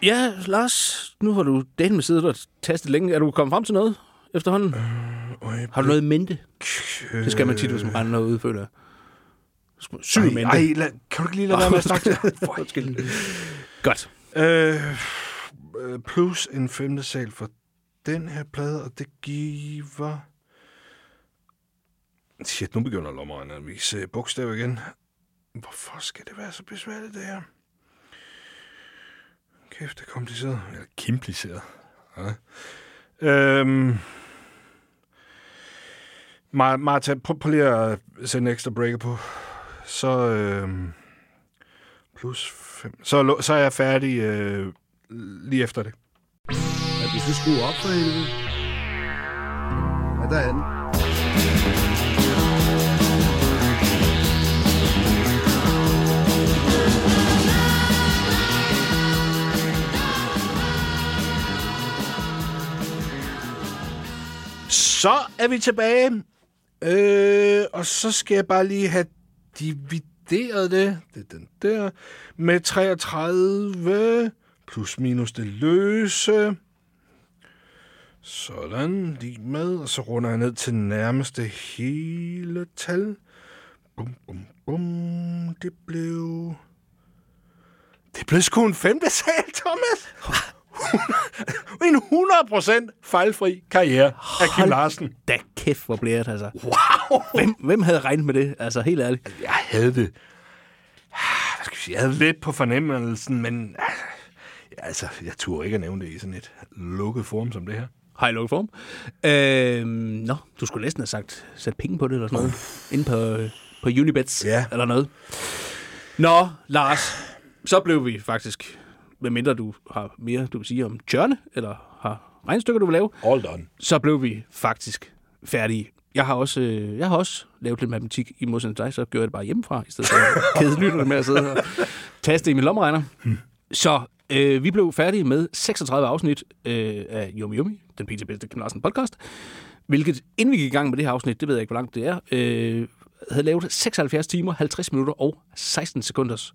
S1: Ja, Lars, nu har du dagen med siddet og tastet længe. Er du kommet frem til noget efterhånden?
S2: Øh,
S1: har du noget i mente? Det skal man tit, hvis man regner noget ud, føler jeg. Syg i
S2: Ej,
S1: mente.
S2: ej, lad, kan du ikke lige lade være med at snakke?
S1: Undskyld. Godt.
S2: Øh, øh, plus en femte sal for den her plade, og det giver... Shit, nu begynder lommeregneren at vise bogstaver igen. Hvorfor skal det være så besværligt, det her? Kæft, det er kompliceret. Eller kompliceret. Ja. Øhm. Ma- Martha, prøv, prøv lige at sætte en ekstra breaker på. Så... Øhm, plus 5. Så, er så er jeg færdig øh, lige efter det.
S19: Ja, du skal skrue op for helvede. Ja, der er den.
S2: Så er vi tilbage. Øh, og så skal jeg bare lige have divideret det. Det er den der. Med 33 plus minus det løse. Sådan, lige med. Og så runder jeg ned til nærmeste hele tal. Bum, bum, bum. Det blev... Det blev sgu en femte sal, Thomas. en 100% fejlfri karriere af Kim Larsen.
S1: Da kæft, hvor det, altså.
S2: Wow!
S1: Hvem, hvem havde regnet med det? Altså, helt ærligt.
S2: Jeg havde det. Hvad skal vi sige? Jeg havde lidt på fornemmelsen, men altså, jeg turde ikke at nævne det i sådan et lukket forum som det her.
S1: Har I lukket form? Øh, nå, du skulle næsten have sagt, sat penge på det eller sådan noget. Inde på, på Unibets
S2: ja.
S1: eller noget. Nå, Lars, så blev vi faktisk, medmindre du har mere, du vil sige om Tjørne, eller har regnstykker, du vil lave.
S2: All done.
S1: Så blev vi faktisk færdige. Jeg har også, øh, jeg har også lavet lidt matematik i modsætning til dig, så gjorde jeg det bare hjemmefra, i stedet for at kede lytterne med at sidde og taste i min lommeregner. Hmm. Så øh, vi blev færdige med 36 afsnit øh, af Yumi Yumi, den PT bedste Kim Larsen podcast, hvilket, inden vi gik i gang med det her afsnit, det ved jeg ikke, hvor langt det er, øh, havde lavet 76 timer, 50 minutter og 16 sekunders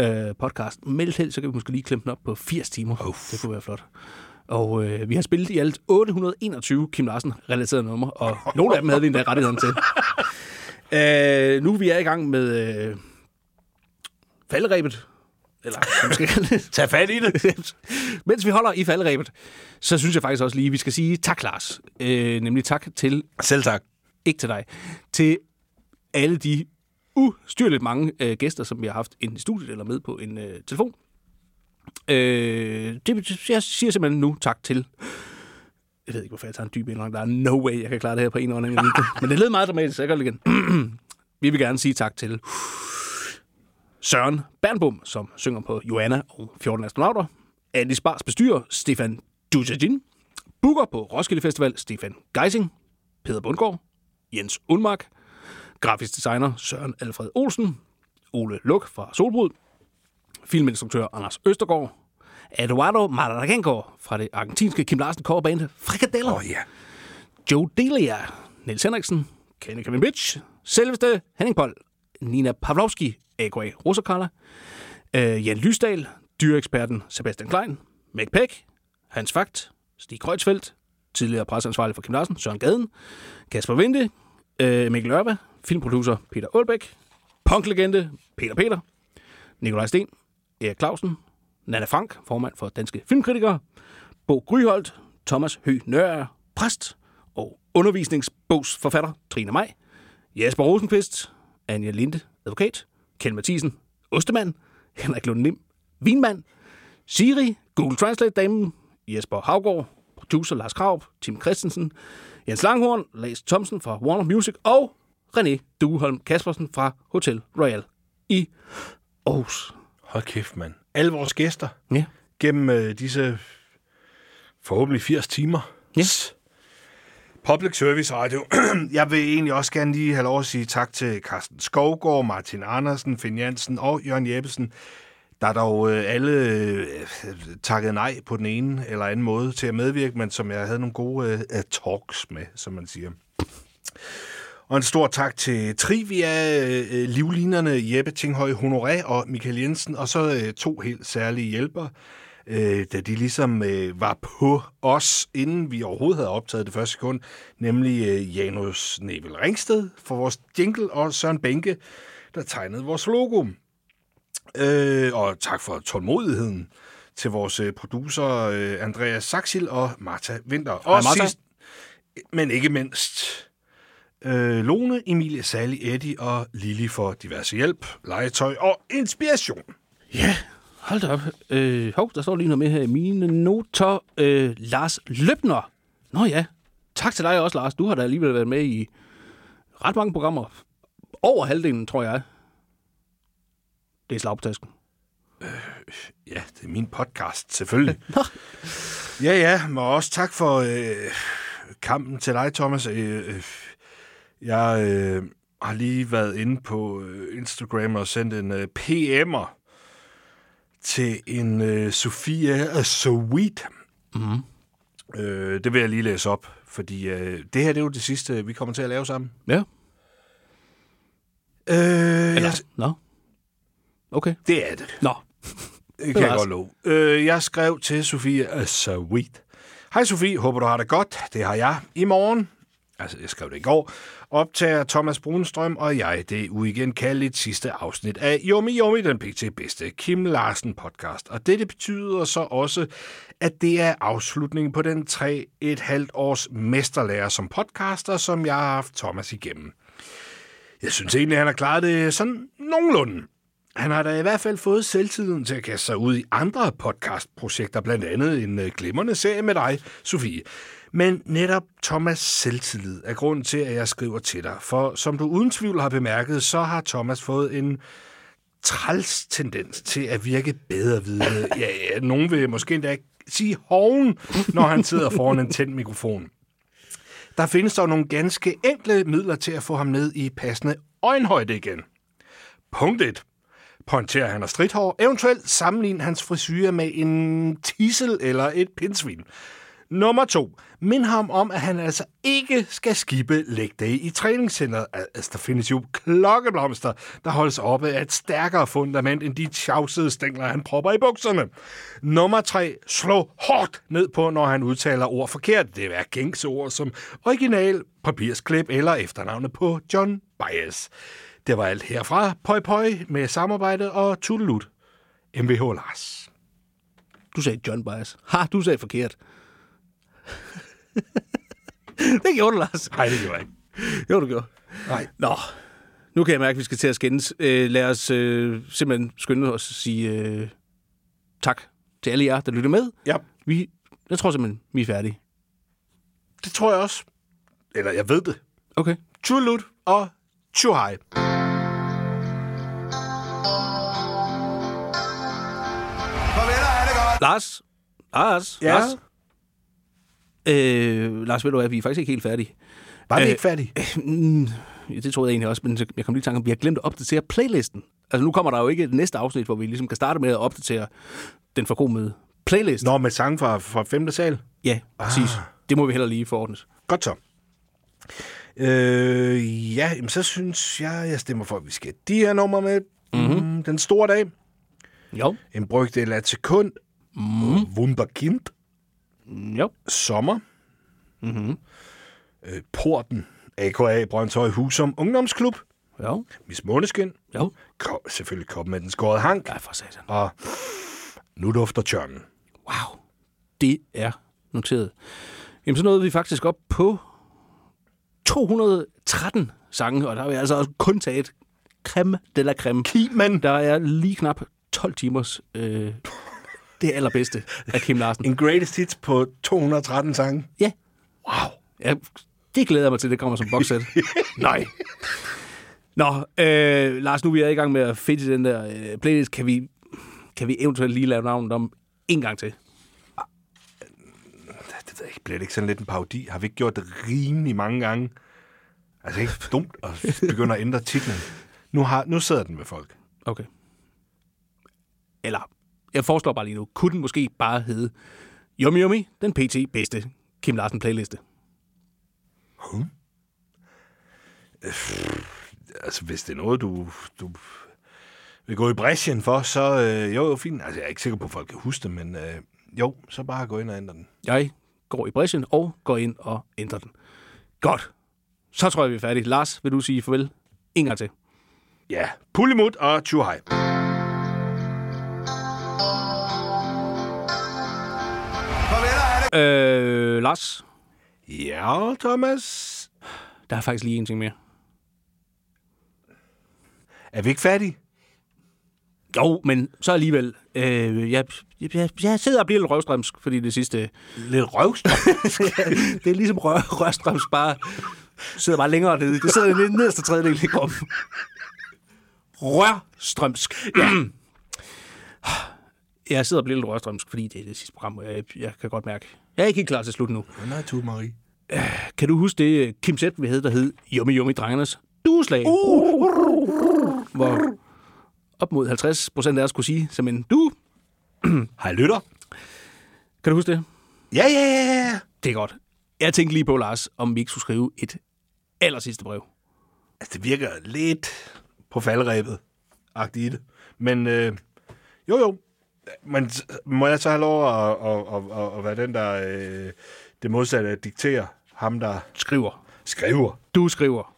S1: øh, podcast. Meldt held, så kan vi måske lige klemme den op på 80 timer. Uff. Det kunne være flot. Og øh, vi har spillet i alt 821 Kim Larsen-relaterede numre, og nogle af dem havde vi endda rettigheden til. øh, nu er vi er i gang med øh, falderæbet, eller det.
S2: Tag fat i det.
S1: Mens vi holder i falderæbet, så synes jeg faktisk også lige, at vi skal sige tak, Lars. Øh, nemlig tak til...
S2: Selv tak.
S1: Ikke til dig. Til alle de ustyrligt mange øh, gæster, som vi har haft inde i studiet eller med på en øh, telefon. Øh, det, jeg siger simpelthen nu tak til... Jeg ved ikke, hvorfor jeg tager en dyb indrøm. Der er no way, jeg kan klare det her på en eller anden. Men det lød meget dramatisk, så jeg gør det igen. vi vil gerne sige tak til Søren Bernbom, som synger på Joanna og 14 astronauter. Andy Spars bestyrer, Stefan Dujardin. Booker på Roskilde Festival, Stefan Geising. Peter Bundgaard. Jens Unmark. Grafisk designer, Søren Alfred Olsen. Ole Luk fra Solbrud. Filminstruktør Anders Østergaard. Eduardo Maragenko fra det argentinske Kim Larsen coverband Frikadeller.
S2: Åh, oh, ja.
S1: Joe Delia, Niels Henriksen, Kenny Kevin Bitch, selveste Henning Pold, Nina Pavlovski, a.k.a. Rosakala, øh, Jan Lysdal, dyreeksperten Sebastian Klein, Meg Peck, Hans Fagt, Stig Kreutzfeldt, tidligere presseansvarlig for Kim Larsen, Søren Gaden, Kasper Vinde, øh, Mikkel Ørba, filmproducer Peter Aalbæk, punklegende Peter Peter, Nikolaj Sten, Erik Clausen, Nana Frank, formand for Danske Filmkritikere, Bo Gryholdt, Thomas Høgh Nørre, præst og undervisningsbogsforfatter Trine Maj, Jesper Rosenqvist, Anja Linde, advokat, Ken Mathisen, Ostemand, Henrik Lund Lim, Vinmand, Siri, Google Translate-damen, Jesper Havgård, producer Lars Krav, Tim Christensen, Jens Langhorn, Lars Thomsen fra Warner Music og René Dueholm Kaspersen fra Hotel Royal i Aarhus.
S2: Hold kæft, mand. Alle vores gæster.
S1: Ja.
S2: Gennem øh, disse forhåbentlig 80 timer.
S1: Yes.
S2: Public Service Radio. Jeg vil egentlig også gerne lige have lov at sige tak til Carsten Skovgaard, Martin Andersen, Finn Jansen og Jørgen Jeppesen. Der er dog øh, alle øh, takket nej på den ene eller anden måde til at medvirke, men som jeg havde nogle gode øh, talks med, som man siger. Og en stor tak til Trivia, øh, livlinerne Jeppe Tinghøj Honoré og Michael Jensen, og så øh, to helt særlige hjælpere, øh, da de ligesom øh, var på os, inden vi overhovedet havde optaget det første sekund, nemlig øh, Janus Nebel Ringsted for vores jingle, og Søren Bænke, der tegnede vores logo. Øh, og tak for tålmodigheden til vores øh, producer øh, Andreas Saxil og Marta Winter. Og
S1: Hej, Martha.
S2: sidst, men ikke mindst, øh, Lone, Emilie, Sally, Eddie og Lili for diverse hjælp, legetøj og inspiration.
S1: Ja, hold da op. Øh, hov, der står lige noget med her i mine noter. Øh, Lars Løbner. Nå ja, tak til dig også, Lars. Du har da alligevel været med i ret mange programmer. Over halvdelen, tror jeg. Det er slag på tasken.
S2: Ja, det er min podcast, selvfølgelig. ja, ja, men også tak for øh, kampen til dig, Thomas. Øh, øh, jeg øh, har lige været inde på øh, Instagram og sendt en øh, PM'er til en øh, Sofia Sweet.
S1: Mhm.
S2: Øh, det vil jeg lige læse op, fordi øh, det her det er jo det sidste, vi kommer til at lave sammen.
S1: Ja.
S2: Øh,
S1: Eller,
S2: jeg,
S1: Nå. Okay.
S2: det er det.
S1: Nå.
S2: Det kan jeg godt love. Øh, jeg skrev til Sofie, uh, sweet. Hej Sofie, håber du har det godt. Det har jeg. I morgen, altså jeg skrev det i går, optager Thomas Brunstrøm og jeg det uigenkaldeligt sidste afsnit af Yummy Yummy, den pt. bedste Kim Larsen podcast. Og det betyder så også, at det er afslutningen på den tre et halvt års mesterlærer som podcaster, som jeg har haft Thomas igennem. Jeg synes egentlig, han har klaret det sådan nogenlunde. Han har da i hvert fald fået selvtiden til at kaste sig ud i andre podcastprojekter, blandt andet en øh, glimrende serie med dig, Sofie. Men netop Thomas' selvtillid er grunden til, at jeg skriver til dig. For som du uden tvivl har bemærket, så har Thomas fået en træls tendens til at virke bedrevidende. Ja, ja, nogen vil måske endda sige hoven, når han sidder foran en tændt mikrofon. Der findes dog nogle ganske enkle midler til at få ham ned i passende øjenhøjde igen. Punkt 1. Pointerer han har stridthår, eventuelt sammenligne hans frisyre med en tissel eller et pindsvin. Nummer to. Mind ham om, at han altså ikke skal skippe leg day i træningscenteret. Altså, der findes jo klokkeblomster, der holdes oppe af et stærkere fundament end de tjavsede stængler, han propper i bukserne. Nummer tre. Slå hårdt ned på, når han udtaler ord forkert. Det er gængse ord som original, papirsklip eller efternavnet på John Bias. Det var alt herfra. Pøj pøj med samarbejde og tudelut. MVH Lars.
S1: Du sagde John Bias. Ha, du sagde forkert. det gjorde du, Lars.
S2: Nej, det gjorde jeg ikke.
S1: Jo, du gjorde.
S2: Nej.
S1: Nå, nu kan jeg mærke, at vi skal til at skændes. Øh, lad os øh, simpelthen skynde os at sige øh, tak til alle jer, der lytter med.
S2: Ja.
S1: Vi, jeg tror simpelthen, vi er færdige.
S2: Det tror jeg også. Eller jeg ved det.
S1: Okay.
S2: Tudelut og tjuhej.
S1: Lars? Lars?
S2: Ja?
S1: Lars? Øh, Lars, ved du hvad, vi er faktisk ikke helt færdige.
S2: Var vi
S1: Øh,
S2: ikke færdige?
S1: Ja, det troede jeg egentlig også, men jeg kom lige i tanke om, vi har glemt at opdatere playlisten. Altså nu kommer der jo ikke et næste afsnit, hvor vi ligesom kan starte med at opdatere den forkromede playlist.
S2: Nå, med sang fra, fra 5. sal?
S1: Ja, præcis. Ah. Det må vi heller lige forordnes.
S2: Godt så. Øh, ja, jamen, så synes jeg, jeg stemmer for, at vi skal de her numre med. Mm-hmm. Den store dag.
S1: Jo.
S2: En brygdel af et sekund. Mm. Wunderkind.
S1: Jo.
S2: Sommer.
S1: Mm-hmm.
S2: Øh, Porten. AKA Brøndshøj Husum Ungdomsklub.
S1: Jo.
S2: Miss Måneskin.
S1: Jo.
S2: Ko- selvfølgelig Koppen med den skårede hank.
S1: Ja, for satan.
S2: Og nu dufter tjørnen.
S1: Wow. Det er noteret. Jamen, så nåede vi faktisk op på 213 sange, og der har vi altså kun taget creme de la creme.
S2: Kimen.
S1: Der er lige knap 12 timers øh, det allerbedste af Kim Larsen.
S2: En greatest hits på 213 sange.
S1: Ja.
S2: Wow.
S1: Ja, det glæder jeg mig til, det kommer som boxset. Nej. Nå, øh, Lars, nu er vi er i gang med at fedt i den der øh, playlist. Kan vi, kan vi eventuelt lige lave navnet om en gang til?
S2: Det ved jeg ikke. Bliver det ikke sådan lidt en parodi? Har vi ikke gjort det rimelig mange gange? Altså ikke dumt at begynde at ændre titlen. Nu, har, nu sidder den med folk.
S1: Okay. Eller, jeg foreslår bare lige nu, kunne den måske bare hedde Yummy Yummy, den pt. bedste Kim Larsen playliste.
S2: Hmm. Altså, hvis det er noget, du, du vil gå i bræschen for, så øh, jo, jo, fint. Altså, jeg er ikke sikker på, at folk kan huske det, men øh, jo, så bare gå ind og ændre den.
S1: Jeg går i bræschen og går ind og ændrer den. Godt. Så tror jeg, vi er færdige. Lars, vil du sige farvel en gang til?
S2: Ja, Pullimut og Tjuhaj.
S1: Øh, Lars?
S2: Ja, Thomas?
S1: Der er faktisk lige en ting mere.
S2: Er vi ikke færdige?
S1: Jo, men så alligevel. Øh, jeg, jeg, jeg sidder og bliver lidt røvstrømsk, fordi det sidste...
S2: Lidt røvstrømsk?
S1: det er ligesom røv, røvstrømsk, bare sidder bare længere nede. Det sidder i den nederste tredjedel i kroppen. Rørstrømsk. Ja. Jeg sidder og bliver lidt rørstrømsk, fordi det er det sidste program, og jeg, jeg kan godt mærke. Jeg er ikke helt klar til slut nu.
S2: Nej, du, Marie.
S1: Kan du huske det Kim Zet, vi havde, der hed Yummy Yummy Drengernes dueslag? Uh. Hvor op mod 50 procent af os kunne sige som en du.
S2: Hej, lytter.
S1: Kan du huske det?
S2: Ja, ja, ja, ja.
S1: Det er godt. Jeg tænkte lige på, Lars, om vi ikke skulle skrive et aller sidste brev.
S2: Altså, det virker lidt på faldrebet, agtigt i det. Men øh, jo, jo. Men må jeg så have lov at, at, at, at, at være den, der øh, det modsatte at diktere ham, der
S1: Skriver.
S2: skriver?
S1: Du skriver.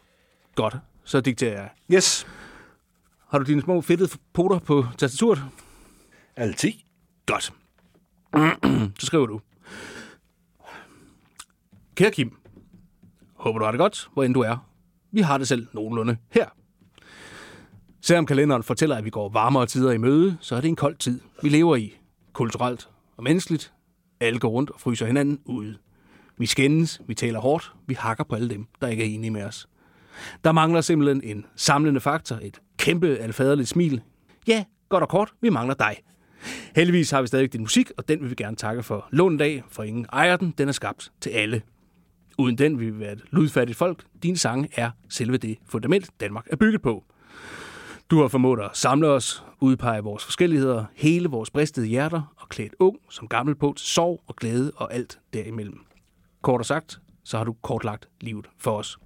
S1: Godt. Så dikterer jeg.
S2: Yes.
S1: Har du dine små fedtede poter på tastaturet?
S2: Altid.
S1: Godt. Så skriver du. Kære Kim, håber du har det godt, hvor end du er. Vi har det selv nogenlunde her. Selvom kalenderen fortæller, at vi går varmere tider i møde, så er det en kold tid, vi lever i. Kulturelt og menneskeligt. Alle går rundt og fryser hinanden ude. Vi skændes, vi taler hårdt, vi hakker på alle dem, der ikke er enige med os. Der mangler simpelthen en samlende faktor, et kæmpe alfaderligt smil. Ja, godt og kort, vi mangler dig. Heldigvis har vi stadig din musik, og den vil vi gerne takke for lånedag, for ingen ejer den, den er skabt til alle. Uden den vil vi være et ludfattigt folk. Dine sange er selve det fundament, Danmark er bygget på. Du har formået at samle os, udpege vores forskelligheder, hele vores bristede hjerter og klædt ung som gammel på til sorg og glæde og alt derimellem. Kort og sagt, så har du kortlagt livet for os.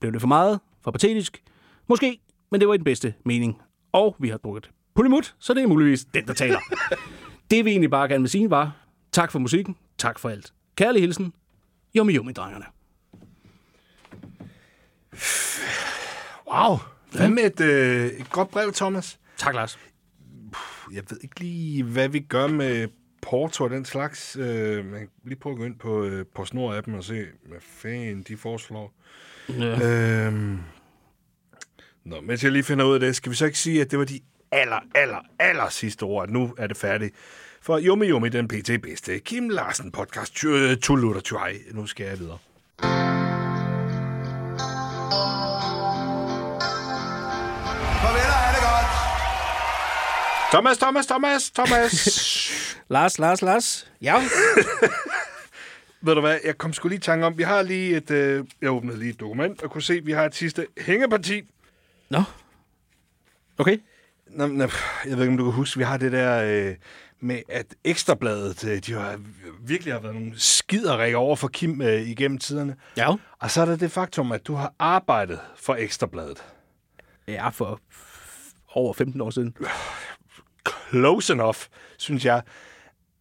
S1: Blev det for meget? For patetisk? Måske, men det var i den bedste mening. Og vi har drukket pulimut, så det er muligvis den, der taler. det vi egentlig bare gerne vil sige var, tak for musikken, tak for alt. Kærlig hilsen, Yummy Yummy drengerne.
S2: Wow. Hvad med et, øh, et godt brev, Thomas?
S1: Tak, Lars.
S2: Jeg ved ikke lige, hvad vi gør med Porto og den slags. Øh, man kan lige prøve at gå ind på, øh, på snor-appen og se, hvad fanden de foreslår.
S1: Ja.
S2: Øhm, nå, mens jeg lige finder ud af det, skal vi så ikke sige, at det var de aller, aller, aller sidste ord, at nu er det færdigt. For Yummy Yummy, den pt. bedste Kim Larsen podcast, Tulutter Tjej. Nu skal jeg videre. Thomas, Thomas, Thomas, Thomas.
S1: Lars, Lars, Lars. Ja.
S2: Ved du hvad, jeg kom sgu lige i tanke om, vi har lige et, øh, jeg åbnede lige et dokument, og kunne se, at vi har et sidste hængeparti.
S1: Nå. Okay.
S2: Nå, nå, jeg ved ikke, om du kan huske, vi har det der øh, med, at Ekstrabladet, øh, de har virkelig har været nogle skiderikker over for Kim øh, igennem tiderne.
S1: Ja.
S2: Og så er der det faktum, at du har arbejdet for Ekstrabladet.
S1: Ja, for over 15 år siden.
S2: Close enough, synes jeg.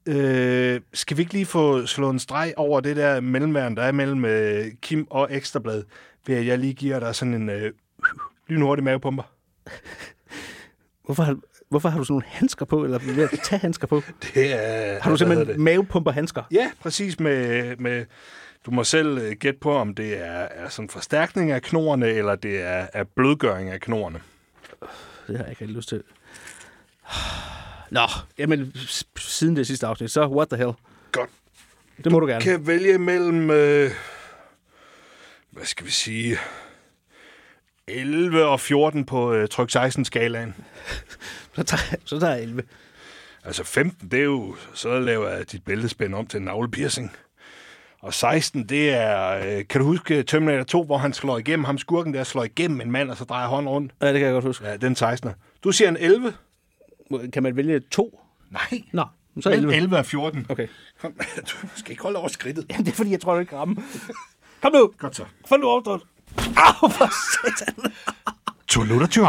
S2: Øh, skal vi ikke lige få slået en streg over det der mellemværn, der er mellem øh, Kim og Ekstrabladet, ved at jeg lige giver dig sådan en øh, lynhurtig mavepumper?
S1: Hvorfor har, hvorfor har du sådan nogle handsker på, eller ved at tage handsker på?
S2: Det er...
S1: Har du simpelthen
S2: hedder det?
S1: mavepumper handsker?
S2: Ja, præcis med, med... Du må selv øh, gætte på, om det er, er sådan forstærkning af knorene, eller det er, er blødgøring af knorene.
S1: Det har jeg ikke rigtig lyst til. Nå, jamen, siden det sidste afsnit, så what the hell?
S2: Godt.
S1: Det må du gerne.
S2: kan vælge mellem... Øh, hvad skal vi sige... 11 og 14 på øh, tryk 16-skalaen.
S1: Så tager, så tager jeg 11.
S2: Altså 15, det er jo... Så laver jeg dit bæltespænd om til en navlepiercing. Og 16, det er... Øh, kan du huske Terminator 2, hvor han slår igennem ham skurken der, slår igennem en mand, og så drejer hånden rundt?
S1: Ja, det kan jeg godt huske.
S2: Ja, den 16. Du siger en 11?
S1: Kan man vælge to?
S2: Nej.
S1: Nå, så
S2: Mellem
S1: 11.
S2: 11 og 14.
S1: Okay.
S2: Kom, du skal ikke holde over skridtet.
S1: Jamen, det er fordi, jeg tror, du ikke kan ramme. Kom nu.
S2: Godt så.
S1: Få nu overstået. Au, for satan.
S2: To lutter til